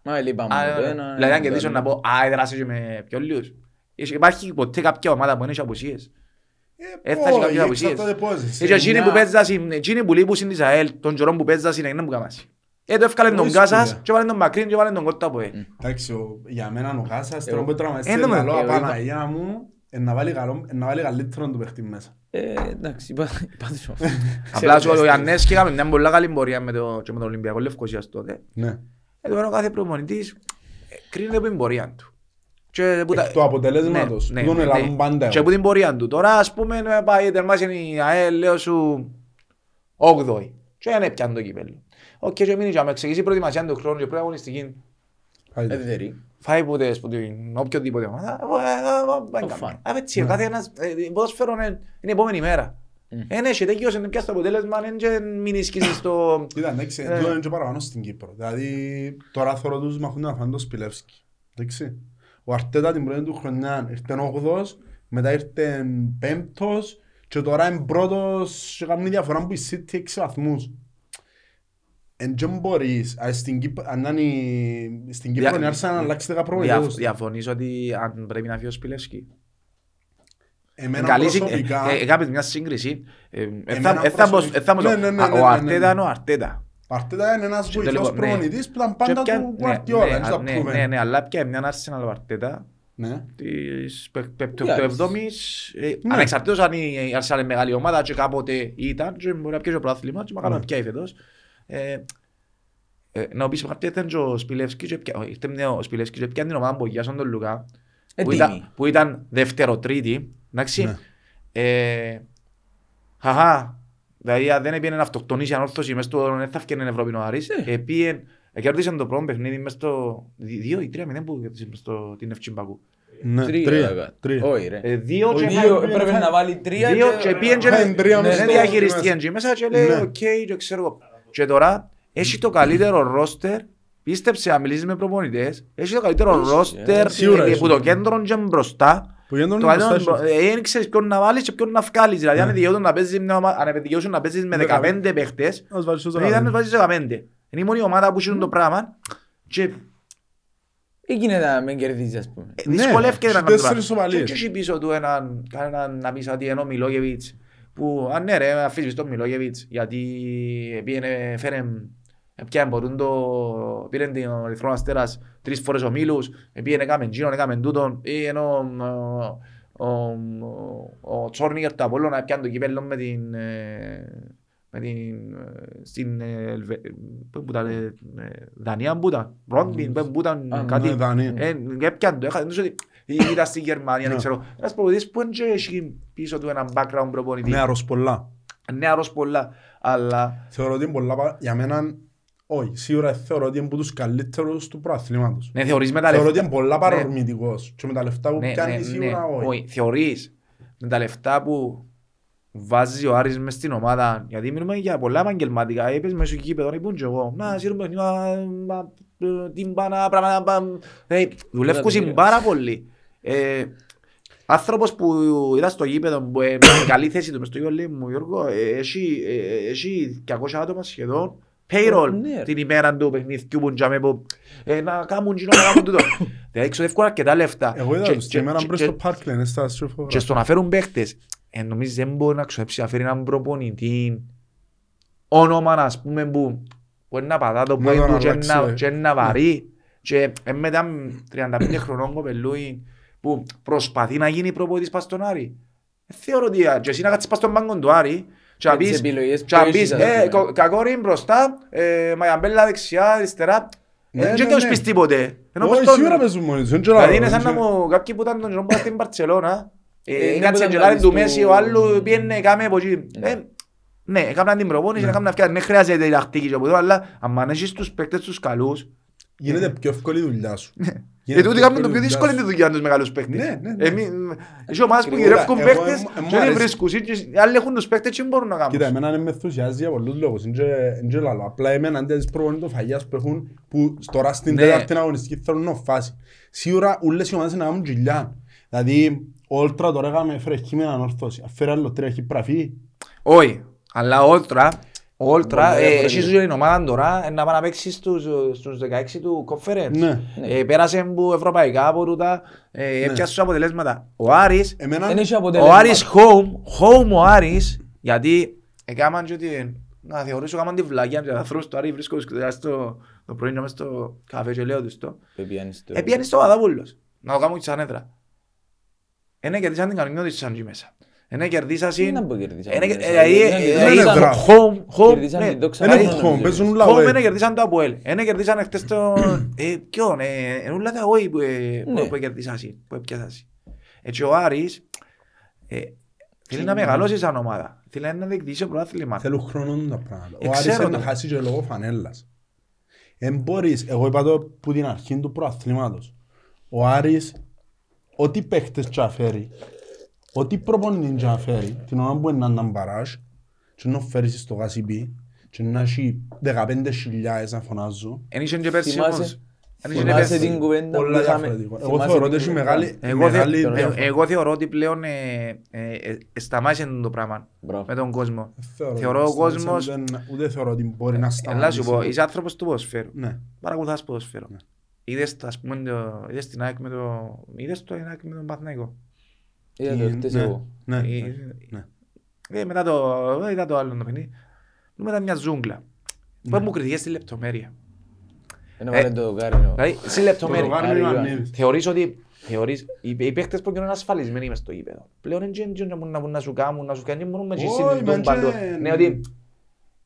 Μα λείπαμε Α, το ένα, Δηλαδή αν το κερδίσω άλλο. να πω «Α, έδρασε και με πιο λίγους». Έχει- Υπάρχει ποτέ κάποια ομάδα που δεν έχει απουσίες; Ε, Έφτασε όχι, κάποιες απουσίες. εξαρτάται πώς είσαι. Έχει εκείνοι Μια- που παίζασαν, εκείνοι που λείπουν της ΑΕΛ, τον καιρό που παίζασαν, είναι που κάμασαι. Ε, το έφκαλε τον Όχι Κάσας σπουδαία. και βάλε τον Μακρύν και βάλε τον Κόρτα από ελ. Εντάξει, ο- για μένα ο Κάσας, Εγώ- τώρα που τραυματίστηκε Ε, ναι, καλό, εγώ είπα- Απαναγία μου, ε, να βάλει καλό- ε, να βάλει καλύτερο το παιχνίδι μέσα. Ε, εντάξει, είπα- είπατε σου αυτό. Απλά [LAUGHS] σου, ο Ξέρω, Ιαννέσκι έκαμε μια πολύ καλή πορεία με το- και με τον Ολυμπιακό Λευκοσίας τότε. Ναι. Ε, τώρα ο κάθε προπονητής ε, κρίνεται από την πορεία του. Και που τα- Εκ του αποτελέσματος, Ναι, που τον ναι, ελαλούν ναι. πάντα Και εγώ. από την πορεία του. Τώρα ας πούμε ε, πάει τερμάσει η ΑΕΛ, λέω σου 8η. Και δεν έπιανε το κύπελλο. Οκ, και μείνει και άμα ξεκινήσει η προετοιμασία του χρόνου και πρέπει αγωνιστική. Πάει. Ε, δεν ρί. Φάει ποτέ από την οποιοδήποτε ομάδα. ε, ε, ε, ε, Το φαν. Α, έτσι, ο κάθε ένας, ε, ποδόσφαιρο είναι είναι η επόμενη μέρα. Ε, ναι, και τέτοιος είναι πια στο αποτέλεσμα, είναι και μην ισχύσει στο... [COUGHS] Κοίτα, εντάξει, Ε. τούτο είναι και παραπάνω στην Κύπρο. Δηλαδή, τώρα θέλω τους μαχούν να φάνε το Σπιλεύσκι. Εντάξει. Ο Αρτέτα την πρώτη του χρονιά ήρθε 8ος, μετά ήρθε 5ος και τώρα είναι πρώτος και κάνει διαφορά που η City 6 βαθμούς. Εν και μπορείς, α, στην Κύπρο, αν είναι η- στην Κύπρο Δια- είναι άρχισε να αλλάξει 10 Δια- προβολούς. Διαφωνείς ότι αν πρέπει να φύγει ο Σπιλεύσκι. Εμένα Καλή συ- προσωπικά, ε, ε, Έκαμε μια σύγκριση. ε, ε, Εμένα θα- ε, θα μπω- προσωπικά- ε, θα μπω στο- Ναι, ναι, ναι, Α, ναι, ναι, Ο ναι, Αρτέτα ναι. είναι ο Αρτέτα. ο Αρτέτα είναι ένας Και βοηθός τελικό- ναι. προπονητής που ήταν πάντα Και του πια- Guardiola, ναι, έτσι τα ναι, proven. ναι, ναι, αλλά πια μια Arsenal ο Αρτέτα Ναι. της πε- πε- του Εντάξει. εβδόμης, ε, Ναι. ανεξαρτήτως αν η η Arsenal είναι μεγάλη ομάδα και κάποτε ήταν και μπορεί να πιέσει το πρωτάθλημα και μακάρι να πιάει φέτος. Ε, ε, να πεις ότι ήταν και ο Σπιλεύσκης και πια- ήρθε μια- ο Σπιλεύσκης και πιάνει την ομάδα που γιάσαν τον Λουκά Ε, που τίμη. ήταν, που ήταν δεύτερο-τρίτη, εντάξει. Ναι. Ε, χαχά, δηλαδή αν δεν έπιανε να αυτοκτονήσει ανόρθωση μες στο δεν θα έφτιανε Ευρώπη ο Άρης. Ναι. Επίεν, κέρδισε το πρώτο παιχνίδι μες στο δι- δύο ή τρία μηδέν που κέρδισε μες στο την Ευτσιμπακού. Ναι, Τρία, τρία. έκανα. τρία. Όχι ρε. Ε, Δύο και Δύο, χα- έπρεπε να βάλει τρία δύο και- και πήγαινε και Χάιν τρία μες δεν στο- διαχειριστεί μέσα. εκεί μέσα και λέει Ναι. οκ και ξέρω εγώ. Και τώρα έχει το καλύτερο ρόστερ Πίστεψε να μιλήσεις με προπονητές. Έχεις το καλύτερο Έχει, ρόστερ ε, σίγουρα ε, έχει. που το κέντρο και μπροστά. Που γίνεται Το να καλύτερο, μπροστά ε, δεν ξέρεις ποιον να βάλεις και ποιον να βγάλεις. Δηλαδή αν Ναι. δικαιούτον να παίζεις με ομα- αν δικαιούσουν να παίζεις με Δεκα- 15 παίχτες, Ας βάλεις τους δεν ήταν να δεκαπέντε. βάζεις 15. Είναι η μόνη ομάδα που έχει το πράγμα και Έγινε να μην κερδίζει ας πούμε. Ε, Ναι, δυσκολεύεται έχει να κάνεις το τέσσερις πράγμα. σοβαλίες. Και έχει πίσω του έναν, κανέναν να πεις ότι είναι ο Μιλόγεβιτς που αν ναι ρε αφήσεις τον Μιλόγεβιτς γιατί πήγαινε φέρε Επιάνε μπορούν το... Πήρε την Ερυθρό Αστέρας τρεις φορές ο Μίλους, πήγαινε έκαμε γίνον, έκαμε τούτον, ή ενώ ο, ο, ο, ο Τσόρνικερ του Απόλλωνα έπιανε το κύπελλο με την, ε, με την, ε, στην, ε, Ελβε- πού που ήταν, ε, ε, Δανία που ήταν, Ρόντιν, που ήταν Α, κάτι, ναι, Δανία. ε, έπιανε το, έχασε, ότι ήταν στη Γερμανία, δεν Ναι. ξέρω, ένας προπονητής που δεν έχει πίσω του έναν background προπονητή, Νεαρός πολλά. νεαρός πολλά, αλλά Θεωρώ ότι είναι πολλά πα- για μένα, όχι, σίγουρα θεωρώ ότι είναι από τους καλύτερους του προαθλήματος. ναι, θεωρείς με τα Θεωρώ λεφτά. ότι είναι πολλά Ναι. παρορμητικός και με τα λεφτά που Ναι, πιάνει ναι, σίγουρα ναι. όχι. Όχι, θεωρείς με τα λεφτά που βάζει ο Άρης μες στην ομάδα, γιατί μιλούμε για πολλά επαγγελματικά, είπες μέσω γήπεδο, είπουν και εγώ, να σύρουμε παιχνίδια, μα, ε, τύμπανα, πράγματα, πα- ε, δουλεύκουν Είδατε, πάρα πολύ. Ε, Άνθρωπος που είδα στο γήπεδο που είναι με καλή θέση του μες στο γήπεδο λέει μου Γιώργο ε, έχει, ε, έχει 200 άτομα σχεδόν payroll Ναι. την ημέρα του παιχνιδιού που τζάμε που ε, να κάνουν κοινό να κάνουν τούτο. [COUGHS] Δηλαδή εξοδεύκουν αρκετά λεφτά. Εγώ είδα Και- τους και- σήμερα και- μπρος και- στο Parkland, στα στροφόγραφα. και στο να φέρουν παίχτες, ε, νομίζεις δεν μπορεί να ξοδέψει να φέρει έναν προπονητή όνομα ας πούμε που που είναι να πατά το Να πόδι τον του και αλλάξει, να- ε. και να βαρύ και ε, μετά 35 χρονών κοπελούι που προσπαθεί να γίνει προπονητής πας στον Άρη. Ε, Θεωρώ ότι α, και εσύ να κάτσεις πας στον πάγκο του Άρη και να Με τις πεις επιλογές και να που πεις έχεις, ας ε, πούμε. κο- κακόρι μπροστά, ε, μαγιαμπέλα δεξιά, αριστερά. Ναι, Ε, Δεν ναι, και ως ναι. πεις τίποτε. Ενώ πως Όχι, τον- σίγουρα παίζουν μόνοι τους, δεν ξέρω Δηλαδή είναι άλλο, σαν να δεν μου κάποιοι που ήταν τον καιρό που ήταν στην Μπαρτσελώνα Ε, ε, είναι Κάτσε που και ήταν λάρει του στο- Μέση, ο άλλου πήγαινε κάμε από εκεί. Ναι. Ε, Ναι, έκαναν την προπόνηση, Ναι. έκαναν αυκιά. Δεν χρειάζεται διδακτική και από εδώ, αλλά αν έχεις τους παίκτες τους καλούς, Γίνεται πιο εύκολη η δουλειά σου. [LAUGHS] ε, Γίνεται τούτοι κάνουν το πιο εύκολη η δύσκολο δουλειά τη δουλειά τους μεγάλους παίκτες. Ναι, ναι, ναι. Εμείς- Έχει ομάδες που Γρήγορα, γυρεύκουν εγώ, παίκτες εμ- εμ' και δεν αρέσει. βρίσκουν. Και οι Άλλοι έχουν τους παίκτες και δεν μπορούν να σου. Κοίτα, κάνουν. εμένα με ενθουσιάζει για πολλούς λόγους. Είναι και- είναι και λαλό. Απλά εμένα αντί της προπονητοφαγιάς που έχουν, που τώρα στην Ναι. τέταρτη αγωνιστική θέλουν να φάση. Σίγουρα όλες οι ομάδες να κάνουν τζιλιά. Δηλαδή, ο Όλτρα τώρα έκαμε φρεχή με έναν όρθωση. Αν φέρει άλλο τρία έχει πραφεί. Όχι, αλλά ο Όλτρα, ο Όλτρα, Μπορεί να ε, διαφορετικό. εσύ σου την ομάδα τώρα ε, να πάει να παίξεις στους, στους 16 του conference. Ναι. Ε, Πέρασε από ευρωπαϊκά από τούτα, ε, έπιασες τους αποτελέσματα. Ο Άρης, Εμένα, Δεν έχει ο αποτέλεσμα. Άρης home, home ο Άρης, γιατί έκαναν και ότι να θεωρήσω έκαναν τη βλαγιά και θα θρώ στο Άρη βρίσκω σκοτεινά στο το πρωί μες στο καφέ και λέω τους το. Που πιάνεις το- Επιάνε στο Παδαπούλος, να το κάνουν και σαν έδρα. Ένα κερδίσαν την κανονιό της σαν εκεί μέσα. Ένα κερδίσαν Τι να πω κερδίσαν, Ένα- κερδίσαν. δηλαδή, Κερδίσαν ε, την δηλαδή, δόξα. δόξα. home, home, Κερδίσαν ναι. την δόξα. δεν Δηλαδή, έχουν νομίζω. home, παίζουν Home λαό. ένα κερδίσαν το Αποέλ. Ένα κερδίσαν χτες το... Ε, ποιον, ε, είναι όλα τα όχι που, ε, που- Ναι. που κερδίσασαι, που έπιασασαι. Έτσι ο Άρης ε, θέλεις να μεγαλώσεις σαν ομάδα. Θέλει να διεκδικήσει το πρωτάθλημα. Θέλουν χρόνο τα πράγματα. Ε, Ο Άρης ξέρω είναι να το. χάσει και λόγω φανέλλας. Εν μπορείς, εγώ είπα το που την αρχή του προαθλήματος. Ο Άρης, ό,τι παίχτες και αφαίρει, ό,τι προπονητή και αφαίρει, την ώρα που είναι να μπαράζ, και να φέρεις στο γασιμπί, και να έχει 15.000 να φωνάζουν, Εν είχε και πέρσι Θυμάσαι- όμως. Εν είχε και θυμάσαι πέρσι. την κουβέντα που πολλά είχαμε- διαφορετικό. Εγώ θυμάσαι θεωρώ την ότι έχει κουβέντα. μεγάλη, Εγώ, θε- μεγάλη ε, διαφορά. εγώ θεωρώ ότι πλέον ε, ε, ε, σταμάτησε το πράγμα Μπράβο. με τον κόσμο. Θεωρώ Θεωρώ ότι ο κόσμος- ούτε- Ούτε θεωρώ ότι μπορεί να Ελά σταματήσει. σου πω, είσαι άνθρωπος του ποδοσφαίρου. Ναι. Παρακολουθάς ποδοσφαίρο. Ναι. Είδες, το, ας πούμε, το, είδες την ΑΕΚ με το... Είδες το ΑΕΚ με τον Παθηναϊκό. Είδα το χτες Ναι, εγώ. ναι, Ε, ναι. Ε, μετά το, ε, είδα το άλλο το παιχνίδι. Νου μετά μια ζούγκλα. Πώς μου κριτικές στη λεπτομέρεια. Ένα Ε, βάλε το δοκάρινο. Δηλαδή, στη Το λεπτομέρεια. δοκάρι είναι ο Άρα, Ιωαννίδης. Θεωρείς ότι θεωρείς, οι, οι παίχτες που είναι ασφαλισμένοι μες στο γήπεδο. Πλέον δεν ξέρουν να μπορούν να, να σου κάνουν, να σου κάνουν, δεν μπορούν με Όχι, εσύ την μεν παντού. και- Ναι, ότι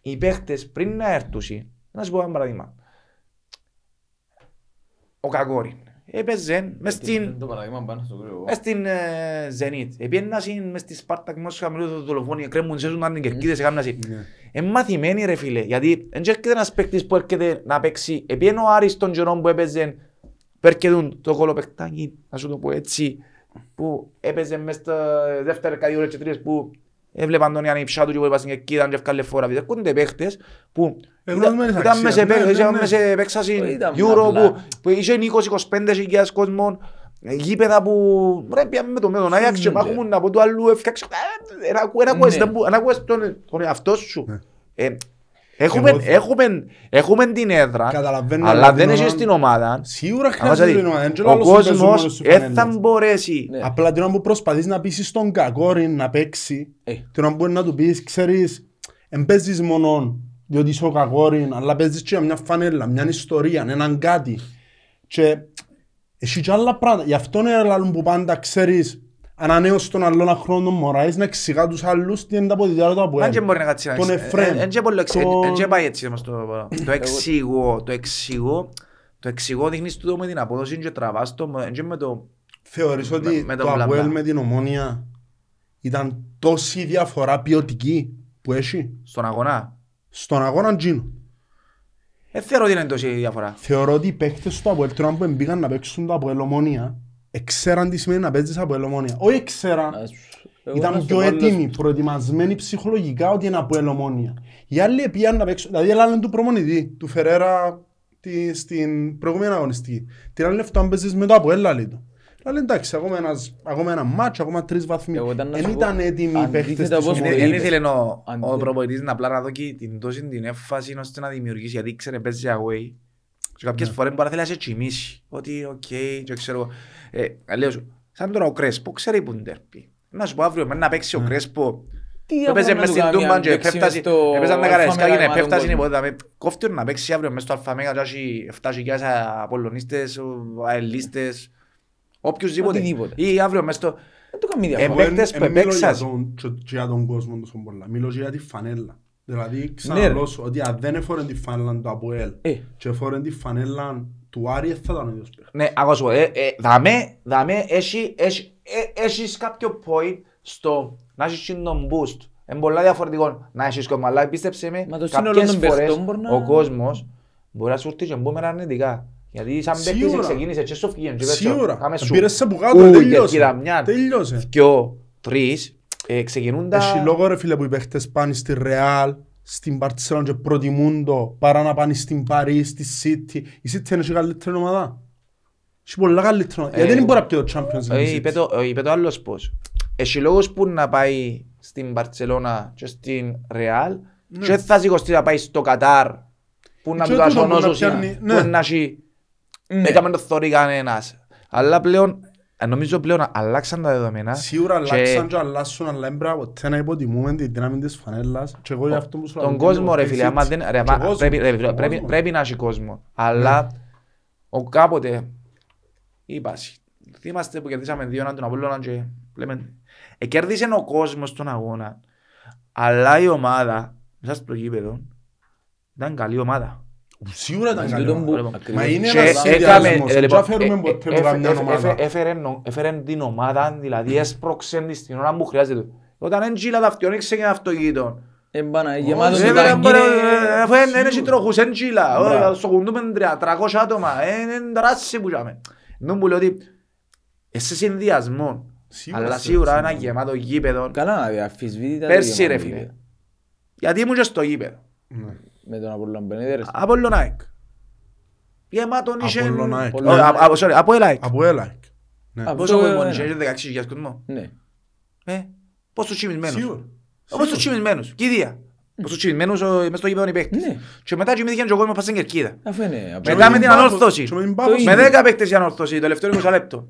οι παίχτες πριν να έρθουν, να σου πω ένα παράδειγμα. Ο Κακόριν έπαιζε μες στην, Το παράδειγμα πάνω στο κρύο. μες στην ε, Zenit. Επίεννα μες στη Σπάρτακ, μες στο χαμηλό του δολοφόνοι, κρέμουν σε ζουν την κερκίδες, έκαναν συ. Ναι. Ε, μαθημένοι ρε φίλε, γιατί δεν έρχεται ένας παίκτης που έρχεται να παίξει, επειδή ο Άρης των καιρών που έπαιζε, που έρχεται το κολοπαικτάκι, να σου το πω έτσι, που έπαιζε μες στα δεύτερα κατηγορία και τρίτες που έβλεπαν τον Ιάννη Ψάτου και που έπασαν και κοίταν και ευκάλε φορά. Έρχονται παίχτες που Ε, ήταν γνωρίζουμε τις ήταν αξίες, μες σε ναι, παί- ναι, ήταν ναι. μες σε επέξαση Ήταν Euro απλά. που- που είχε 20-25 χιλιάδες κόσμων, ε, γήπεδα που ρε πιάμε με το με τον Άγιαξ και Φύγονται. μάχουν από το αλλού έφτιαξε ε, ένα ακού- ένα ακούες, Ναι. δεν μπο- ένα ακούες τον τον εαυτό σου. Ναι. Ε, Έχουμε, Εγώ- έχουμε, έχουμε την έδρα, Καταλαβαίνω, αλλά αλλά δεν την έχει ώρα- στην ομάδα. Σίγουρα Άμα χρειάζεται δηλαδή, την ομάδα. Δεν Ο ξέρω άλλος να παίζουν μόνος κόσμος στους δεν θα φανέλες. μπορέσει. Ναι. Απλά την ώρα που προσπαθείς να πείσεις τον κακόρι να παίξει, Ε. την ώρα που μπορεί να του πεις, ξέρεις, εν παίζεις μόνο διότι είσαι ο κακόρι, αλλά παίζεις και για μια φανέλα, μια ιστορία, έναν κάτι. Και έχει και άλλα πράγματα. Γι' αυτό είναι άλλο που πάντα ξέρεις, ανανέωσε τον άλλον χρόνο τον Μωράης να εξηγά τους άλλους τι είναι τα ποδητήρα του από Αν και μπορεί να κάτσει να Τον εξ- Εφραίμ. ε, εν και πολύ εξ- τον- εν και πάει έτσι όμως το το εξηγώ, το εξηγώ, το εξηγώ δείχνεις τούτο με την απόδοση και τραβάς το, εν και με το Θεωρείς ότι Με- με τον το μπλα Αποέλ μπλα. με την Ομόνια ήταν τόση διαφορά ποιοτική που έχει; Στον αγώνα. στον αγώνα Τζίνο. Δεν θεωρώ ότι είναι τόση διαφορά. Θεωρώ ότι οι παίκτες του Αποέλ τώρα που μπήκαν να παίξουν το Αποέλ Ομόνια εξέραν τι σημαίνει να παίζεις Αποέλ Ομόνια. Όχι εξέραν, Εγώ να ήταν σου πιο πω άλλες- έτοιμοι, προετοιμασμένοι ψυχολογικά ότι είναι Αποέλ Ομόνια. Οι άλλοι πήγαν να παίξουν, δηλαδή έλανε του προπονητή, του Φερέρα τη, στην προηγούμενη αγωνιστική. Την άλλη λεφτά αν παίζεις με το Αποέλ λαλεί του. Λέει εντάξει, ακόμα, ένας, ακόμα ένα μάτσο, ακόμα τρεις βαθμοί. Εγώ ήταν να Δεν σου πω, ήταν έτοιμοι οι παίκτες αντίθετα της όπως Είναι- το Ομόνιας. Δεν είπες. ήθελε ο, Αν- ο προπονητής να απλά να δώσει την τόση την έμφαση ώστε να δημιουργήσει γιατί ξέρε παίζει away και κάποιες Ναι. φορές μπορεί να θέλει να σε τσιμήσει ότι οκ και ξέρω εγώ ε, λέω σου σαν τώρα ο Κρέσπο ξέρει που είναι ντέρπι να σου πω αύριο με να παίξει Ναι. ο Κρέσπο Τι που έπαιζε διαφορά μες να στην του κάνει Τούμπαν αν και παίξεις επέφτασε μες στο έπαιζαν τα Αλφα καραϊσκάκια Μέγα και επέφτασε τον κόσμο. υπόδαμε κόφτει να παίξει αύριο μες στο Αλφαμέγα και έχει 7.000 απολωνίστες, ο- αελίστες οποιουσδήποτε Οτιδήποτε. ή αύριο μες στο Δεν του κάνει Ε, διαφορά. Εγώ εν- παίκτες που εν μιλώ για επέξασαν. τον- και- και για τον κόσμο τόσο πολλά. Μιλώ και για τη φανέλα. Δηλαδή Ναι, ξαναλώ σου ότι αν δεν έφορεν τη φανέλα του Αποέλ Ε. και έφορεν τη φανέλα του Άρη θα ήταν ο ίδιος παίκτης. Ναι, ακόμα σου πω, ε, ε, δαμέ, δαμέ, έχει, έχει, ε, έχεις κάποιο point στο να έχεις τον boost. Είναι πολλά διαφορετικό να έχεις κόσμο, αλλά πίστεψε με, Μα το σύνολο κάποιες των φορές παιχτών μπορεί να- ο κόσμος μπορεί να σου έρθει και μπούμερα αρνητικά. Γιατί σαν παίκτης Σίγουρα. ξεκίνησε και σου φύγει. και πες σου, Σίγουρα. κάμε σου. Πήρες σε που κάτω, Ου, τελειώσε. κερκίδα μια, Τελειώσε. δυο, τρεις, ε, ξεκινούν τα... Έχει λόγο ρε φίλε που οι παίχτες πάνε στη Ρεάλ, στην Παρτσέλον και προτιμούν το παρά να πάνε στην Παρί, στη City. Η City είναι και καλύτερη ομάδα. Έχει πολλά καλύτερη ομάδα. Ε, Γιατί δεν μπορεί να πει το Champions Ε, League. η είπε City; το, ε, είπε το άλλος πώς. Έχει λόγος που να πάει στην Μπαρτσελώνα και στην Ρεάλ και θα σηκωστεί να πάει στο Κατάρ που να Και του τα τούτο που να σωνώσουν πιάνει, που ναι. να έχει Ναι. έκαμε το θωρεί κανένας. Αλλά πλέον, ε, νομίζω πλέον αλλάξαν τα δεδομένα. Σίγουρα και αλλάξαν και αλλάσουν, αλλά δεν πρέπει ποτέ να υποτιμούμε την δύναμη της φανέλας. Και εγώ για αυτό που σου λέω, Τον είναι κόσμο ρε ότι φίλε, η άμα City- δεν, ρε, και άμα- κόσμο, πρέπει, ρε, και πρέπει, κόσμο. πρέπει να έχει κόσμο. Αλλά ο κάποτε είπας, θυμάστε που κερδίσαμε δύο έναν τον Απόλλωνα και λέμε, εκέρδισε ο κόσμος τον αγώνα, αλλά η ομάδα μέσα στο γήπεδο ήταν καλή ομάδα. Σίγουρα ήταν Εν καλή τούτον που- ομάδα. ακριβώς. Μα είναι Και ένας έκαμε, συνδυασμός. ε, Δεν λοιπόν, φέρουμε ε, ποτέ ε, με καμιά έφε- ομάδα. έφε- έφερε νο- έφερε την ομάδα, δηλαδή έσπρωξε τη στην ώρα που χρειάζεται. Όταν δεν τζίλα τα αυτιόν, ξεκινά αυτοκίνητο. Εμπάνα, γεμάτο Ε, το βέβαια, τάγκι μπορεί- είναι- αφού εν- εν έχει τροχούς, εν τζίλα. Μπράβο. Ε, Στο κουντούμε τρία- 300 άτομα. ε, Είναι τεράστιο που είχαμε. Ενώ μου λέω ότι είσαι συνδυασμό. Σίγουρα Αλλά σε σίγουρα ένα συνδυασμό. γεμάτο γήπεδο. Καλά, αδιαφυσβήτητα. το Πέρσι ρε γεμάτο φίλε. γήπεδο. Γιατί ήμουν και στο γήπεδο. Ναι. Με τον Απολλон Πενέδερες. Από Λονάικ. Γεμάτον είχε... Απολλων ΑΕΚ. Όχι, α- α- sorry, Από Ελάικ. Από έλα. Ναι. Από Πόσο το- κόσμο ένα. είχε, είχε 16.000 κόσμο; Ναι. Ε, Πώς τους τσιμισμένους; Σίγουρα. Όπως τους τσιμισμένους. Και ίδια. Πώς τους τσιμισμένους ο- μες στο γήπεδο οι παίκτες. Ναι. Και μετά τσιμήθηκε και ο κόσμος πας στην κερκίδα. Αφού είναι. απ' Μετά με την Πάφος- ανόρθωση. και με την Πάφος- Με 10 παίκτες η ανόρθωση, το τελευταίο 20 λεπτό.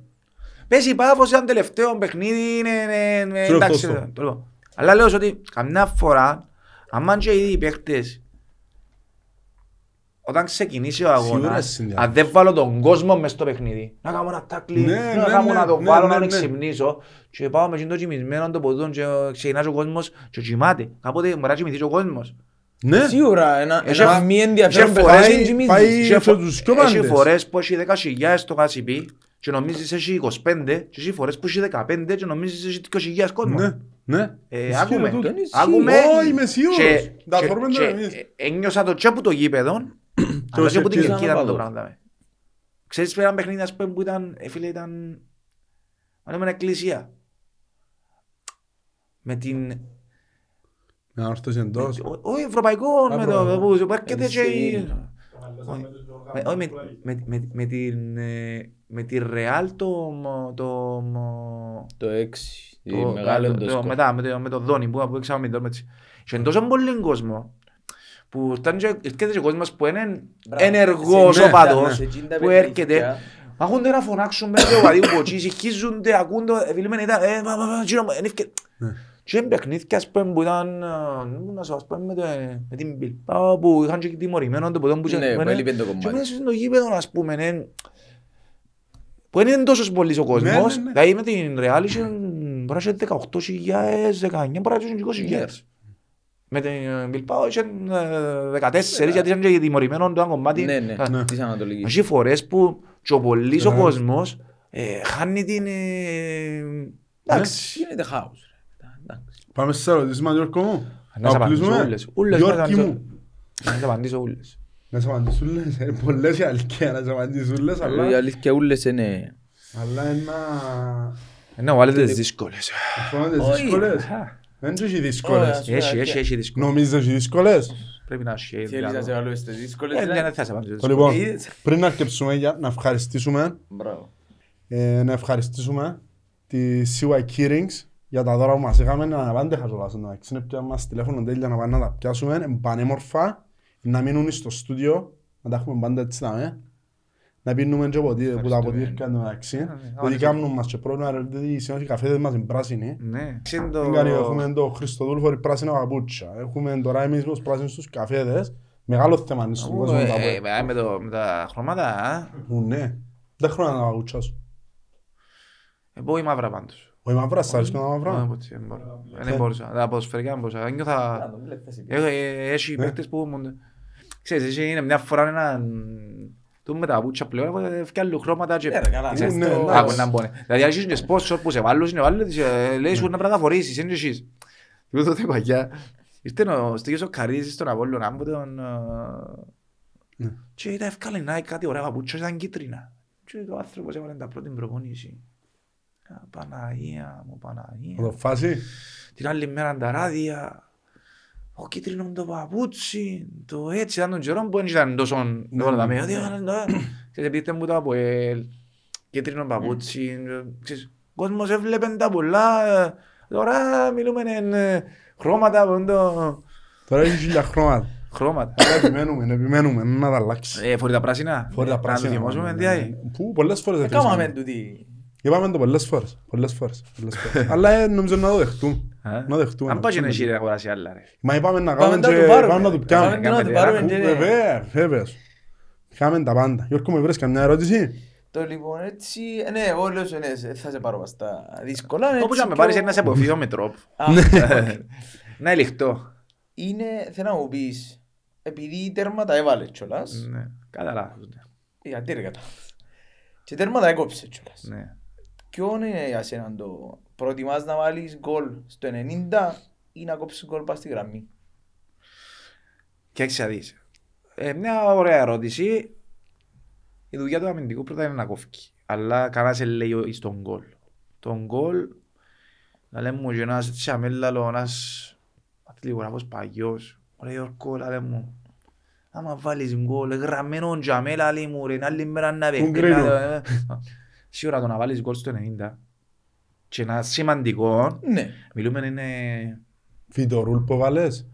Πες η Πάφος ήταν τελευταίο παιχνίδι, είναι είναι- είναι Ξέρω εντάξει. αυτό. το λέω. Αλλά λέω σου ότι καμιά φορά, άμα και οι παίκτες, όταν ξεκινήσει ο Σίγουρα αγώνας, συνδυάζεται. αν δεν βάλω τον κόσμο μες στο παιχνίδι, να κάνω ένα τάκλι, Ναι, να ναι, κάνω ναι, να το ναι, βάλω, ναι, να ναι. τον ξυπνήσω και πάω μες το κοιμισμένο το ποδόν και ξεκινάς ο κόσμος και κοιμάται. Κάποτε μπορεί να κοιμηθείς και ο κόσμος. Ναι. Σίγουρα, ένα Έχει- ένα μη ενδιαφέρον έχει παιχνίδι φορές- γεμίζει. πάει- Έχει σε φο- τους πιο Έχει πάντες. φορές που έχει 10.000 στο KCP και νομίζεις έχει 25 και έχει φορές που έχει 15 και νομίζεις έχει 20.000 κόσμο. Ναι, ναι. Ε, Ισχύει άκουμε. τούτο. Δεν ισχύει. Άκουμε. Ω, είμαι σίγουρος. Και- Τα και- φορούμε και τώρα εμείς. ε- Ένιωσα το και που το γήπεδο, αλλά ως και που την εκεί. κερκίδα το Ανάποδο. πράγμα. δάμε. Ξέρεις πέρα παιχνίδι ας πούμε που ήταν, ε, φίλε ήταν, αν ήμουν εκκλησία. Με την, Με ανόρθωση εντός. ο- όχι ευρωπαϊκό, Α, με μπράβο. το, που που έρχεται και η- Εσύ. όχι, με- όχι, με- με- με- με την, ε, με τη Ρεάλ το, μο- το, μο- Το 6. Η το- μεγάλη το- το το- σκορ. μετά με το, με το Δόνι που, που έξαμε με το έτσι. Και είναι τόσο πολύ κόσμο που ήταν και, έρχεται και κόσμος που είναι Μπράβο. ενεργός Ναι, οπαδός σε εκείνα που παιχνίδια. έρχεται Αχούνται να φωνάξουν μέσα ο παδίου που εκεί συγχύζονται, ακούν το, ε, φίλε με ήταν, ε, μα, μα, μα, γύρω μου, εν ευκαι- Ναι. Και είναι παιχνίδια, ας πούμε, που ήταν, ε, να σας πούμε, με το- με την Bilbao, που είχαν και τιμωρημένο το ποτέ που Ναι, είχε- που έλειπε το και κομμάτι. μέσα στο γήπεδο, ας πούμε, ναι, που δεν είναι τόσος πολύ ο κόσμος, ναι, ναι. δηλαδή με την Real είχε, μπορεί να είχε 18.000, 19, μπορεί να είχε 20.000. Με την Bilbao είχε ε, 14, γιατί ήταν και τιμωρημένο το ένα κομμάτι. Ναι, ναι, Α, της Ανατολικής. Έχει φορές που και ο πολύς ο Ναι. κόσμος ε, χάνει την... ε, Εντάξει. Γίνεται χάος. ρε. Εντάξει. Πάμε στις ερωτήσεις μας, Γιώργο μου. Να σε απαντήσω κλείσουμε. ούλες. Ούλες Γιώργη να σε μου. Να σε απαντήσω ούλες. Να σε απαντήσω ούλες. Είναι πολλές οι αλήθεια να σε απαντήσω ούλες, Η αλλά... αλήθεια ούλες είναι... Αλλά είναι να... Να βάλετε τις δύσκολες. Φωνάζεις Όχι. δύσκολες. Δεν έχει δύσκολες. Ωραία. Έχει, έχει, έχει δύσκολες. Νομίζεις ότι έχει δύσκολες. Πρέπει να έχει. Θέλεις να σε βάλω στις δύσκολες. Ε, δηλαδή. Δεν θα σε απαντήσω. Το Λοιπόν, είδες. πριν να αρκεψούμε για να ευχαριστήσουμε Μπράβο. ε, να ευχαριστήσουμε τη CY Keyrings για τα δώρα που μας είχαμε να αναπάντεχα κιόλας να είναι πια μας τηλέφωνο τέλεια να πάνε να τα πιάσουμε είναι πανέμορφα να μείνουν στο στούντιο να τα έχουμε πάντα έτσι να με να πίνουμε και ποτή, που τα ποτήρια εν τω μεταξύ ναι, ότι κάνουν μας και πρόβλημα ρε, δηλαδή οι συνήθως οι καφέδες μας είναι πράσινοι Ναι. Είναι το- Δεν κάνει, έχουμε το Χριστοδούλφο πράσινα παπούτσια έχουμε τώρα εμείς τους πράσινους στους καφέδες μεγάλο θέμα είναι στον Ου, κόσμο ε, τα ε, πόδια. με το- με τα χρώματα, α. Ου, ναι δεν χρόνο να τα παπούτσια σου Ε, πω η μαύρα πάντως. όχι μαύρα, σ' αρέσκουν τα Όχι, μαύρα; Πω, δεν μπορώ. Δεν μπορούσα. Τα ποδοσφαιρικά δεν μπορούσα. Ένιωθα... Έχω- ε, Έχει Ναι. παίκτες που... μου- Ξέρεις, έχει- είναι μια φορά ένα... Του με τα παπούτσια πλέον, ε, φτιάχνουν χρώματα και... Ναι, ρε, καλά, Ξέρεις, ναι, το- ναι. άκου να μπώνε. Δηλαδή, αν είσαι και σπόσορ που σε βάλουν, είναι βάλουν, ε, λέει σου να πρέπει να τα φορήσεις, είναι και εσείς. Εγώ τότε παγιά, ήρθε ο Στίγιος ο Καρύζης στον Απόλλωνα, από τον... ε, Ναι. Και ήταν ευκάλε να έχει κάτι ωραία παπούτσια, ήταν κίτρινα. Και ο άνθρωπος έβαλε τα πρώτη προπονήση. Α, Παναγία μου, να το Παναγία. φάσει Την άλλη μέρα τα ράδια. Ο κίτρινο το παπούτσι, το έτσι, ήταν τον καιρό που δεν ήταν τόσο... Ναι, όλα τα ναι. μία, ότι έκαναν το- Ξέρεις, επειδή μου το από ελ, κίτρινο παπούτσι, ξέρεις, ο κόσμος έβλεπε τα πολλά, ε, τώρα μιλούμε εν, ε, χρώματα, που είναι το... τώρα έχει χίλια χρώματα χρώματα. Αλλά επιμένουμε, επιμένουμε, να τα αλλάξεις. Ε, φορεί τα πράσινα. Φορεί τα Να πράσινα. το θυμώσουμε, ναι, τι ναι,άει. ναι. Πού, πολλές φορές Έκαναμε εφήσαμε. τούτη. Είπαμε το πολλές φορές, πολλές φορές, πολλές φορές. Αλλά ε, νομίζω να το δεχτούμε. Α, Να δεχτούμε. Αν πάει και να εσύ ρε αγοράσει άλλα ρε. Μα είπαμε να Πάμε κάνουμε να και του πάρουμε. πάμε να του Πάμε πιάμε. να του πάρουμε Ου, και- Βέβαια, βέβαιος. Είχαμε τα πάντα. Γιώργο, με βρες καμιά ερώτηση; Το λοιπόν έτσι, ε, ναι, εγώ λέω σου, ναι, σε- θα σε πάρω πας στα δύσκολα. είναι Όπως έτσι να με πιο- πάρεις ένα σε αποφύγω με τρόπο. Α, Να ελιχτώ. Είναι, θέλω να μου πεις, επειδή τέρμα τα έβαλε κιόλας, Ναι, Καταλάβω. γιατί ρε κατά. Και τέρμα τα έκοψε κιόλας. Ναι. Ποιον είναι για σένα το προτιμάς να βάλεις γκολ στο 90 ή να κόψεις γκολ πας στη γραμμή; Και έχεις να δεις. Ε, μια ωραία ερώτηση. Η δουλειά του αμυντικού πρώτα είναι να κόφει. Αλλά κανένας δεν λέει ο- στον γκολ. Τον γκολ, να λέμε μου και ένας έτσι αμέλαλος, ένας αθλητικογράφος παγιός. Ωραία Γιώργο, λάλε μου. Άμα βάλεις γκολ, γραμμένο τζαμέ, λάλε μου ρε, άλλη μέρα να παίχνει. Κρίνω. να- Σίγουρα το να βάλεις γκολ στο 90 και ένα σημαντικό, Ναι. μιλούμε είναι Φιτορούλ που βάλες;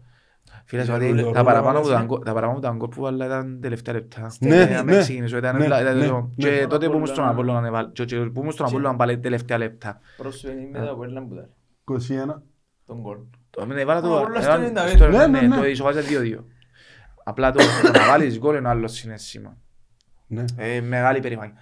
Φίλε, Για ότι ρούλο, τα ρούλο παραπάνω που βάλες, τα γκολ- τα παραπάνω που τα γκολ που βάλα ήταν τελευταία λεπτά. Ναι, Ε, άμα ναι. ξεκινήσω, ήταν- Ναι, ήταν- ναι, ήταν- ναι. Και τότε που ήμουν στον Απόλλωνα. Απόλλωνα, έβαλα- και- και που ήμουν στον Και- Απόλλωνα πάλι τελευταία λεπτά. Πρόσφυγε μετά από ένα μπουτάρι. 21. Τον γκολ. Το μήνα έβαλα το- Α, όλα στο έβαλα 90, στο- ναι, ναι, ναι, ναι. το ισοβάζα 2-2. Απλά το το να βάλεις γκολ είναι άλλο συναίσθημα. Ναι. Ε, Μεγάλη περηφάνεια.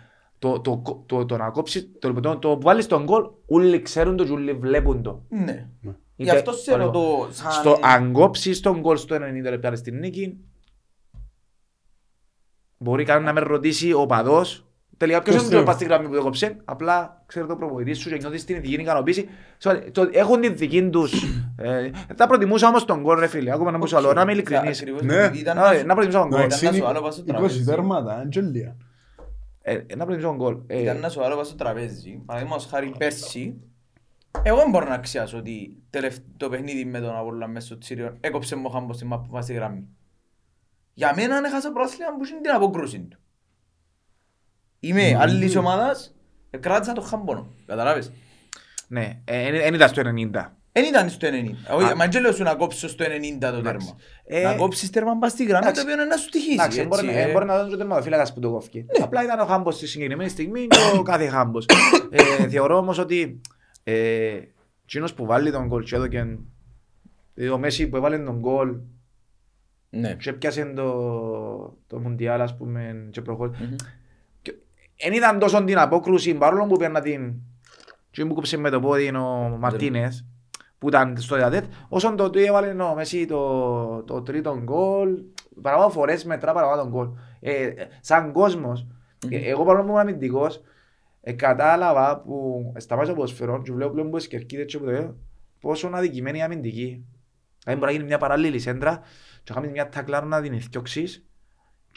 Το- το- το- το να κόψεις, το- το- το που βάλεις τον γκολ, όλοι ξέρουν το και όλοι βλέπουν το. Ναι. Γι' αυτό σε Ωραία. ρωτώ, σαν... Στο, αν κόψεις τον γκολ στο 90 λεπτά στην νίκη, μπορεί κανένα να με ρωτήσει ο παδός Τελικά ποιος Ποιος είναι το θέλει. πας στη γραμμή που το κόψε, απλά ξέρει το προπονητή σου και νιώθεις την ηθική ικανοποίηση. So, το- Έχουν την δική τους. ε, Θα προτιμούσα όμως τον γκολ ρε φίλε, ακόμα να μου σου άλλο, να είμαι ειλικρινής. Ακριβώς, Ναι. επειδή ήταν Α, να ε, σου- Να προτιμούσα τον γκολ. ήταν να σου άλλο πας στο 20 τραπέζι. τέρματα, Αγγελία. Ε, Να προτιμούσα τον γκολ. Ε, Ήταν να σου άλλο πας στο τραπέζι. Παραδείγματος χάρη πέρσι, εγώ δεν μπορώ να αξιάσω ότι τελευ- το παιχνίδι με τον Απόλλωνα μέσα στο Τσίριο έκοψε μου χάμπο στη μάπα στη γραμμή. Για μένα αν έχασα πρόθυμα που είναι την αποκρούση του. Είμαι άλλης ομάδας, ε, κράτησα το χάμπονο. Καταλάβες; Ναι, δεν ήταν στο 90. Δεν ήταν στο 90. Όχι, Α. Μα δεν λέω σου να κόψεις στο 90 το Εντάξει. τέρμα. Ε, Να κόψεις τέρμα πας στη γραμμή το εντάξει. οποίο είναι να σου τυχήσει. Εντάξει, έτσι, μπορεί, ε. ε, μπορεί να δώσει ο τερματοφύλακας που το κόφηκε. Απλά ήταν ο Χάμπος στη συγκεκριμένη στιγμή και ο [COUGHS] κάθε Χάμπος. ε, θεωρώ όμως ότι ε, εκείνος που βάλει τον γκολ και έδωκε δηλαδή ο Μέση που έβαλε τον γκολ Ναι. και έπιασε το, το Μουντιάλ ας πούμε και προχώρησε. Μμμ. Εν ήταν τόσο την απόκρουση παρόλο που παίρνα την και μου κόψε με το πόδι ο Μαρτίνες που ήταν στο διαδέτ όσον το ότι έβαλε ο Μέση το, το τρίτο γκολ παραπάνω φορές μετρά παραπάνω τον γκολ. Ε, σαν κόσμος ε, εγώ παρόλο που ήμουν αμυντικός ε, κατάλαβα που σταμάτησα το ποδοσφαιρό και βλέπω πλέον που τις κερκίδες και που το λέω πόσο είναι αδικημένοι οι αμυντικοί δηλαδή μπορεί να γίνει μια παράλληλη σέντρα και να κάνεις μια τακλάρα να την εθιώξεις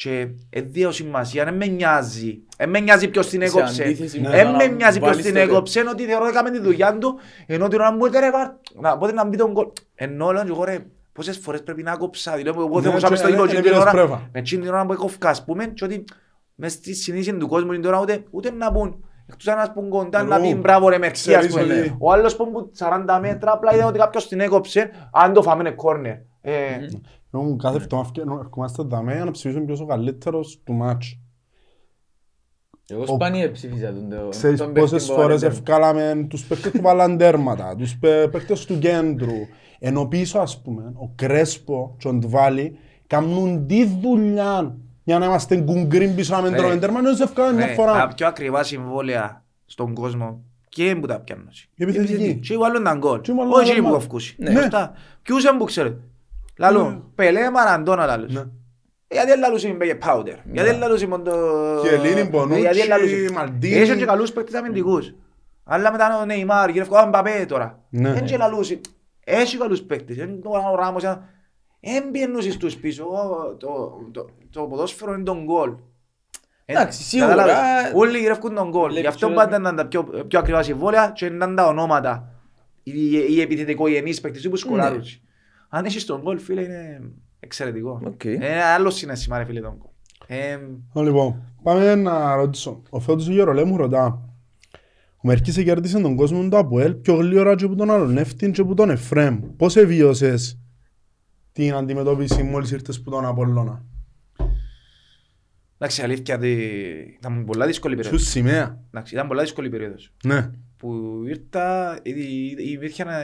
και έδειω σημασία, δεν με νοιάζει. Δεν με νοιάζει ποιος την Σε έκοψε. αντίθεση με Δεν το με να νοιάζει ποιος βάλεις την το τέλος. έκοψε, ενώ ότι θεωρώ ότι έκαμε τη δουλειά του, ενώ την ώρα μου έρχεται ρε βάρ, να πότε να μπει τον γκολ. Ενώ λέω και εγώ ρε, πόσες φορές πρέπει να κόψα, δηλαδή εγώ Ναι, θεώρησα μες στο και- ύπο ε, και ε, την πήρες ώρα, πρέβα. με εκείνη την ώρα που έκοφκα ας πούμε, και ότι μες στη συνήθεια του κόσμου την ώρα ούτε, ούτε να πούν, εκτός αν ας πούν κοντά να Εγώ, πεις μπράβο ρε μερκή ας ξέρεις πούμε. ότι- Ο άλλος που που 40 μέτρα απλά είδε ότι κάποιος την έκοψε, αν το φάμε είναι κόρνερ. Ε, Εγώ μου κάθε εβδομάδα φκε- ερχόμαστε δαμέ για να ψηφίσουμε ποιος ο καλύτερος του μάτς. Εγώ σπάνια ψήφισα τον το- Ξέρεις τον πόσες παίχτη που φορές βάλε ευκάλαμε τους παίκτες που βάλαν τέρματα, τους παι- παίκτες του κέντρου. Ενώ πίσω ας πούμε, ο Κρέσπο και ο Ντβάλι κάνουν τη δουλειά για να είμαστε κουγκρίν πίσω να μην Ρε. τρώμε τέρμα, ενώ σε ευκάλαμε μια ρε, φορά. Τα πιο ακριβά συμβόλαια στον κόσμο και που τα πιάνουν. Η επιθετική. Και βάλουν τα γκολ. Και βάλουν Όχι τα εκείνοι που γκολ. κοφκούσι. Ναι. Σωστά. Ποιους δεν που ξέρετε. Λαλό, Πελέ Μαραντώνα λαλούς. Ναι. Γιατί δεν λαλούς είμαι και Πάουτερ. Γιατί δεν λαλούς είμαι το... Κιελίνι, Μπονούτσι, Γιατί δεν λαλούς- Μαλντίνι. Έχουν και καλούς παίκτες αμυντικούς. Αλλά μετά ο Νεϊμάρ, γυρεύκω ο Μπαπέ τώρα. Ναι. Δεν και λαλούς. Έχει καλούς παίκτες. Δεν ο Ράμος. Δεν πιένουσες τους πίσω. Ο- το- το- Το ποδόσφαιρο είναι τον γκολ. Εντάξει, σίγουρα. Κατάλαβες. Όλοι γυρεύκουν τον γκολ. Βλέπεις Γι' αυτό όλα- πάντα ήταν τα πιο, πιο ακριβά συμβόλαια και ήταν τα ονόματα. Οι, οι επιθετικογενείς παίκτες που σκοράρουν. Αν έχεις τον γκολ, φίλε, είναι εξαιρετικό. Οκ. Είναι άλλος συναισθήμα, ρε φίλε, τον γκολ. Ε, Λοιπόν, πάμε να ρωτήσω. Ο Φώτος ο Γερολέμου ρωτά. Ο Μερκής κέρδισε τον κόσμο του Αποέλ πιο γλήορα και από τον άλλον Νεύτην και από τον Εφρέμ. Πώς εβίωσες την αντιμετώπιση μόλις ήρθες που τον Απολλώνα; Εντάξει, αλήθεια, ότι ήταν πολλά δύσκολη Σου περίοδος. σημαία. Εντάξει, ήταν πολλά δύσκολη περίοδος. Ναι. Που ήρθα, ήδη- ήδη υπήρχε ένα...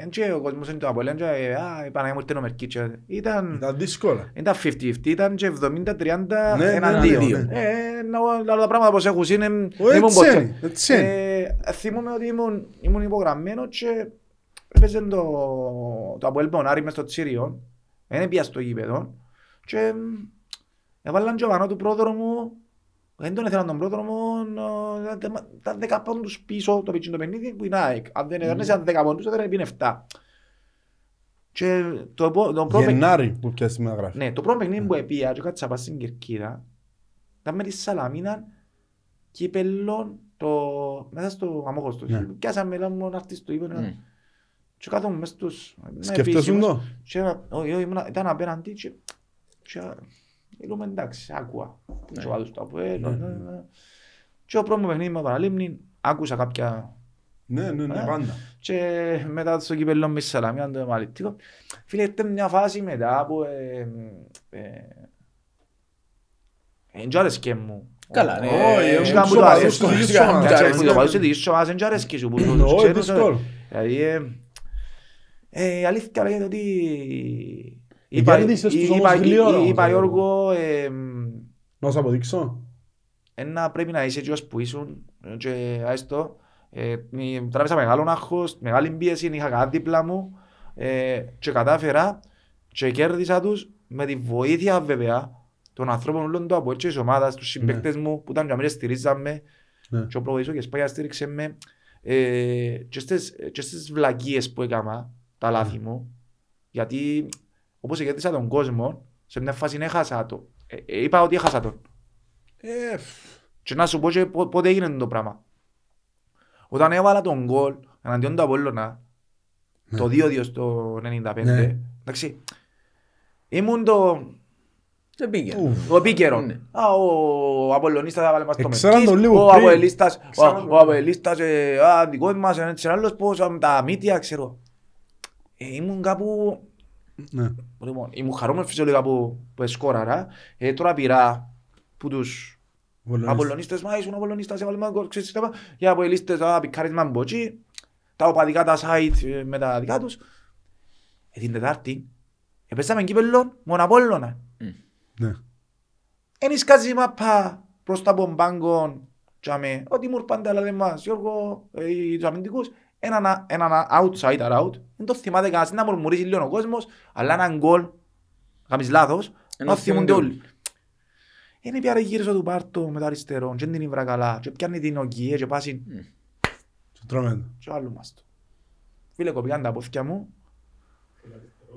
Εν και ο κόσμος είναι το Απόλλων και ε, α, η Παναγία μου ήρθε ο Μερκίτσια. Ήταν... Ήταν δύσκολα. Ήταν 50-50, ήταν και 70-30 Ναι, ναι, εναντίον. ναι, ναι. Ε, να- να- τα πράγματα πως έχουν είναι... Ο, ήμουν έτσι ποτέ. είναι, έτσι είναι. Ε, Θυμούμαι ότι ήμουν, ήμουν υπογραμμένο και έπαιζε το, το Αποέλ Πονάρι μες στο Τσίριο. Δεν πια στο γήπεδο. Και μ, έβαλαν και ο Βανό του πρόδρομου. Δεν τον ήθελαν τον πρόδρομο. ε, ήταν- Ήταν 10 πόντους πίσω το πιτσιν το παιχνίδι που είναι ΑΕΚ. Αν δεν έδερνες ήταν 10 πόντους, δεν έπινε 7. Και το, επο- το πρώτο Γενάρη που πιάσεις τη μεταγραφή. ναι, το πρώτο παιχνίδι που επία και κάτσα πας στην Κερκίδα ήταν με τη Σαλαμίνα κύπελλον το... μέσα στο αμόχωστο. Ναι. Πιάσαμε λέω μου να έρθεις στο ύπο Μμ. και κάθομαι μες στους... είμαι Σκεφτόσουν επίσημος. το. Και όχι, όχι, ήμουνα- ήταν απέναντι και... και Μιλούμε εντάξει, άκουα. Τους οπαδούς του Αποέλ, Ναι. ναι, ναι. Και ο πρώτο μου παιχνίδι με παραλίμνη, άκουσα κάποια Ναι, ναι, ναι, Ε. πάντα. και μετά στο κυπέλλο με Σαλαμία το μαλιτικό. Φίλε, ήρθε μια φάση μετά που ε, ε, εν τζ' άρεσκε μου. Καλά, ναι. Όχι, Ε, ήμουν είχα που το σοβαρός αρέσει στο σου. δικής Κάτσε, ομάδας. κάτσε, αρέσει. που το παδούς στη δικής σου ομάδας, εν τζ' άρεσκε σου, που τους Όχι, ξέρεις, δύσκολο. Δηλαδή, ε, ε, η αλήθεια λέγεται ότι Ε, είπα- κέρδισες τους είπα- όμως γλύωρα, είπα όμως, Γιώργο ε, Να σου αποδείξω. ένα πρέπει να είσαι έτσι που ήσουν και άιστο Ε, μη- τράβησα μεγάλο άγχος, μεγάλη πίεση, είχα κάτι δίπλα μου ε, και κατάφερα και κέρδισα τους με τη βοήθεια βέβαια των ανθρώπων όλων του από έτσι της ομάδας, τους συμπαίκτες μου που ήταν και αμέσως στηρίζαμε Ναι. και ο προβοητής ο Κεσπάγιας στήριξε με ε, και στις, και στις βλακίες που έκανα, τα λάθη μου γιατί όπως κέρδισα τον κόσμο σε μια φάση έχασα το. Ε, ε, είπα ότι έχασα τον. Ε, Και να σου πω και πο- πότε έγινε το πράγμα. Όταν έβαλα τον γκολ εναντίον του Απόλλωνα, το 2-2 στο 95, Ναι. εντάξει, ήμουν το, Δεν πήγε. ουφ. το επίκαιρο. Ναι. Α, ο Απολλωνίστας θα βάλε μας το Εξέραν Μερκής, τον λίγο ο πριν. Αποελίστας, ο, Εξέραν τον ο λίγο. Αποελίστας, ε, α, δικός μας, ένας άλλος πώς, α, τα μύτια, ξέρω. Ε, ήμουν κάπου, Ναι. Λοιπόν, ήμουν χαρούμενος φυσιολογικά που, που εσκόραρα, ε, τώρα πειρά που τους Βολονίστας. Απολωνίστες, μα ήσουν Απολωνίστας, έβαλε μα γκολ, ξέρεις τι είπα. Για Απολωνίστες, α, πικάρισμα μποτσί, τα οπαδικά τα site ε, με τα δικά τους. Ε, την Τετάρτη, επέσαμε κύπελλον μόνο Απόλλωνα. Ναι. Εν ισκάζει η μάπα προς τα μπομπάγκον, τσάμε, ότι μου πάντα λέτε μας, Γιώργο, ε, οι τους αμυντικούς, έναν έναν outsider out, δεν το θυμάται κανένας, να μουρμουρίζει λίγο ο κόσμος, αλλά έναν γκολ, κάνεις λάθος, Ενώ να θυμούνται θυμούνται όλοι. Είναι πια ρε γύρισα του πάρτο με το αριστερό, και δεν την ήβρα καλά, και πιάνει την οκιέ και πάσει Και τρώμε το. και άλλο μας το. Φίλε, κοπήκαν τα πόθηκια μου,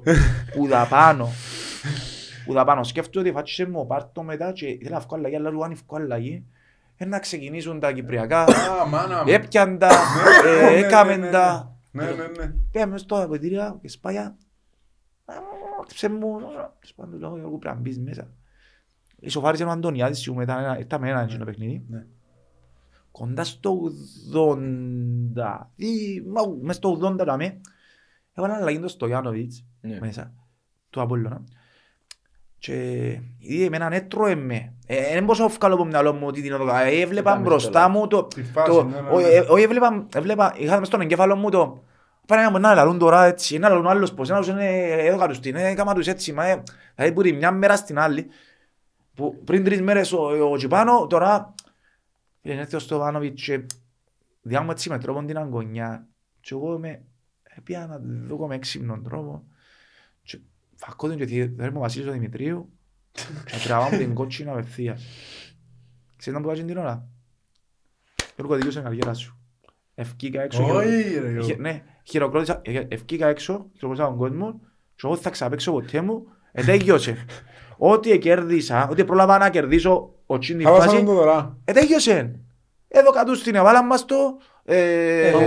[LAUGHS] που δα πάνω, που δα πάνω. Σκέφτομαι ότι φάτσισε μου ο πάρτο μετά και ήθελα να βγω αλλαγή, αλλά λόγω αν βγω αλλαγή, ε, να ξεκινήσουν τα κυπριακά, Α, μάνα μου. έπιαν τα, Ναι, ε, ναι, ναι, έκαμεν ναι, τα. Ναι, ναι, ναι. Πήγαμε στο απαιτήρια και σπάγια. Χτύψε μου, τέλος πάντων, λέω, Γιώργο, πρέπει να μπεις μέσα. Ισοφάρισε ο Αντωνιάδης, σου μετά ένα- ήταν με ένα εκείνο παιχνίδι. Ναι. Κοντά στο 80, ή μα, μες στο 80 δαμε, έβαλαν αλλαγή το Στογιάνοβιτς Ναι. μέσα, του Απόλλωνα. Και είδε εμένα έτρωε με. Ε, Δεν μπορούσα να βγάλω από το μυαλό μου ότι την οδο- ε, Έβλεπα Ήταν μπροστά στο μου το... Τη φάση, το- ναι, ναι, όχι, ναι. ε, Όχι, έβλεπα, έβλεπα, είχα μες στον εγκέφαλο μου το... Πάνε να να λαλούν τώρα έτσι, να λαλούν άλλος πως, ένας είναι έδωκα τους την, έκαμα τους έτσι, μα, ε, δηλαδή που τη μια μέρα στην άλλη, που πριν τρεις μέρες ο, ο Τσιπάνο, τώρα, φίλε, έρθει ο Στοβάνοβιτς και διά μου έτσι με τρόπο την αγκονιά, και εγώ με, έπια να δω με έξυπνον τρόπο, και φακώ τον και θέλει μου ο Βασίλης ο Δημητρίου, και τραβά μου την κότσινη απευθείας. Ξέρεις να μου βάζεις την ώρα; Γιώργο, δικαιούσε την καριέρα σου. Ευκήκα έξω. χειρο- Όχι, ρε, Γιώργο. Χε- Ναι, χειροκρότησα, ε, ευκήκα έξω, χειροκρότησα τον κόσμο και εγώ θα ξαπέξω ποτέ μου, ετέγιωσε. Ό,τι κέρδισα, ό,τι πρόλαβα να κερδίσω ο τσίνη Χάβασαμε φάση, το τώρα. ετέγιωσε. Εδώ κατ' στην εβάλαν μας το, ε, Ε,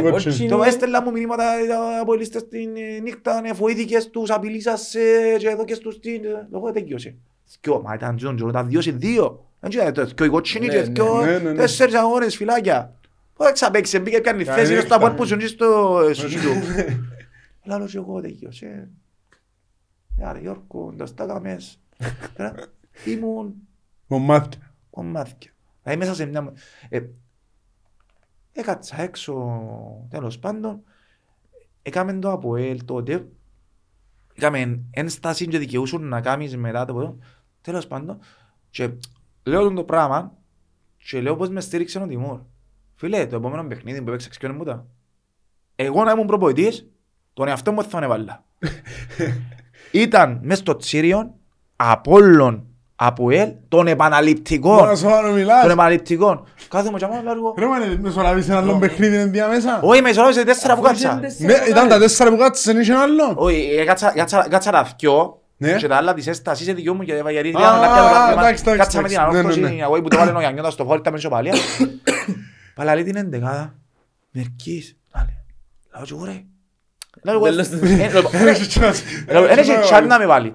το κότσινο. το έστελα μου μηνύματα ε, από λίστες την ε, νύχτα, ναι, βοήθηκες τους, απειλήσας ε, και εδώ και στους την, ε, εγώ ετέγιωσε. Δυο, μα ήταν τζον, τζον, ήταν δύο σε δύο. Δεν ξέρω, το δυο οι κότσινοι Ναι, και ναι. δυο, Ναι, ναι, ναι. τέσσερις αγώνες φυλάκια. Πώς ξαπέξε, μπήκε πιάνει Καλή θέση στο νύχτα. απόρ που σου στο σουτζί του. Λάλος και εγώ τελείωσε. Άρα Γιώργο, εντός τα καμές. Τώρα, Ήμουν Κομμάτια. κομμάτια. Δηλαδή μέσα σε μια... Ε, έκατσα έξω, τέλος πάντων, έκαμε το από ελ τότε, έκαμε ένσταση και δικαιούσουν να κάνεις μετά το ποδό, τέλος πάντων, και λέω τον το πράγμα και λέω πως με στήριξε ο Τιμούρ. Φίλε, το επόμενο παιχνίδι που έπαιξες ξέρουν μου τα. Εγώ να ήμουν προπονητής, τον εαυτό μου θα τον έβαλα. [LAUGHS] Ήταν μες στο Τσίριον, Απόλλων, Αποέλ, των επαναληπτικών. Μόνο σοβαρό μιλάς. Των επαναληπτικών. Κάθομαι και αμά λέω Ρε μάνε, μεσολαβείς ένα άλλο παιχνίδι ενδιάμεσα. Όχι, με ισορρόπησε τέσσερα που κάτσα. Ναι, ήταν τα τέσσερα που κάτσες, δεν είχε άλλο. Όχι, ε, κάτσα- κάτσα- κάτσα τα δυο Ναι. και τα άλλα της έστασης είναι δυο μου και γιατί Α, ήθελα να πιάνω το εντάξει, πρωτάθλημα. εντάξει, Κάτσα με την εντάξει. Ναι, ναι, ανόρθωση, ναι. εγώ που το βάλε ο Γιάννιώτας στο φόρτα με ισοπαλία. [COUGHS] Παλαλεί την εντεκάδα. Μερκής. Λάλε. Λάω και εγώ ρε. Λάω εγώ, Δεν λες- ε, ε, λοιπόν, Δεν είχε chance. Ρε, Εν έχει τσάρ να με βάλει.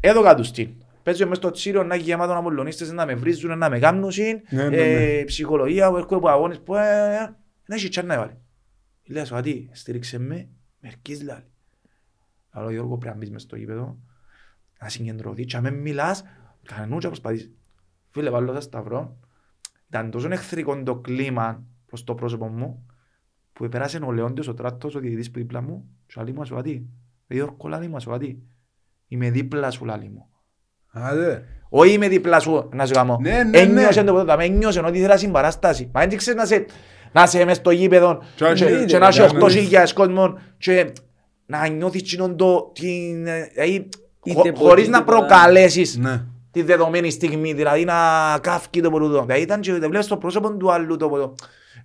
Έδωκα τους την. Παίζω μες στο τσίριο να έχει γεμάτο απολωνίστες να με βρίζουν, να με κάνουν Ναι, ναι, ε, ψυχολογία, που έρχομαι από αγώνες που... ε, ε, Δεν έχει τσάρ να με βάλει. Λέω σου τι, στήριξε με, μερκής λάλη. Αλλά Γιώργο πρέπει να μπεις μες στο γήπεδο, να συγκεντρωθείς και αν με μιλάς, κανένου και προσπαθείς. Φίλε, βάλω τα σταυρό. Ήταν τόσο εχθρικό το κλίμα προς το πρόσωπο μου, που επέρασε ο Λεόντιος, ο Τράτος, ο διαιτητής που δίπλα μου, και λέει μου ας τι. Γιώργο, λάλη μου, ας τι. Είμαι δίπλα σου, λάλη μου. Άντε. Όχι είμαι δίπλα σου, να σου κάνω. Ναι, ναι, Ένιωσε ναι. το ποτέ, με ένιωσε ότι ήθελα συμπαράσταση. Μα δεν ξέρεις να σε... να είσαι μες στο γήπεδο Και να και- έχει- και να έχει ναι, ναι, ναι. 8.000 κόσμων και να νιώθεις εκείνον το... την, ε, δηλαδή, Είτε χω- ποτέ, χωρίς να είτε ποτέ. προκαλέσεις Ναι. τη δεδομένη στιγμή, δηλαδή να καύκει το ποτό. Δηλαδή ήταν και βλέπεις στο πρόσωπο του άλλου το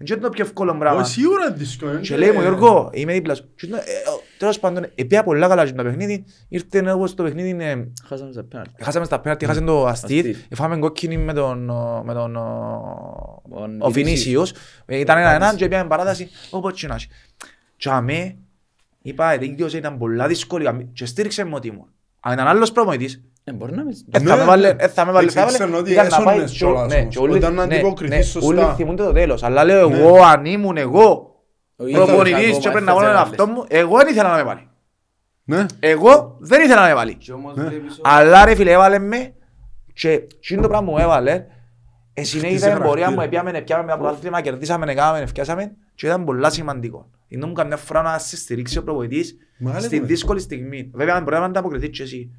ποτό. Είναι το πιο εύκολο πράγμα. Όχι, σίγουρα είναι δύσκολο. Και λέει μου Γιώργο, είμαι δίπλα σου. Και είναι, ε, ο- Τέλος πάντων, επία πολλά καλά στο παιχνίδι. Ήρθε εγώ στο παιχνίδι, ε, Χάσαμε στα πέναλτι. χάσαμε στα πέναρτι, χάσαμε το Αστίθ. Αστίθ. Εφάμε κόκκινη με τον, ο- με τον ο- Τον ο Βινίσιους. Βινίσιος. Ε, Ήταν ένα-ένα και πήγαμε παράταση, όπως και να έχει. Και αμέ, είπα, δικαιώσε, ήταν πολλά δύσκολη και στήριξε με ότι ήμουν. Αν ήταν άλλος προπονητής, Ε, μπορεί να μην... ε, θα Ναι, με βάλε, ναι. ε, θα με βάλε, θα Ήξεραν βάλε. ότι Ήταν να έσωνες πάει και ο- κιόλας ναι, όμως. και όλοι- Όταν να ναι, αντιποκριθείς ναι, σωστά. Όλοι θυμούνται το τέλος. Αλλά λέω Ναι. εγώ, αν ήμουν εγώ Ο ίδιος προπονητής ακόμα και πρέπει να έφτασε βάλω να αυτό μου, εγώ δεν ήθελα να με βάλει. Ναι. Εγώ δεν ήθελα να με βάλει. Και όμως Ναι. βλέπεις ότι- Αλλά ρε φίλε έβαλε με και εκείνο το πράγμα μου έβαλε ε, συνέχιζα Χτίσε την πορεία μου, χαρακτήρα. επιάμε, επιάμε με πρωτάθλημα, κερδίσαμε, έκαναμε, ευκιάσαμε και ήταν πολλά σημαντικό. Είναι μου καμιά φορά να σε στηρίξει ο προπονητής Μεγάλη στη κουβέντα. δύσκολη στιγμή. Βέβαια αν μπορεί να ανταποκριθείς και εσύ.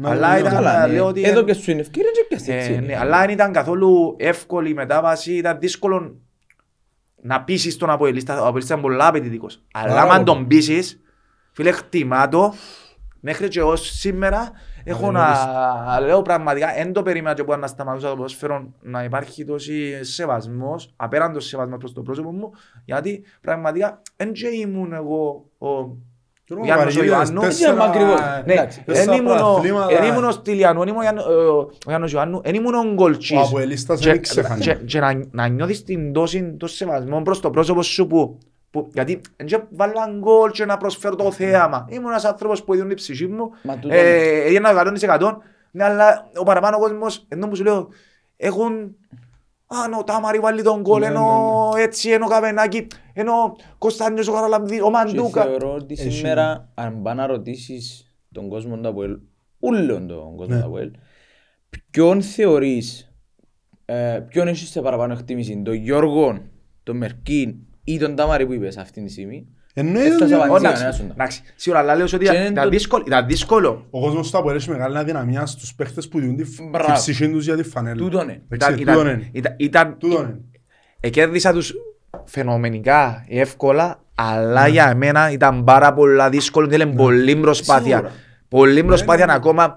Ναι. Να, Αλλά ναι, ήταν- ναι. Καλά, λέω ναι. ότι- Εδώ και σου είναι ευκαιρία και πιάσεις Ε, έτσι. ναι, αλλά δεν ήταν καθόλου εύκολη η μετάβαση, ήταν δύσκολο να πείσεις τον Αποελίστα, ο Αποελίστα είναι πολλά απαιτητικός. Αλλά Πάρα αν πολύ. τον πείσεις, φίλε χτιμά το, μέχρι και εγώ σήμερα έχω να λέω πραγματικά, δεν το περίμενα και που να σταματούσα το ποδόσφαιρο να υπάρχει τόση σεβασμός, απέραντος σεβασμός προς το πρόσωπο μου, γιατί πραγματικά δεν και ήμουν εγώ ο Γιώργο Γιάννος ο Βαρυγίδης, Ιωάννου. τέσσερα- Είμαι ακριβώς. ναι, Εντάξει. εν τέσσερα ήμουν ο- πρωταθλήματα. εν ήμουν ο Στυλιανού, εν ήμουν ο Γιάννο- ο- ο Γιάννος Ιωάννου, εν ήμουν ο Γκολτσής. Ο Αποελίστας Και- δεν ξεχάνει. και- Και να- να νιώθεις την τόση το σεβασμό προς το πρόσωπο σου που που- γιατί δεν βάλα γκολ και να προσφέρω το θέαμα. Ήμουν ένας άνθρωπος που έδιωνε η ψυχή μου, Μα τούτο ε, έδιωνα 100%, ναι, αλλά ο παραπάνω κόσμος, ενώ που σου λέω, έχουν Α, ναι, ο Τάμαρη βάλει τον γκολ, Ναι, ενώ έτσι, ενώ ο Καβενάκη, ενώ ο Κωνσταντίνος ο Καραλαμβίδη, ο Και Μαντούκα. θεωρώ ότι Έχει. σήμερα, αν πά να ρωτήσεις τον κόσμο του ΑΠΟΕΛ, ούλον τον κόσμο Ναι. του ΑΠΟΕΛ, ποιον θεωρείς, ε, ποιον έχεις σε παραπάνω εκτίμηση, τον Γιώργο, τον Μερκίν ή τον Τάμαρη που είπες αυτή τη στιγμή, Εννοείται Έφτασε ότι απαντήσει. Όχι, κανένας εντάξει, σου. εντάξει, σίγουρα, αλλά λέω ότι Και ήταν- είναι ήταν το- δύσκολο- ήταν δύσκολο. ο κόσμος του Αποέλ έχει μεγάλη αδυναμία στους παίχτες που διούν τη φ- Μπράβο. τη ψυχή τους για τη φανέλα. τούτον είναι. Εντάξει, Ήταν- τούτον ήταν- είναι. ήταν- ήταν- Τούτον είναι. Εκέρδισα τους φαινομενικά εύκολα, αλλά για μένα ήταν πάρα πολλά δύσκολο, θέλει πολλή προσπάθεια. Σίγουρα. Πολλή προσπάθεια ναι, ναι. ακόμα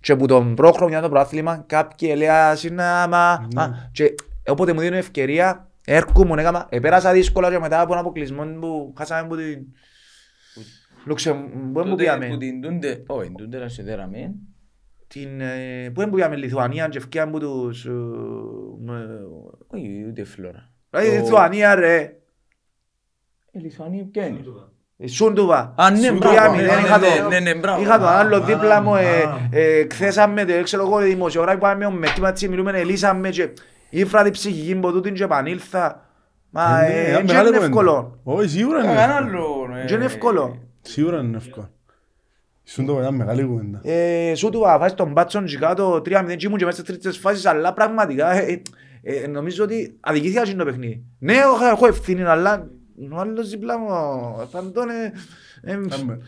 και που τον πρόχρονο το πρωτάθλημα κάποιοι έλεγαν συνάμα Ναι. και όποτε μου δίνουν ευκαιρία έρχομαι έκαμα, επέρασα δύσκολα και μετά από έναν αποκλεισμό που χάσαμε από την Λουξεμβούργο, πού Τότε πήγαμε, που την τούντε, όχι, την τούντε να σε δέραμε, την, ε, πού πήγαμε, Λιθουανία και ευκαιρία από τους, ε, με- όχι ούτε φλόρα. Δηλαδή Το- Λιθουανία ρε, Η Λιθουανία ποια είναι; η Σούντουβα. Α, ναι, Σου μπράβο, Τριάμι, ναι, δεν ναι, είχα ναι, το- ναι, ναι, μπράβο. Είχα το άλλο Α, δίπλα μου, ε, α. ε, κθέσαμε το, ξέρω εγώ, δημοσιογράφοι που πάμε με κύμα έτσι, μιλούμε, ελύσαμε και ήφρα την ψυχική μου τούτην και επανήλθα. Μα Ε, ναι, ε, ήταν δεν μεγάλη είναι κουβέντα. εύκολο. Όχι, σίγουρα είναι Κανένα εύκολο. άλλο. ε. Δεν είναι εύκολο. Σίγουρα είναι εύκολο. Ήσουν το ήταν μεγάλη κουβέντα. Ε, Σου του βάζει τον μπάτσον και κάτω 3-0 και ήμουν και μέσα στις τρίτες φάσεις, αλλά πραγματικά ε, ε, ε, νομίζω ότι αδικήθηκα και το παιχνίδι. Ναι, έχω- έχω ευθύνη, αλλά ο άλλος δίπλα μου, ο Φαντώνε, ε, Κάμε.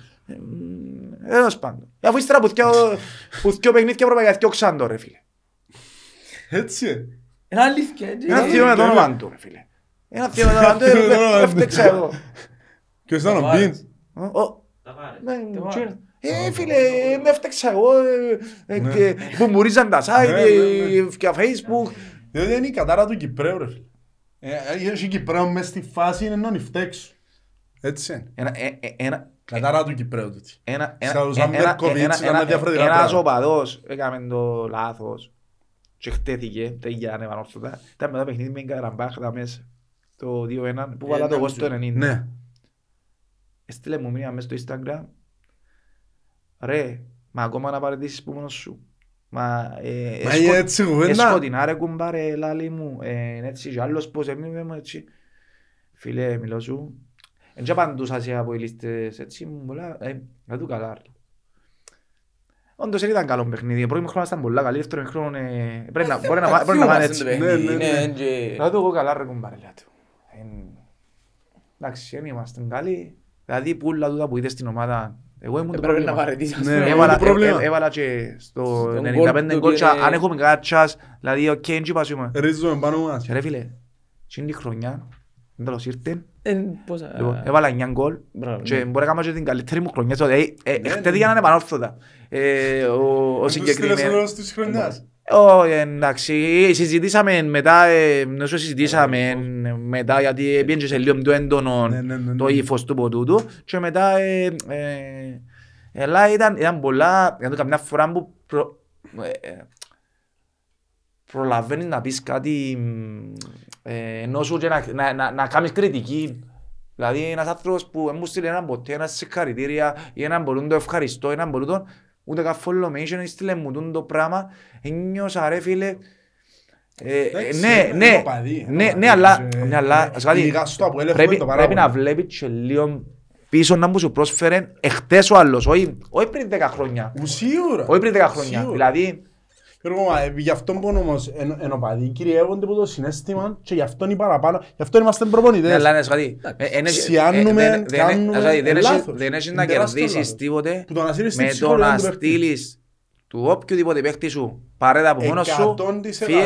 Έως πάντων. Αφού ύστερα που θκιο- [LAUGHS] που θκιο παιχνίδια ευρωπαϊκά θκιόξαν το ρε φίλε. Έτσι. Ε. Είναι αλήθεια, έτσι. Ένα θείο με το ναι, όνομα του ρε φίλε. Ένα θείο με το όνομα του, [LAUGHS] ε, Με το όνομα ε, του. έφτεξα εγώ. Ποιος ήταν ο Ταβάρες. Μπιν. Ο- ο- ναι, Ταβάρες. τσίρ. Ε, φίλε, με έφτεξα εγώ, ε, ε, Ναι. και που μουρίζαν τα site, Ναι, ναι, ε, ναι. και Facebook. Διότι είναι η κατάρα του Κυπρέου ρε φίλε. Ε, Έχει Κυπρέου μες στη φάση είναι να νυφτέξου. Έτσι είναι. Ένα, ε, ε, ένα, Κατάρα του Κυπρέου τούτη. ένα, ένα, Σαν τους ένα, Αμπέρκοβιτς ένα, έκαναν ένα, διαφορετικά ένας πράγματα. οπαδός έκαμε το λάθος και χτέθηκε, τέλεια ανεπανόρθωτα. Ήταν μετά παιχνίδι με την Καραμπάχ, τα μέσα, το 2-1, που Ε, βάλα το ναι, εγώ στο ναι. 90. Ναι. Έστειλε μου μήνυμα μέσα στο Instagram. Ρε, μα ακόμα να παραιτήσεις που μόνος σου. Μα, ε, Μα έσκο- είναι έτσι κουβέντα. Εσκοτεινά ρε κουμπάρε λάλη μου. Ε, έτσι και άλλος πως έμεινε μου έτσι. Φίλε, μιλώ σου. Εν και απαντούσα σε από οι λίστες έτσι μου πολλά. Ε, να του καλά. ρε. Όντως δεν ήταν καλό παιχνίδι. Πρώτη χρόνο ήταν πολλά καλή. Δεύτερο χρόνο ε, πρέπει να- μπορεί να πά- μπορεί να πάνε έτσι. Ναι, ναι, ναι. Να του εγώ καλά ρε κουμπάρε λέει του. Εν- Εντάξει, δεν είμαστε καλοί. Δηλαδή που όλα τούτα που είδες στην ομάδα. Εγώ ήμουν το Πρέπει να πρόβλημα. παραιτήσεις. Ναι, αυτό. Έβαλα, το πρόβλημα. έ- έ- έβαλα και στο Στον 95 γκολ γκολ του και είναι- αν έχουμε κάτσας, δηλαδή οκ, δεν τσιπάσουμε. Ρίζουμε πάνω μας. Και ρε φίλε, εκείνη τη χρονιά Τέλος ήρθε. Ε, πόσα- Λοιπόν, Έβαλα 9 γκολ Μπράβο, και ναι. μπορεί να κάνω και την καλύτερη μου χρονιά. στο- ε, ε, Χτες για να είναι πανόρθωτα. Ε, Ο ο συγκεκριμένος. της χρονιάς; Ω, εντάξει, συζητήσαμε μετά, ε, νομίζω συζητήσαμε μετά γιατί πήγαινε και σε λίγο πιο έντονο Ναι, ναι, ναι, ναι. το ύφος του ποτούτου και μετά ε, ε, αλλά ήταν, ήταν πολλά, γιατί καμιά φορά που προ, ε, ε, προλαβαίνεις να πεις κάτι μ, ε, ενώ σου και να, να, να, να κάνεις κριτική Δηλαδή ένας άνθρωπος που δεν μου στείλει έναν ποτέ, ένας συγχαρητήρια ή έναν μπορούν το ευχαριστώ, έναν μπορούν το ούτε καν follow στείλε μου τούτο το πράγμα, ένιωσα ρε φίλε, ε, ε, Εντάξει, ναι, είναι ναι, οπαδοί, είναι ναι, οπαδοί ναι, αλλά, και- ναι, αλλά, ας κάτι, ειδικά στο Αποέλ έχουμε πρέπει, το πάρα πρέπει να πολύ. βλέπεις και λίγο πίσω να μου σου πρόσφερε εχθές ο άλλος, όχι, όχι πριν 10 χρόνια, Ου, Σίγουρα. όχι πριν 10 χρόνια, Σίγουρα. δηλαδή, Γιώργο, μα, ε, γι' αυτό που όμως εν, εν οπαδοί κυριεύονται από το συνέστημα και γι' αυτό είναι παραπάνω, γι' αυτό είμαστε ναι, προπονητές. αλλά είναι κάτι, ε, εν έχει- Σιάννουμε, ε, δεν- δεν- κάνουμε, ας κάτι, δεν ε, έχει- λάθος. δεν έχεις Είναι να τεράστιο κερδίσεις λάθος. τίποτε Που το να στείλεις στην με το ψυχολογία να του παίκτη. στείλεις του οποιοδήποτε παίχτη σου παρέτα από μόνος σου, 100%. φύγε,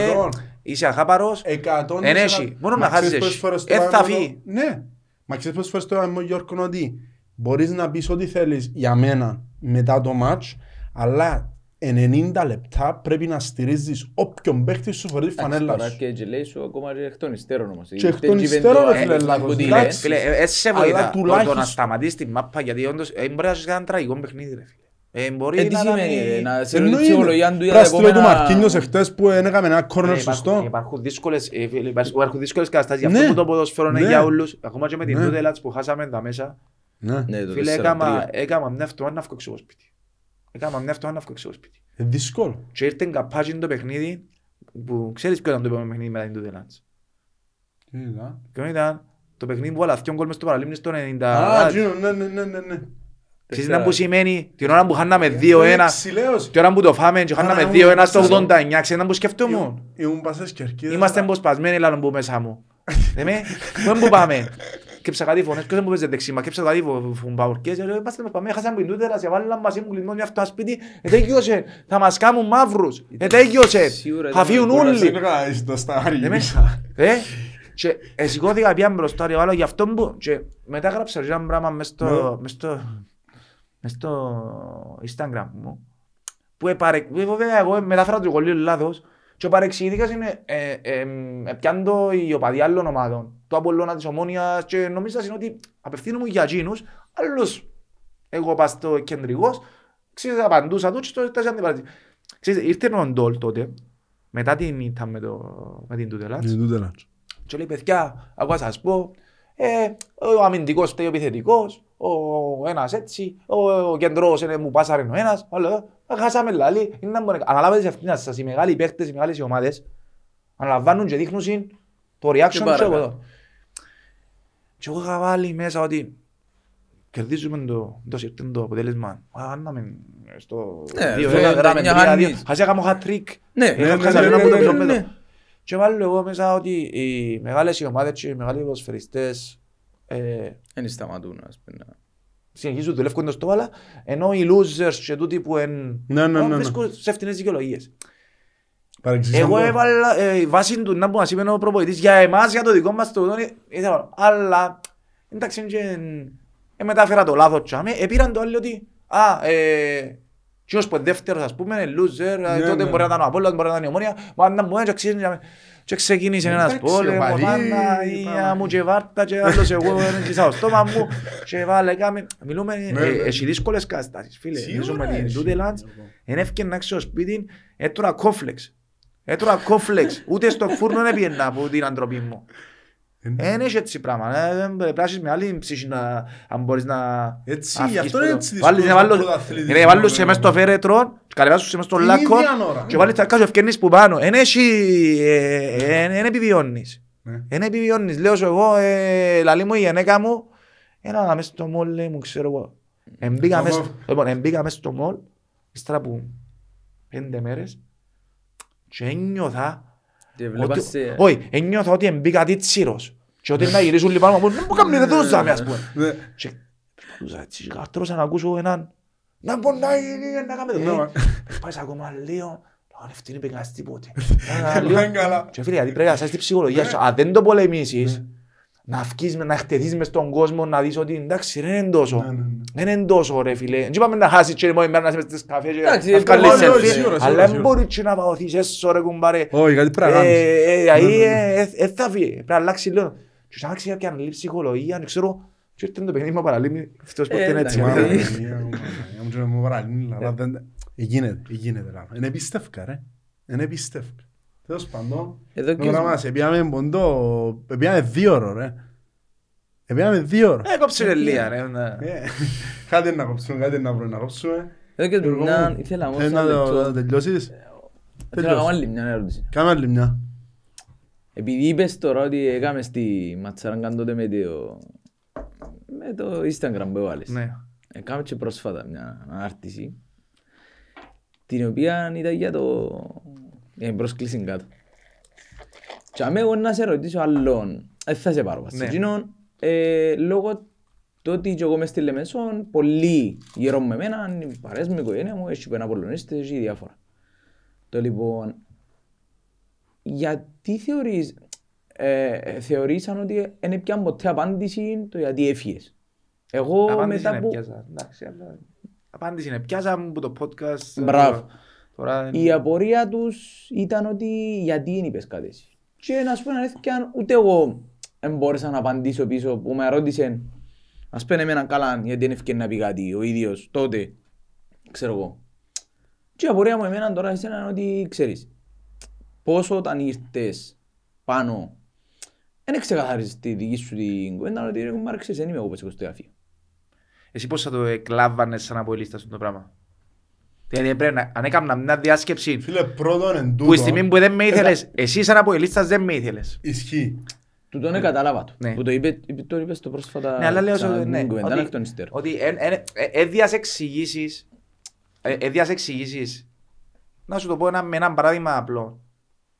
είσαι αχάπαρος, Εκατόν Εν τοις έχει. εκατό. Μόνο Μα να ξέρεις χάσεις. πόσες φορές Ε, τώρα θα είμαι φύγει. εδώ- Ναι. Μα ξέρεις πόσες φορές τώρα είμαι ο Γιώργος ότι μπορείς να πεις ό,τι θέλεις για μένα μετά το match, αλλά 90 λεπτά πρέπει να στηρίζεις όποιον παίχτη σου φορεί τη φανέλα Τώρα σου. και και λέει σου ακόμα και εκ των υστέρων όμως. Και εκ των υστέρων, ρε φίλε, λάθος. Εντάξει. Φίλε, ε, έτσι σε Αλλά βοηθά το- το τουλάχιστον- να σταματήσεις τη μάπα γιατί όντως ε, μπορεί να σου κάνει ένα τραγικό παιχνίδι ρε φίλε. Ε, μπορεί Ε, τι να σημαίνει, κάνει- ρε, να σε ρωτήσει Εννοείται. η ψυχολογία του για Πρέπει τα να στείλω του επόμενα... Μαρκίνιος εχθές που δεν έκαμε ένα κόρνερ Ε, υπάρχουν- σωστό. Υπάρχουν δύσκολες, ε, φίλε, υπάρχουν δύσκολες καταστάσεις. Γι' Ναι. αυτό που το ποδοσφαίρο είναι Ναι. για όλους. Ακόμα και με την Ναι. Τούτελατς που χάσαμε τα μέσα. Ναι. Ναι, το Φίλε, 4-3. έκαμα έκαμα μια αυτό να βγω έξω από σπίτι. Έκαμα μια αυτό να βγω έξω από σπίτι. Ε, Δύσκολο. Και ήρθε καπάζιν το παιχνίδι που ξέρεις ποιο ήταν το επόμενο παιχνίδι μετά την Τούτελατς. Ποιο ήταν το παιχνίδι που βάλα δυο γκολ μες στο παραλίμνη στο 90. Α, Τζίνο, ναι, ναι, ναι, ναι, ναι. Ξέρεις να που σημαίνει την ώρα που χάναμε 2-1 Ξυλαίος. την ώρα που το φάμε και χάναμε Άρα, 2-1 στο ήμουν- 89 ξέρεις να που σκεφτόμουν. Ήμουν πάσες κερκίδες. Είμαστε εμποσπασμένοι λάλλον που μέσα μου. Λέμε, πού που πάμε; [LAUGHS] Κέψα κάτι φωνές, ποιος δεν μου παίζει δεξίμα, κέψα κάτι φο- φουμπαουρκές, ε, είμαστε εμποσπασμένοι, χάσαμε την τούτερα, σε βάλαν μαζί μου κλεινό μια αυτό σπίτι, ε, τέγιωσε, θα μας κάνουν μαύρους, ε, τέγιωσε, Σίγουρα θα ήταν φύγουν κούραση. όλοι. Δεν έκανα στο στάρι. Λέμε, ε, και ε, σηκώθηκα πια μπροστά ρε βάλω γι' αυτό που και μετά έγραψα ένα πράγμα μες στο, μες στο, μες στο Instagram μου που επαρε... βέβαια εγώ μετάφερα το κολλείο λάθος και ο παρεξηγήθηκας είναι ε, ε, ε, πιάντο οι οπαδοί άλλων ομάδων. Το Απολλώνα της Ομόνιας και νομίζα είναι ότι απευθύνομαι για εκείνους άλλους εγώ πας στο κεντρικός ξέρεις απαντούσα τους και το ήταν αντιπαρατή Ξέρεις, ήρθε ο Ντόλ τότε μετά την ήττα με, το, με την Τούτελατς και λέει, παιδιά, ακούω να σας πω, ε, ο αμυντικός φταίει ο επιθετικός, ο ένας έτσι, ο, ο κεντρός είναι, μου πάσαρε ο ένας, άλλο, ε, χάσαμε λάλη, είναι να μπορεί, αναλάβετε τις ευθύνες σας, οι μεγάλοι παίχτες, οι μεγάλες ομάδες, αναλαμβάνουν και δείχνουν συν το reaction Και και παρακάτω. εγώ. Και εγώ είχα βάλει μέσα ότι κερδίζουμε το, το συρτήν το αποτέλεσμα. Α, Άνναμε στο Ναι, δύο, στο ένα, δράμε 99 τρία, δύο. χάνεις. Ας έκαμε hat-trick. Ναι, Είχα ναι, χάσει ναι, ένα ναι, από το ναι, μισό ναι, μέτρο. ναι. Και βάλω εγώ μέσα ότι οι μεγάλες οι ομάδες και οι μεγάλοι ποδοσφαιριστές ε, Δεν σταματούν, ας πούμε. Συνεχίζουν δουλεύκοντας το αλλά ενώ οι losers και τούτοι που εν... Ναι, ναι, ναι, ναι. βρίσκουν σε φτηνές δικαιολογίες. Παρεξηγήσαμε Εγώ το. έβαλα ε, βάση του να που μας είπε ο προπονητής για εμάς, για το δικό μας το δόνι, ήθελα, αλλά εντάξει και ε, μετάφερα το λάθος τσάμε, επήραν το άλλο ότι α, ε, Ποιος που είναι δεύτερος ας πούμε, είναι loser, ε, Ναι, τότε ναι. μπορεί να ήταν ο Απόλλωνας, μπορεί να ήταν η Ομόνια, μα να μου έτσι αξίζει και ξεκίνησε ένας Εντάξει, πόλεμος, οπαδοί, Παναγία πάμε. μου και βάρτα και άλλος εγώ [LAUGHS] έκλεισα το στόμα μου και βάλε κάμε, μιλούμε, Ναι, ε, ναι. έχει δύσκολες καταστάσεις φίλε, Σίγουρα ζούμε την έχει. Τούτελαντς, Εν έφυγε να έξω στο σπίτι, έτρωα κόφλεξ. Έτρωα κόφλεξ. Ούτε στο φούρνο δεν πήγαινα από την αντροπή μου. Εν έχει έτσι πράγμα. ε, δεν Πρέπει να έχεις με άλλη ψυχή να, αν μπορείς να... Έτσι, αφήσεις γι' αυτό το- είναι έτσι Βάλεις- δύσκολος βάλω- ο πρωταθλητής. Είναι βάλουν σε μες στο φέρετρο, καλεβάσουν σε μες στο Την λάκκο ίδια ώρα, και ναι. βάλεις τα κάτω ευκαιρνείς που πάνω. Εν έχει... ε, Εν επιβιώνεις. Ναι. Εν επιβιώνεις. Λέω σου εγώ, ε, λαλή μου η γενέκα μου, ένα μες στο μόλ, λέει μου, ξέρω εγώ. Εμπήκα μες- Εγώ- Λοιπόν, εμπήκα μες στο μόλ, ύστερα από πέντε μέρες και ένιωθα όχι, ένιωθα ότι εμπήκα τίτσιρος και ότι να γυρίσουν λοιπόν μου, δεν μου κάνουν δεν δώσαμε ας πούμε. Ναι. Και προσπαθούσα έτσι και γαρτρώσα να ακούσω έναν να μπορεί να γίνει, να κάνουμε Ναι, το μα- Πάει ακόμα λίγο, αν αυτή είναι πεγάς τίποτε. Δεν καλά. Και φίλε, γιατί πρέπει να σας την ψυχολογία σου, αν δεν το πολεμήσεις, να βγεις, με- να χτεθείς μες στον κόσμο, να δεις ότι εντάξει ρε είναι τόσο. Ναι, ναι, ναι. Δεν είναι τόσο ρε φίλε. Δεν είπαμε να χάσεις και την επόμενη μέρα να είσαι μες στις καφέ και Εντάξει, να βγάλεις όχι, όχι, selfie. σίγουρα, Αλλά σίγουρα, δεν σίγουρα. μπορεί και να παγωθείς έσω ρε κουμπάρε. Όχι, κάτι πρέπει να κάνεις. Ε, ε, Ναι, Ahí ναι, ναι. ε, ε, ε, θα βγει. Πρέπει να αλλάξει λίγο. Και να αλλάξει κάποια άλλη ψυχολογία, δεν ξέρω. Και ήρθε το παιχνίδι μου παραλίμνη. Αυτός ποτέ Ε, είναι έτσι. εντάξει. Μάνα, ρε. Παναγία μου, Παναγία μου, και να μου παραλύνει, αλλά δεν- Ε, γίνεται, ε, γίνεται, λάλο. Είναι επίστευκα, ρε. Είναι επίστευκα. Τέλος πάντων, Εδώ και τώρα μας επίαμε ποντό, επίαμε δύο ώρο, ρε. Επίαμε δύο ώρο. Ε, κόψε ρε λίγα, ρε. να- Ε, Κάτι να κόψουμε, κάτι να βρούμε να κόψουμε. εδώ και Γιώργο μια, μου, ήθελα όμως θέλεις ένα να το- λεπτό. να τελειώσεις. Ήθελα να τελειώσεις. κάνω άλλη μια ερώτηση. Κάμε άλλη μια. Επειδή είπες τώρα ότι έκαμε στη Ματσαράγκα τότε με το, με το Instagram που έβαλες. Ναι. Έκαμε και πρόσφατα μια ανάρτηση την οποία ήταν για το για την πρόσκληση κάτω. Και αμέ εγώ να σε ρωτήσω άλλον, δεν θα σε πάρω Ναι. ναι. ε, λόγω του ότι και εγώ μες στη Λεμεσόν, πολλοί γύρω μου με εμένα, οι παρέες μου, η οικογένεια μου, έχει ένα πολωνίστες, έχει διάφορα. Το λοιπόν, γιατί θεωρείς, ε, θεωρήσαν ότι δεν πιάνε ποτέ απάντηση το γιατί έφυγες; Εγώ Απάντηση μετά είναι που... πιάσα. Εντάξει, αλλά- Απάντηση είναι πιάσα μου που το podcast. Μπράβο. Τώρα Η απορία τους ήταν ότι γιατί δεν είπες κάτι εσύ. Και να σου πω την αλήθεια, ούτε εγώ δεν μπόρεσα να απαντήσω πίσω που με ρώτησε ας πούμε εμένα καλά γιατί δεν έφυγε να πει κάτι ο ίδιος τότε, ξέρω εγώ. Και η απορία μου εμένα τώρα εσένα είναι ότι ξέρεις, πόσο όταν ήρθες πάνω, δεν ξεκαθάρισες τη δική σου την κουβέντα, ότι ρε κουμπάρε ξέρεις, δεν είμαι εγώ που σηκώσω το γραφείο. Εσύ πώς θα το εκλάβανες σαν αποελίστα σου το πράγμα; Δηλαδή πρέπει να, αν έκανα μια διάσκεψη Φίλε, πρώτον εν που η στιγμή τούτο, που δεν με ήθελες, εσύ σαν αποελίστας δεν με ήθελες. ισχύει. Του τον κατάλαβα του. Ναι. Που το είπε, είπε- το είπες το πρόσφατα Ναι, αλλά λέω ξανά ότι την ναι, κουβέντα, ότι- εκ των υστέρων. Ότι εν- εν- ε- έδιας εξηγήσεις, ε- έδιας εξηγήσεις, να σου το πω ένα, με ένα παράδειγμα απλό.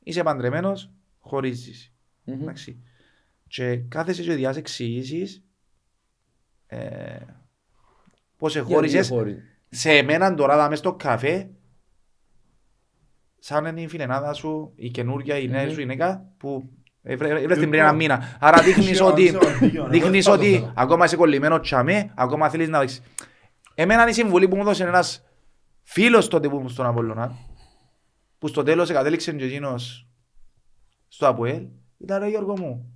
Είσαι παντρεμένος, χωρίζεις. Μμμ. Εντάξει. Και κάθεσαι και διάς εξηγήσεις ε, πώς Γιατί εχώρισες χώριζες. Σε εμένα τώρα δάμε στο καφέ σαν είναι η φιλενάδα σου, η καινούργια, η νέα Μμμ. σου γυναίκα που έβρες την πριν Λοιπόν. ένα μήνα. Άρα δείχνεις [LAUGHS] Είσαι ότι, ο- είσαι ο δίκαιο, δείχνεις εγώ ότι σπάζω ακόμα είσαι κολλημένο τσαμέ, ακόμα θέλεις να δείξεις. Εμένα η συμβουλή που μου έδωσε ένας φίλος τότε που ήμουν στον Απολλωνά, που στο τέλος κατέληξε και εκείνος στο ΑΠΟΕΛ, ήταν ρε Γιώργο μου,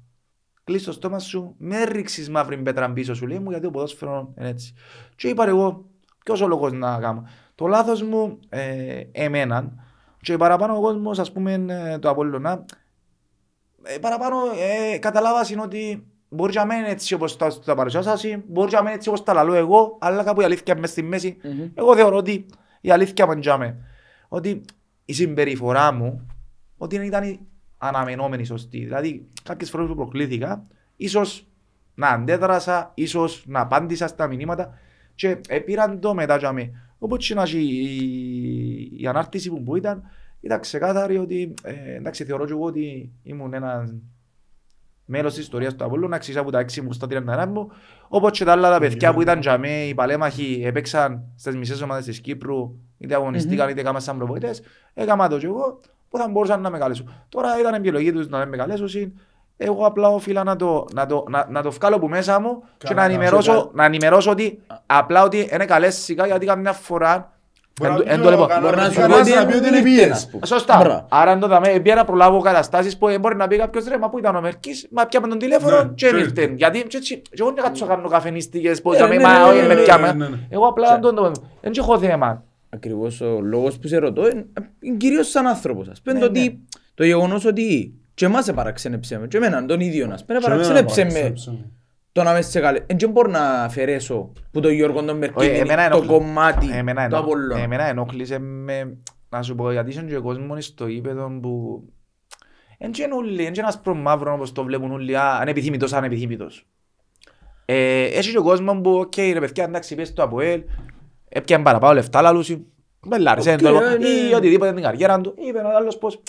κλείς το στόμα σου, με ρίξεις μαύρη πέτρα πίσω σου, λέει μου, γιατί το ποδόσφαιρος είναι έτσι. Και είπα ρε εγώ, ποιος ο λόγος να κάνω. Το λάθος μου, ε, εμέναν, και παραπάνω ο κόσμος, ας πούμε, ε, το Απολλωνά, ε, παραπάνω ε, καταλάβας είναι ότι μπορεί να μην είναι έτσι όπως τα, τα παρουσιάσα, μπορεί να μην είναι έτσι όπως τα λαλώ εγώ, αλλά κάπου η αλήθεια μες στη μέση. Μμμ. Εγώ θεωρώ ότι η αλήθεια μου εντιάμε. Ότι η συμπεριφορά μου, ότι δεν ήταν η αναμενόμενη σωστή. Δηλαδή, κάποιες φορές που προκλήθηκα, ίσως να αντέδρασα, ίσως να απάντησα στα μηνύματα και ε, πήραν το μετά για μέ. Οπότε και να έχει η, η ανάρτηση που, που ήταν, ήταν ξεκάθαρη ότι, ε, εντάξει, θεωρώ και εγώ ότι ήμουν ένα μέλος της ιστορίας του Απόλλωνα, αξίσα από τα έξι μου στα 39 μου, όπως και τα άλλα τα παιδιά που ήταν για μέ, οι παλέμαχοι έπαιξαν στις μισές ομάδες της Κύπρου, είτε αγωνιστήκαν είτε κάμαν σαν προπονητές, έκαμα το και εγώ, που θα μπορούσαν να με καλέσουν. Τώρα ήταν επιλογή τους να με καλέσουν, εγώ απλά οφείλα να το, να το, να, να το βγάλω από μέσα μου και Καλά, να καλά. ενημερώσω, να ενημερώσω ότι απλά ότι είναι καλές σιγά γιατί καμιά φορά Μπορεί εν να το- πει εν ο το λέω. κανένας- Μπορεί να σου κανένας πω ότι να πει ότι δεν είναι ήρθε, πίεση. ας πούμε. Σωστά. Μπράβο. Άρα αν το δαμε, πήγα να προλάβω καταστάσεις που μπορεί να πει κάποιος ρε, μα πού ήταν ο Μερκής, μα πιάμε τον τηλέφωνο Ναι, και και ήρθε. Γιατί και έτσι, και εγώ δεν κάτσω να κάνω καφενίστικες, πώς Ε, να ναι, μην, ναι, μα ναι, όχι ναι, με ναι, πιάμε. ναι, ναι. Εγώ απλά τον το δεν έχω θέμα. Ακριβώς ο λόγος που σε ρωτώ είναι, είναι κυρίως σαν άνθρωπος. Ας πούμε Ναι, το ναι. ότι το γεγονός ότι και εμάς σε παραξένεψε με, και εμένα τον ίδιο να πούμε, Και εμένα παραξένεψε με παραξένεψε. το να μες σε καλέ. Δεν μπορώ να αφαιρέσω που το Γιώργο τον Όχι, Μερκίνη, εμένα το ενοχλεί- κομμάτι Εμένα του ενο- Απολλώνα. Εμένα ενόχλησε με, να σου πω, γιατί είσαι και κόσμος στο ύπεδο που εν και είναι όλοι, εν και ένας προμαύρο όπως το βλέπουν όλοι, α, ανεπιθύμητος, ανεπιθύμητος. Ε, έχει και κόσμος που, οκ, ρε παιδιά, εντάξει, πες το ΑΠΟΕΛ, έπιαν παραπάνω λεφτά, λαλούσι, μπελάρισε, Οκ, το- ε, ναι. ή οτιδήποτε την καριέρα του, είπε ο άλλος πως,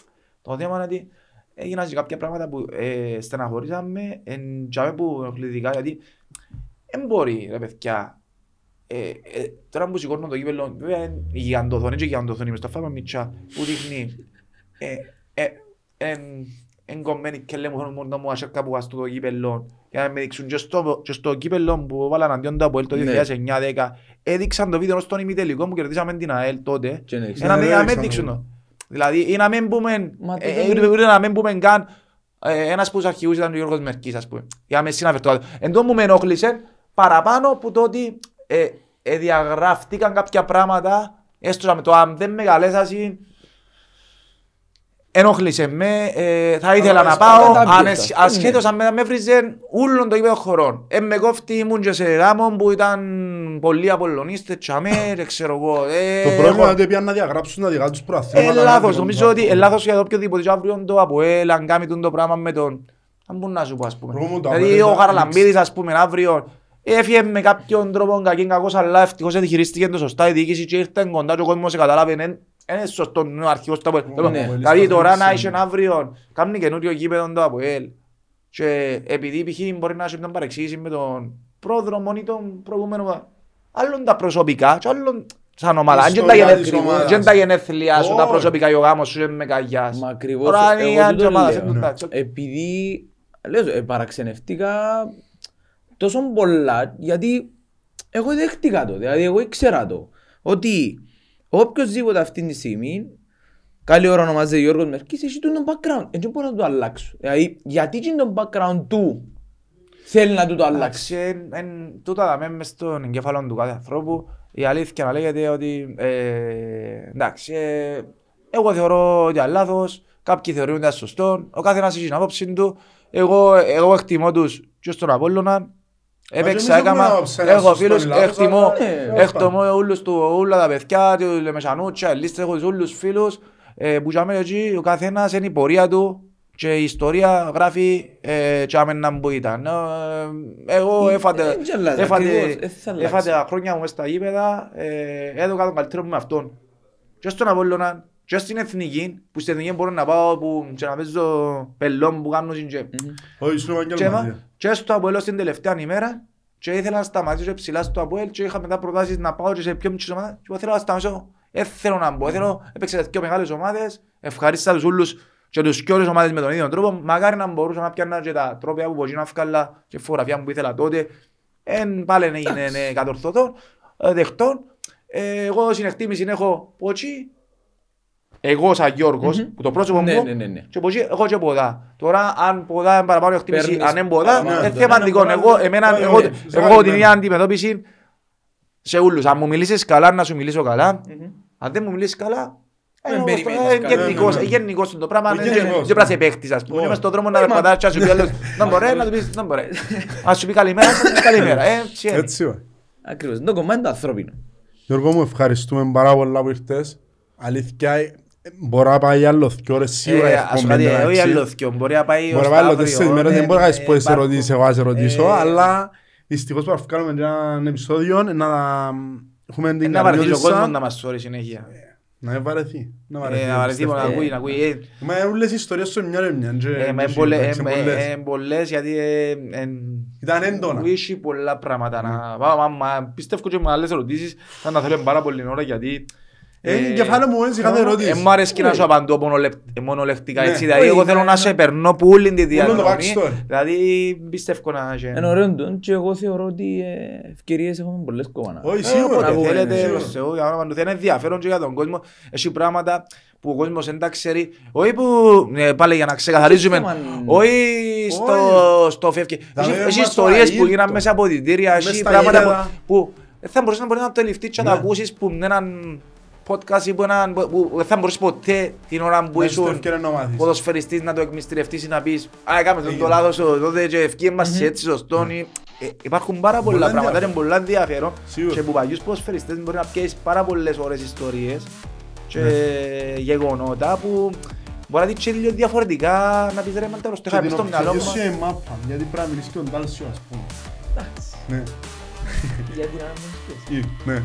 το θέμα είναι ότι έγιναν και κάποια πράγματα που ε, στεναχωρήσαμε, εν τζάμε που ενοχλητικά, γιατί δεν μπορεί, ρε παιδιά, ε, ε, τώρα που σηκώνω το κύπελλο, βέβαια είναι η γιγαντοθόνη και η γιγαντοθόνη μες στο φάμα μητσά που δείχνει ε, ε, εν- εγκομμένοι και λέμε μόνο μόνο μου άσχεκα που βάζω το κύπελλο για να με δείξουν και στο, και στο κύπελλο που βάλαν αντίον το Αποέλ το Ναι. 2009-10 έδειξαν το βίντεο στον ημιτελικό που κερδίσαμε την ΑΕΛ τότε Και να δείξουν. Ε, να μην- Ναι, να μην έδειξαν δείξουν το. Το. Δηλαδή ή να μην πούμε Μα ε, τότε- ε, ούτε να μην πούμε καν ε, ένας από τους αρχηγούς ήταν ο Γιώργος Μερκής ας πούμε για να με συναφερθώ Εν τω μου με ενόχλησε παραπάνω που το ότι ε, ε, διαγραφτήκαν κάποια πράγματα έστω με το αν δεν με καλέσασαι ενόχλησε με, ε, θα ήθελα να πάω, κατάπιεστα. ανεσ- Ναι. ασχέτως αν με, με βρίζε όλων το γήπεδο χωρών. Ε, με κόφτη ήμουν και σε γάμο που ήταν πολλοί απολωνίστες, τσαμέ, δεν ξέρω εγώ. Ε, Το πρόβλημα έχω- είναι ότι πήγαν να διαγράψουν τα δικά τους ε, προαθήματα. λάθος, νομίζω ότι ε, λάθος για το οποιοδήποτε και αύριο το Αποέλ, αν κάνει τον το πράγμα με τον... Αν μπορεί να σου πω ας πούμε. Πρόβλημα το Δηλαδή Αποέλ ο ήταν- Χαραλαμπίδης ας πούμε αύριο έφυγε με κάποιον τρόπο κακήν κακός αλλά ευτυχώς διαχειρίστηκε το σωστά η διοίκηση και ήρθε κοντά και ο κόσμος καταλάβει είναι είναι σωστό είναι ο αρχηγός του Αποέλ. Ναι. Δηλαδή τώρα να Ναι. είσαι αύριο κάνει καινούριο γήπεδο το Αποέλ και επειδή π.χ. μπορεί να έχει μια παρεξήγηση με τον πρόδρομο ή τον προηγούμενο άλλον τα προσωπικά και άλλον σαν ομάδα. Αν και τα ιστορία της γενέθλια- ομάδας. και τα γενέθλια σου, τα Όχι. προσωπικά και ο γάμος σου είναι με καγιάς. Μα ακριβώς, Τώρα είναι η εγώ άλλη τούτο ομάδα, λέω. σε τούτα, έτσι. Επειδή, λέω, ε, παραξενευτήκα τόσο πολλά, γιατί εγώ δέχτηκα το, δηλαδή εγώ ήξερα το, ότι οποιοςδήποτε αυτή τη στιγμή, καλή ώρα ονομάζεται Γιώργος Μερκής, έχει τον background, δεν μπορώ να το αλλάξω. Δηλαδή, γιατί και τον background του θέλει να του το αλλάξει; Εντάξει, εν- εν- τούτα τα μες στον εγκέφαλο του κάθε ανθρώπου. Η αλήθεια να λέγεται ότι ε, εντάξει, ε, εγώ θεωρώ ότι είναι λάθος, κάποιοι θεωρούν ότι είναι σωστό, ο καθένας έχει την άποψη του. Εγώ, εγώ εκτιμώ τους και στον Απόλλωνα. Έπαιξα, εμείς έχουμε έκαμα, άποψη, ένα έχω σωστό φίλους, ή λάθος, εκτιμώ, αλλά, ναι, εκτιμώ όλους του, όλα τα παιδιά, του Λεμεσανούτσα, οι λίστες, έχω τους όλους φίλους, ε, που τζάμε εκεί, ο καθένας είναι η πορεία του και η ιστορία γράφει ε, τζάμε να που ήταν. Ε, Εγώ Ε, έφατε, ε, δεν αλλάζει, έφατε, ακριβώς, ε, θα αλλάξεις. έφατε τα χρόνια μου μες στα γήπεδα, ε, έδωκα τον καλύτερο μου με αυτόν. Και στον Απόλλωνα, και στην Εθνική, που στην Εθνική μπορώ να πάω που, και να παίζω πελόν που κάνω και Όχι, σου και, επαγγελματία. μα- και στο Αποέλ στην τελευταία ημέρα και ήθελα να σταματήσω ψηλά στο Αποέλ και είχα μετά προτάσεις να πάω και σε πιο μικρές ομάδες και εγώ θέλω να σταματήσω. Δεν θέλω να μπω, θέλω έπαιξα σε δύο μεγάλες ομάδες, ευχαρίστησα τους όλους και τους και όλες ομάδες με τον ίδιο τρόπο. Μακάρι να μπορούσα να πιάνω και τα τρόπια που μπορεί να βγάλα και φωτογραφία μου που ήθελα τότε. Εν πάλι έγινε ναι, κατορθωτό, ε, δεκτό. Ε, Εγώ συνεκτίμηση έχω ποτσι, εγώ σαν Γιώργος, που το πρόσωπο Ναι, μου, ναι, ναι, ναι. και ποτσι έχω και ποδά. Τώρα αν ποδά είναι παραπάνω εκτίμηση, Παίρνεις αν είναι ποδά, παραπάνω. είναι σημαντικό. Ναι, Εγώ, εμένα, ναι, εγώ, ναι, εγώ ναι. την ίδια αντιμετώπιση σε όλους. Αν μου μιλήσεις καλά, να σου μιλήσω καλά. Αν δεν μου μιλήσεις καλά, Δεν ε, εγώ περιμένεις στο- ε, καλά. γενικός, Ναι, ναι, ε, ναι. γενικός το πράγμα, Ε, είναι γενικός, και- και πρέπει να σε παίχτης, ας πούμε. Όχι. Είμαι στον δρόμο να περπατάς και να σου πει άλλος, [LAUGHS] να μπορεί, να του πεις, να μπορεί. Αν σου πει καλημέρα, θα του πεις καλημέρα. Ε, έτσι είναι. Έτσι, όχι. Ακριβώς, είναι το κομμάτι το ανθρώπινο. Γιώργο μου, ευχαριστούμε πάρα πολλά που ήρθες. Αλήθεια, ε, μπορώ να πάει άλλο δύο ώρες σίγουρα Ε, έχω ας πω κομμένα, κάτι, όχι εντάξει. άλλο δυο, μπορεί να πάει Μπορεί ως να πάει άλλο αύριο, τέσσερις μέρες, ναι, δεν μπορεί να ναι, κάνεις πολλές υπάρχουν. ερωτήσεις, εγώ να σε ρωτήσω, Ε, αλλά δυστυχώς πρέπει να βγάλουμε ένα επεισόδιο να έχουμε ε, την Να βαρεθεί ο κόσμος καρδιότητα να μας σώρει συνέχεια. να μην βαρεθεί. Να Ε, βαρεθεί, Να βαρεθεί, πιστεύω. να ακούει, να ακούει. ε, Μα είναι όλες οι ιστορίες στο μια ρε μια. και- Ε, μα και- είναι πολλές- εντάξει, ε, πολλές. ε, ε, πολλές γιατί ε, εν- Ήταν έντονα. μου έχει πολλά πράγματα να πάω. Μα- μα Πιστεύω και με άλλες ερωτήσεις θα τα θέλω πάρα πολύ ώρα γιατί Ε, είναι κεφάλαιο μου έτσι κάθε ερώτηση. Ε, μου αρέσει να σου απαντώ μονολεκ- μονολεκτικά Ναι. έτσι. Δηλαδή Όχι, εγώ θέλω ναι, να ναι. σε περνώ που όλη τη το διαδρομή. backstory. Δηλαδή πιστεύω να έχει. Είναι ωραίο το και εγώ θεωρώ ότι ε, ευκαιρίες έχουμε πολλές κόμματα. Όχι, Ε, σίγουρα. όποτε πούμε, θέλετε, σίγουρα. προς Θεού, για όνομα του Θεού, είναι ενδιαφέρον και για τον κόσμο. Έχει πράγματα που ο κόσμος δεν τα ξέρει. Όχι που, ε, πάλι για να ξεκαθαρίζουμε, θέμα- όχι στο, Όχι. στο φεύγει. Τα Έχει- βέβαια Έχει μας ιστορίες που αίλτο. γίναν μέσα από διτήρια, Μες έχει στα πράγματα γέλεδα. που- που δεν θα μπορείς να μπορείς να το ληφτείς και να τα Ναι. ακούσεις που με έναν podcast ή που έναν- που- που δεν θα μπορείς ποτέ την ώρα που Μες στο ήσουν ευκαιρία να μάθεις. ποδοσφαιριστής να το εκμυστηρευτείς ή να πεις «Α, έκαμε τον το Έγινε. λάθος ο- τότε και ευκαιρία μας έτσι σωστόν». ή- Ε, Υπάρχουν πάρα πολλά Πολλά πράγματα, είναι ενδιαφέρον. πολλά ενδιαφέρον Σίγουρα. και που παλιούς ποδοσφαιριστές μπορεί να πιέσεις πάρα πολλές ώρες ιστορίες και Ναι. γεγονότα που μπορεί να δεις και λίγο διαφορετικά να πεις ρε μα τέλος το Και είχα την πει στο μυαλό οπτική μου. σου είναι μάπα, γιατί πρέπει να μιλήσεις και τον Τάλσιο, ας πούμε. Ναι, Γιατί να μην ή, ναι.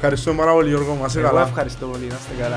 Ευχαριστώ πάρα πολύ Γιώργο, μας είσαι καλά. Εγώ ευχαριστώ πολύ, να είστε καλά.